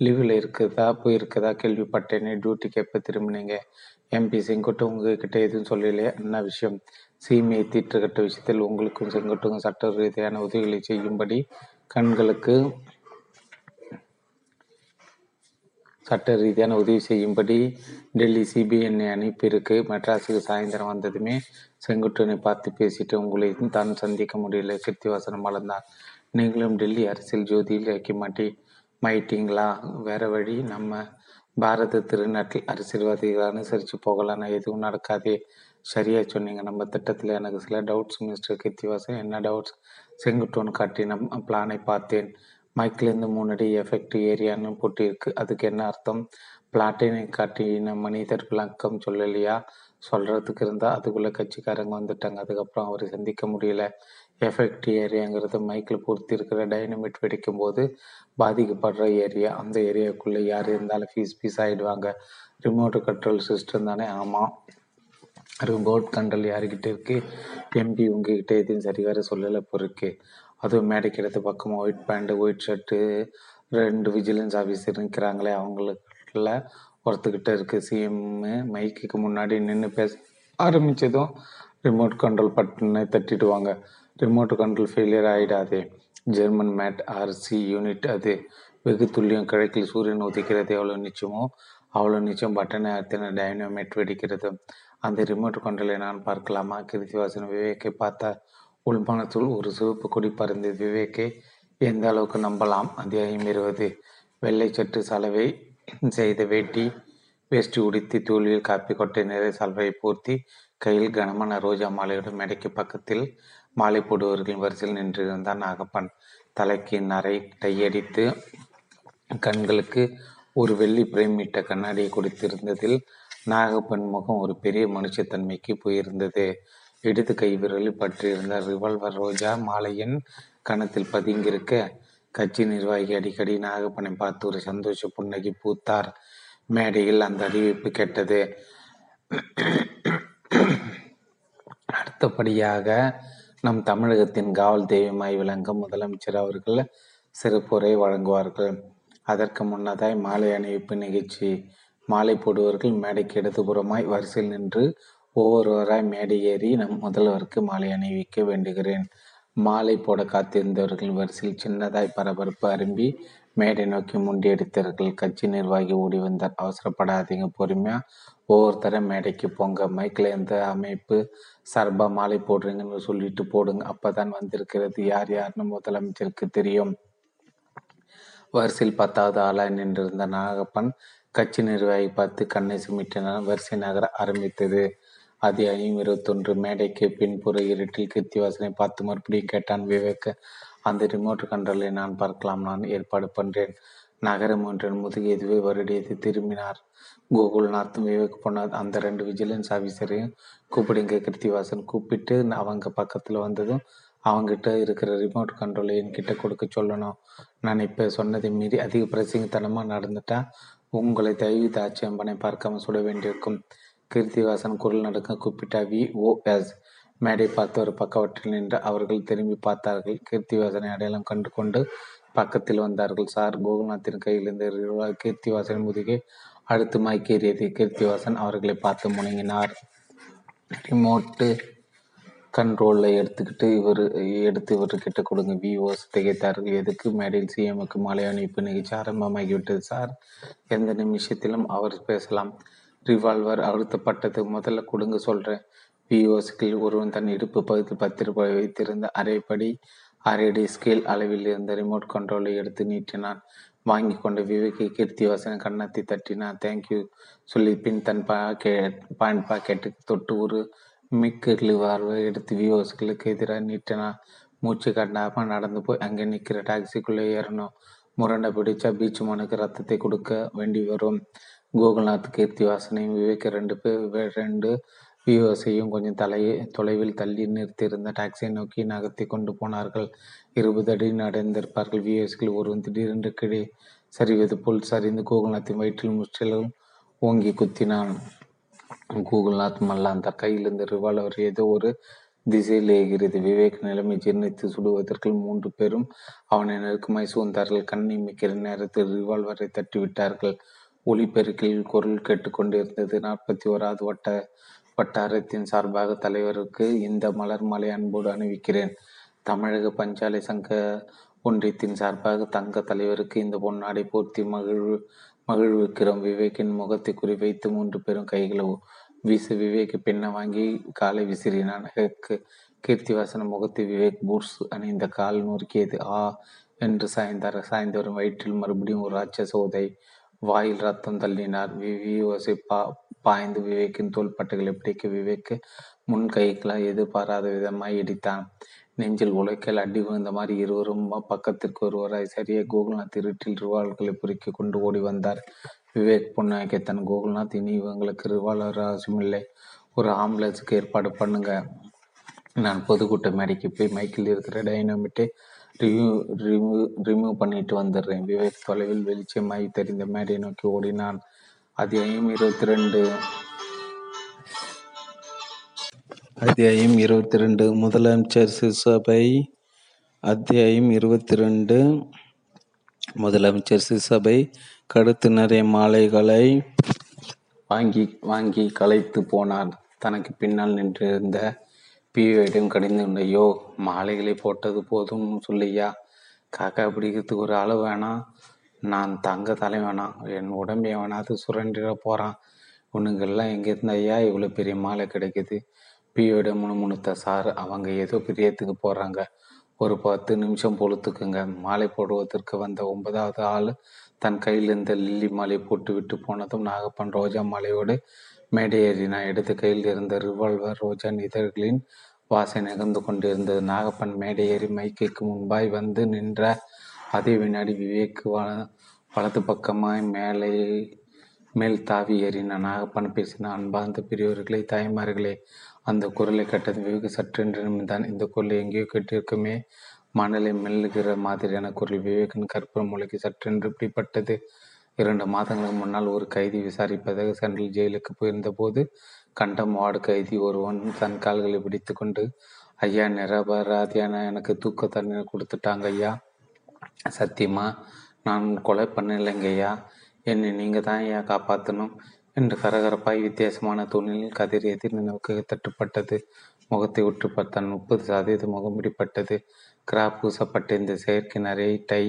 லீவில் இருக்குதா? போயிருக்குதா? கேள்விப்பட்டேனே. டியூட்டிக்கு எப்போ திரும்பினீங்க? எம்பி செங்கோட்டு உங்ககிட்ட எதுவும் சொல்லலையே? என்ன விஷயம்? சீமையை தீட்டுக்கட்ட விஷயத்தில் உங்களுக்கும் செங்கோட்டுக்கும் சட்ட ரீதியான உதவிகளை செய்யும்படி கண்களுக்கு சட்ட ரீதியான உதவி செய்யும்படி டெல்லி சிபிஎன்ஐ அனுப்பியிருக்கு. மெட்ராஸுக்கு சாயந்தரம் வந்ததுமே செங்குட்டனை பார்த்து பேசிட்டு உங்களை தான் சந்திக்க முடியல. கிருத்திவாசனம் வளர்ந்தான் நீங்களும் டெல்லி அரசியல் ஜோதியில் வைக்க மாட்டி மாயிட்டீங்களா? வேற வழி நம்ம பாரத திருநாட்டில் அரசியல்வாதிகளை அனுசரித்து போகலாம் எதுவும் நடக்காதே. சரியா சொன்னீங்க. நம்ம திட்டத்தில் எனக்கு சில டவுட்ஸ் மிஸ்டர் கிருத்திவாசன் என்ன டவுட்ஸ் செங்குட்டோன் காட்டின பிளானை பார்த்தேன். மைக்கிலேருந்து முன்னாடி எஃபெக்ட் ஏரியான்னு போட்டிருக்கு. அதுக்கு என்ன அர்த்தம்? பிளாட்டினை காட்டின மனிதர் விளக்கம் சொல்லலையா? சொல்கிறதுக்கு இருந்தால் அதுக்குள்ளே கட்சிக்காரங்க வந்துட்டாங்க. அதுக்கப்புறம் அவரை சந்திக்க முடியல. எஃபெக்ட் ஏரியாங்கிறது மைக்கில் பூர்த்தி இருக்கிற டைனமிட் வெடிக்கும் போது பாதிக்கப்படுற ஏரியா. அந்த ஏரியாவுக்குள்ளே யார் இருந்தாலும் ஃபீஸ் ஃபீஸ் ஆகிடுவாங்க ரிமோட் கண்ட்ரோல் சிஸ்டம் தானே? ஆமாம் ரிமோட் கண்ட்ரோல் யாருக்கிட்ட இருக்குது எம்பி உங்ககிட்ட எதுவும் சரி சொல்லலை பொறுக்கு அதுவும் மேடைக்கு பக்கமாக ஒயிட் பேண்ட்டு ஒயிட் ஷர்ட்டு ரெண்டு விஜிலன்ஸ் ஆஃபீஸர் நிற்கிறாங்களே அவங்களுக்குள்ள. ஒருத்துக்கிட்ட இருக்குது சிஎம் மைக்குக்கு முன்னாடி நின்று பேச ஆரம்பித்ததும் ரிமோட் கண்ட்ரோல் பட்டனை தட்டிடுவாங்க. ரிமோட் கண்ட்ரோல் ஃபெயிலியர் ஆகிடாது ஜெர்மன் மேட் ஆர்சி யூனிட் அது. வெகு துல்லியம் கிழக்கில் சூரியன் உதிக்கிறது. எவ்வளோ நிச்சயமோ அவ்வளோ நிச்சயம். பட்டனை அத்தனை டைனமேட் வெடிக்கிறது. அந்த ரிமோட் கண்ட்ரோலை நான் பார்க்கலாமா? கிருத்திவாசன் விவேக்கை பார்த்தா உள்மனத்துள் ஒரு சிவப்பு கொடி பறந்து விவேக்கை எந்த அளவுக்கு நம்பலாம்? அத்தியாயம் இருபது. வெள்ளை சட்டு சலவை செய்த வேட்டி வேஷ்டி உடுத்தி தூளியில் காப்பி கொட்டை நிறை சல்வையை பூர்த்தி கையில் கனமான ரோஜா மாலையுடன் மேடைக்கு பக்கத்தில் மாலை போடுவர்களின் வரிசையில் நின்றிருந்தான் நாகப்பன். தலைக்கு நரை டையடித்து கண்களுக்கு ஒரு வெள்ளி பிரேமிட்ட கண்ணாடியை கொடுத்திருந்ததில் நாகப்பன் முகம் ஒரு பெரிய மனுஷத்தன்மைக்கு போயிருந்தது. இடது கை விரலில் பற்றியிருந்த ரிவால்வர் ரோஜா மாலையின் கணத்தில் பதுங்கியிருக்க கட்சி நிர்வாகி அடிக்கடி நாகப்பனை பார்த்து ஒரு சந்தோஷ புன்னகை பூத்தார். மேடையில் அந்த அறிவிப்பு கேட்டது. அடுத்தபடியாக நம் தமிழகத்தின் காவல் தெய்வமாய் விளங்கும் முதலமைச்சர் அவர்கள் சிறப்புரை வழங்குவார்கள். அதற்கு முன்னதாய் மாலை அணிவிப்பு நிகழ்ச்சி. மாலை போடுவர்கள் மேடைக்கு இடதுபுறமாய் வரிசையில் நின்று ஒவ்வொருவராய் மேடை ஏறி நம் முதல்வருக்கு மாலை அணிவிக்க வேண்டுகிறேன். மாலை போட காத்திருந்தவர்கள் வரிசையில் சின்னதாய் பரபரப்பு அரும்பி மேடை நோக்கி முண்டியடித்தார்கள் கட்சி நிர்வாகி ஓடி வந்தார். அவசரப்படாதீங்க பொறுமையா. ஒவ்வொருத்தர மேடைக்கு போங்க மைக்கில் எந்த அமைப்பு சார்பா மாலை போடுறீங்கன்னு சொல்லிட்டு போடுங்க. அப்பதான் வந்திருக்கிறது யார் யாருன்னு முதலமைச்சருக்கு தெரியும். வரிசையில் பத்தாவது ஆளாய் நின்றிருந்த நாகப்பன் கட்சி நிர்வாகி பார்த்து கண்ணை சுமிட்டினால் வரிசை நகர ஆரம்பித்தது. அத்தியாயம் இருபத்தொன்று மேடைக்கு பின்புற இருட்டில் கிருத்திவாசனை பார்த்து மறுபடியும் கேட்டான் விவேக். அந்த ரிமோட் கண்ட்ரோலை நான் பார்க்கலாம் நான் ஏற்பாடு பண்ணுறேன் நகரம் ஒன்றின் முதுகு எதுவே வருடியது திரும்பினார். கோகுல்நாத் விவேக் போனார். அந்த ரெண்டு விஜிலன்ஸ் ஆஃபீஸரையும் கூப்பிடுங்க கிருத்திவாசன் கூப்பிட்டு அவங்க பக்கத்தில் வந்ததும் அவங்ககிட்ட இருக்கிற ரிமோட் கண்ட்ரோலை என்கிட்ட கொடுக்க சொல்லணும். நான் இப்போ சொன்னதை மீறி அதிக பிரசிங்கத்தனமாக நடந்துட்டா உங்களை தயவு தாட்சியம்பனை பார்க்காம சுட வேண்டியிருக்கும். கீர்த்திவாசன் குரல் நடுக்க கூப்பிட்ட வி ஓ எஸ் மேடை பார்த்து ஒரு பக்கவற்றில் நின்று அவர்கள் திரும்பி பார்த்தார்கள். கீர்த்திவாசனை அடையாளம் கண்டு கொண்டு பக்கத்தில் வந்தார்கள். சார் கோகுல்நாத்தின் கையில் இருந்த கீர்த்திவாசன் முதுகே அடுத்து மயக்கேறியது கீர்த்திவாசன் அவர்களை பார்த்து முணங்கினார் ரிமோட்டு கண்ட்ரோலை எடுத்துக்கிட்டு இவர் எடுத்து இவர்கிட்ட கொடுங்க. விஓஸ் திகைத்தார்கள் எதுக்கு? மேடையில் சிஎம்முக்கு மாலை அணிப்பு நிகழ்ச்சி ஆரம்பமாகிவிட்டது சார். எந்த நிமிஷத்திலும் அவர் பேசலாம். ரிவால்வர் அழுத்தப்பட்டது. முதல்ல கொடுங்க சொல்கிறேன் விஓஸ்கில் ஒருவன் தன் இடுப்பு பகுதி பத்திரப்பை வைத்திருந்த அரைப்படி அரைடி ஸ்கேல் அளவில் இருந்த ரிமோட் கண்ட்ரோலை எடுத்து நீட்டினான். வாங்கி கொண்ட விவேகி கீர்த்திவாசன் கன்னத்தை தட்டினான். தேங்க்யூ சொல்லி பின் தன் பாக்கெட் பாயிண்ட் பாக்கெட்டுக்கு தொட்டு ஒரு மிக்கு ரிவால்வர் எடுத்து விஓஸ்களுக்கு எதிராக நீட்டினான். மூச்சு கட்டாமல் நடந்து போய் அங்கே நிற்கிற டாக்ஸிக்குள்ளே ஏறணும். முரண்டை பிடிச்சா பீச் மனுக்கு ரத்தத்தை கொடுக்க வேண்டி வரும். கோகுல்நாத் கீர்த்திவாசனையும் விவேக் ரெண்டு பேர் ரெண்டு வியூவர்ஸையும் கொஞ்சம் தலை தொலைவில் தள்ளி நிறுத்தியிருந்த டாக்ஸியை நோக்கி நகர்த்தி கொண்டு போனார்கள். இருபது அடி நடந்திருப்பார்கள். வியூவர்ஸ்கள் ஒருவன் திடீரென்று கீழே சரிவது போல் சரிந்து கோகுல்நாத்தின் வயிற்றில் முற்றிலும் ஓங்கி குத்தினான். கோகுல்நாத் மல்லாந்தார் கையிலிருந்து ரிவால்வர் ஏதோ ஒரு திசையில் ஏகிறது விவேக் நிலைமை ஜீர்ணித்து சுடுவதற்கு மூன்று பேரும் அவனை நெருக்கமாய் சூழ்ந்தார்கள். கண்ணை மிக்கிற நேரத்தில் ரிவால்வரை தட்டிவிட்டார்கள். ஒளிபெருக்கில் குரல் கேட்டுக்கொண்டிருந்தது நாற்பத்தி ஓராவது வட்ட வட்டாரத்தின் சார்பாக தலைவருக்கு இந்த மலர் மலை அன்போடு அணிவிக்கிறேன். தமிழக பஞ்சாலை சங்க ஒன்றியத்தின் சார்பாக தங்க தலைவருக்கு இந்த பொன்னாடை பூர்த்தி மகிழ்வு மகிழ்விக்கிறோம் விவேக்கின் முகத்தை குறிவைத்து மூன்று பேரும் கைகளை வீச விவேக் பின்ன வாங்கி காலை விசிறினான். கீர்த்திவாசன முகத்தை விவேக் பூர்ஸ் அணிந்த கால் நொறுக்கியது. ஆ என்று சாய்ந்தார். சாய்ந்தவரும் வயிற்றில் மறுபடியும் ஒரு ராட்சச உதை வாயில் ரத்தம் தள்ளினார். விவி பா பாய்ந்து விவேக்கின் தோள்பட்டைகளை பிடிக்க விவேக்கு முன் கைகளால் எதிர்பாராத விதமாய் இடித்தான். நெஞ்சில் உழைக்கல் அடி விழுந்த மாதிரி இருவரும் பக்கத்திற்கு ஒருவராய் சரியா கோகுல்நாத் இருட்டில் ரிவால்களை பொறுக்கி கொண்டு ஓடி வந்தார். விவேக் புன்னாய்க்கு தன் கோகுல்நாத் இனி இவங்களுக்கு ரிவால்வர் அவசியமில்லை. ஒரு ஆம்புலன்ஸுக்கு ஏற்பாடு பண்ணுங்க. நான் பொதுக்கூட்ட மேடைக்கு போய் மைக்கில் இருக்கிற டைனமிட்டு ரிவ்யூ ரிமூவ் ரிமூவ் பண்ணிட்டு வந்துடுறேன். விவேக் தொலைவில் வெளிச்சமாய் தெரிந்த மேடையை நோக்கி ஓடினான். அத்தியாயம் இருபத்தி ரெண்டு அத்தியாயம் இருபத்தி ரெண்டு முதலமைச்சர் சிசபை அத்தியாயம் இருபத்தி ரெண்டு முதலமைச்சர் சிசபை கடுத்து நிறைய மாலைகளை வாங்கி வாங்கி களைத்து போனார். தனக்கு பின்னால் நின்றிருந்த பியோயிடம் கடிந்து ஐயோ மாலைகளை போட்டது போதும் சொல்லியா? காக்கா பிடிக்கிறதுக்கு ஒரு அளவு வேணாம். நான் தங்க தலை வேணாம். என் உடம்பு எவனாவது சுரண்டிட போகிறான் உனங்கெல்லாம் எங்கேருந்து ஐயா இவ்வளோ பெரிய மாலை கிடைக்குது பியோட முணுமுணுத்த சார் அவங்க ஏதோ பிரியத்துக்கு போகிறாங்க ஒரு பத்து நிமிஷம் பொழுத்துக்குங்க. மாலை போடுவதற்கு வந்த ஒன்பதாவது ஆள் தன் கையில் இருந்த லில்லி மாலை போட்டு விட்டு போனதும் நாகப்பன் ரோஜா மாலையோடு மேடை ஏறினான் இடது கையில் இருந்த ரிவால்வர் ரோஜா இதழ்களின் வாசை நகர்ந்து கொண்டிருந்தது. நாகப்பன் மேடை ஏறி முன்பாய் வந்து நின்ற அதே வினாடி விவேக் வலது பக்கமாய் மேலே மேல் தாவி ஏறின நாகப்பன் பேசின அன்பார்ந்த பெரியவர்களே தாய்மார்களே அந்த குரலை கேட்டது வெகு சற்றென்று நிமிர்ந்தான். இந்த குரலை எங்கேயோ கேட்டிருக்குமே மணலை மெல்லுகிற மாதிரியான குரல். விவேகன் கற்பூர மூளைக்கு சற்றென்று பிடிப்பட்டது இரண்டு மாதங்களுக்கு முன்னால் ஒரு கைதி விசாரிப்பதாக சென்ட்ரல் ஜெயிலுக்கு போயிருந்த போது கண்டம் வார்டு கைதி ஒருவன் தன் கால்களை பிடித்து கொண்டு ஐயா நிரபராதியான எனக்கு தூக்க தண்ணீர் கொடுத்துட்டாங்க ஐயா. சத்தியமா? நான் கொலை பண்ணலைங்க ஐயா. என்னை நீங்கள் தான் ஐயா காப்பாற்றணும் என்று கரகரப்பாய் வித்தியாசமான துணியில் எதிர் நினைவுக்கு தட்டுப்பட்டது. முகத்தை உற்று பார்த்தான் முப்பது சதவீத முகம் பிடிப்பட்டது கிராப் பூசப்பட்ட இந்த செயற்கை நிறைய டை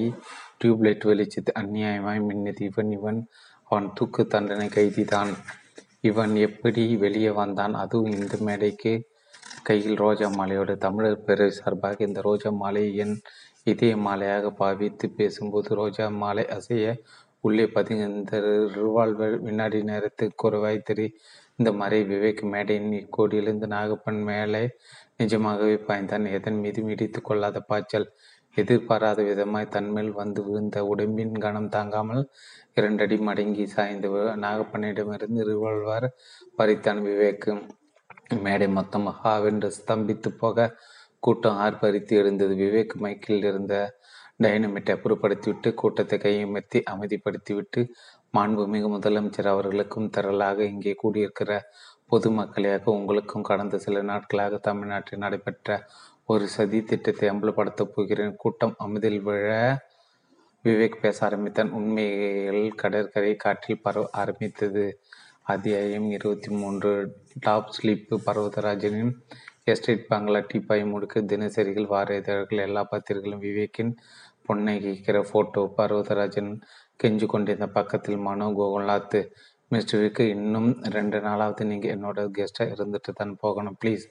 டியூப்லைட் வெளிச்சத்து அந்நியாயமாய் மின்னது இவன் இவன். அவன் தூக்கு தண்டனை கைதி தான் இவன் எப்படி வெளியே வந்தான்? அதுவும் இந்த மேடைக்கு. கையில் ரோஜா மாலையோடு தமிழர் பேரவை சார்பாக இந்த ரோஜா மாலையை என் இதய மாலையாக பாவித்து பேசும்போது ரோஜா மாலை அசைய உள்ளே பதிந்த ரிவால்வர் வினாடி நேரத்துக்கு குறைவாய் தெரி இந்த மறை விவேக் மேடையின் இக்கோடியிலிருந்து நாகப்பன் மேலே நிஜமாகவே பாய்ந்தான். எதன் மீது இடித்து கொள்ளாத பாய்ச்சல். எதிர்பாராத விதமாய் தன்மேல் வந்து விழுந்த உடம்பின் கனம் தாங்காமல் இரண்டடி மடங்கி சாய்ந்து நாகப்பண்ணிடமிருந்து ரிவால்வர் பறித்தான் விவேக் மேடை மொத்தம் ஹாவென்று ஸ்தம்பித்து போக கூட்டம் ஆர்ப்பரித்து எழுந்தது. விவேக் மைக்கில் இருந்த டைனமிட்டை அப்புறப்படுத்திவிட்டு கூட்டத்தை கையமர்த்தி அமைதிப்படுத்திவிட்டு மாண்புமிகு முதலமைச்சர் அவர்களுக்கும் திரளாக இங்கே கூடியிருக்கிற பொதுமக்களையாக உங்களுக்கும் கடந்த சில நாட்களாக தமிழ்நாட்டில் நடைபெற்ற ஒரு சதி திட்டத்தை அம்பலப்படுத்தப் போகிறேன். கூட்டம் அமைதியில் விழ விவேக் பேச ஆரம்பித்தான். உண்மைகள் கடற்கரை காற்றில் பரவ ஆரம்பித்தது. அத்தியாயம் இருபத்தி மூன்று டாப் ஸ்லிப்பு பர்வதராஜனின் எஸ்டேட் பங்களா டீப்பாய் முடுக்க தினசரிகள் வார இதழ்கள் எல்லா பத்திரிகைகளும் விவேக்கின் பொன்னகிக்கிற போட்டோ. பர்வதராஜன் கெஞ்சு கொண்டிருந்த பக்கத்தில் மனோ கோகுல்நாத் மிஸ்டர் விக்கு இன்னும் ரெண்டு நாளாவது நீங்கள் என்னோட கெஸ்ட்டாக இருந்துட்டு தான் போகணும். ப்ளீஸ்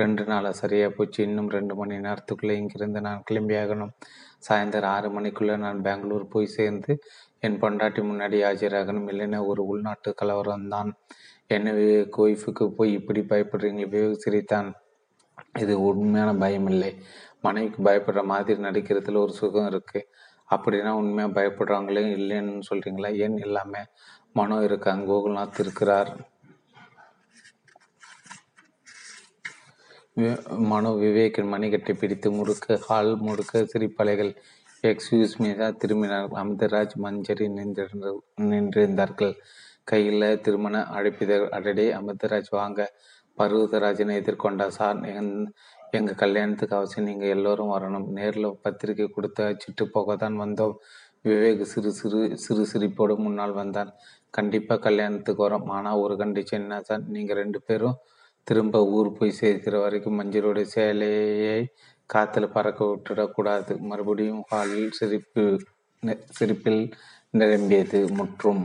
ரெண்டு நாளாக சரியாக போச்சு. இன்னும் ரெண்டு மணி நேரத்துக்குள்ளே இங்கிருந்து நான் கிளம்பியாகணும் சாயந்தரம் ஆறு மணிக்குள்ளே நான் பெங்களூர் போய் சேர்ந்து என் பொண்டாட்டி முன்னாடி ஆஜராகணும். இல்லைன்னா ஒரு உள்நாட்டு கலவரம் தான். என்னை கோய்ஃபுக்கு போய் இப்படி பயப்படுறீங்களே? விவேக் சிரித்தான். இது உண்மையான பயம் இல்லை மனைவிக்கு பயப்படுற மாதிரி நடிக்கிறதுல ஒரு சுகம் இருக்குது அப்படின்னா உண்மையாக பயப்படுறாங்களே இல்லைன்னு சொல்கிறீங்களா ஏன் எல்லாமே மனோ இருக்காங்க கோகுல்நாத் இருக்கிறார். மனோ விவேக்கின் மணிக்கட்டை பிடித்து முறுக்க ஹால் முடுக்க சிரிப்பலைகள் எக்ஸ்கியூஸ் மீதா திரும்பினார்கள் அமிர்தராஜ் மஞ்சரி நின்றிருந்த நின்றிருந்தார்கள். கையில் திருமண அழைப்பிதழ் அடடே அமிர்தராஜ் வாங்க. பர்வதராஜனை எதிர்கொண்டார். சார் எங்கள் கல்யாணத்துக்கு அவசியம் நீங்கள் எல்லோரும் வரணும். நேரில் பத்திரிக்கை கொடுத்து அச்சிட்டு போக தான் வந்தோம். விவேக் சிறு சிறு சிறு சிரிப்போடு முன்னால் வந்தான். கண்டிப்பாக கல்யாணத்துக்கு வரோம். ஆனால் ஒரு கண்டிஷன் என்ன சார் நீங்கள் ரெண்டு பேரும் திரும்ப ஊர் போய் சேர்க்கிற வரைக்கும் மஞ்சளுடைய சேலையை காற்றுல பறக்க விட்டுடக்கூடாது. மறுபடியும் ஹாலில் சிரிப்பு சிரிப்பில் நிரம்பியது முற்றும்.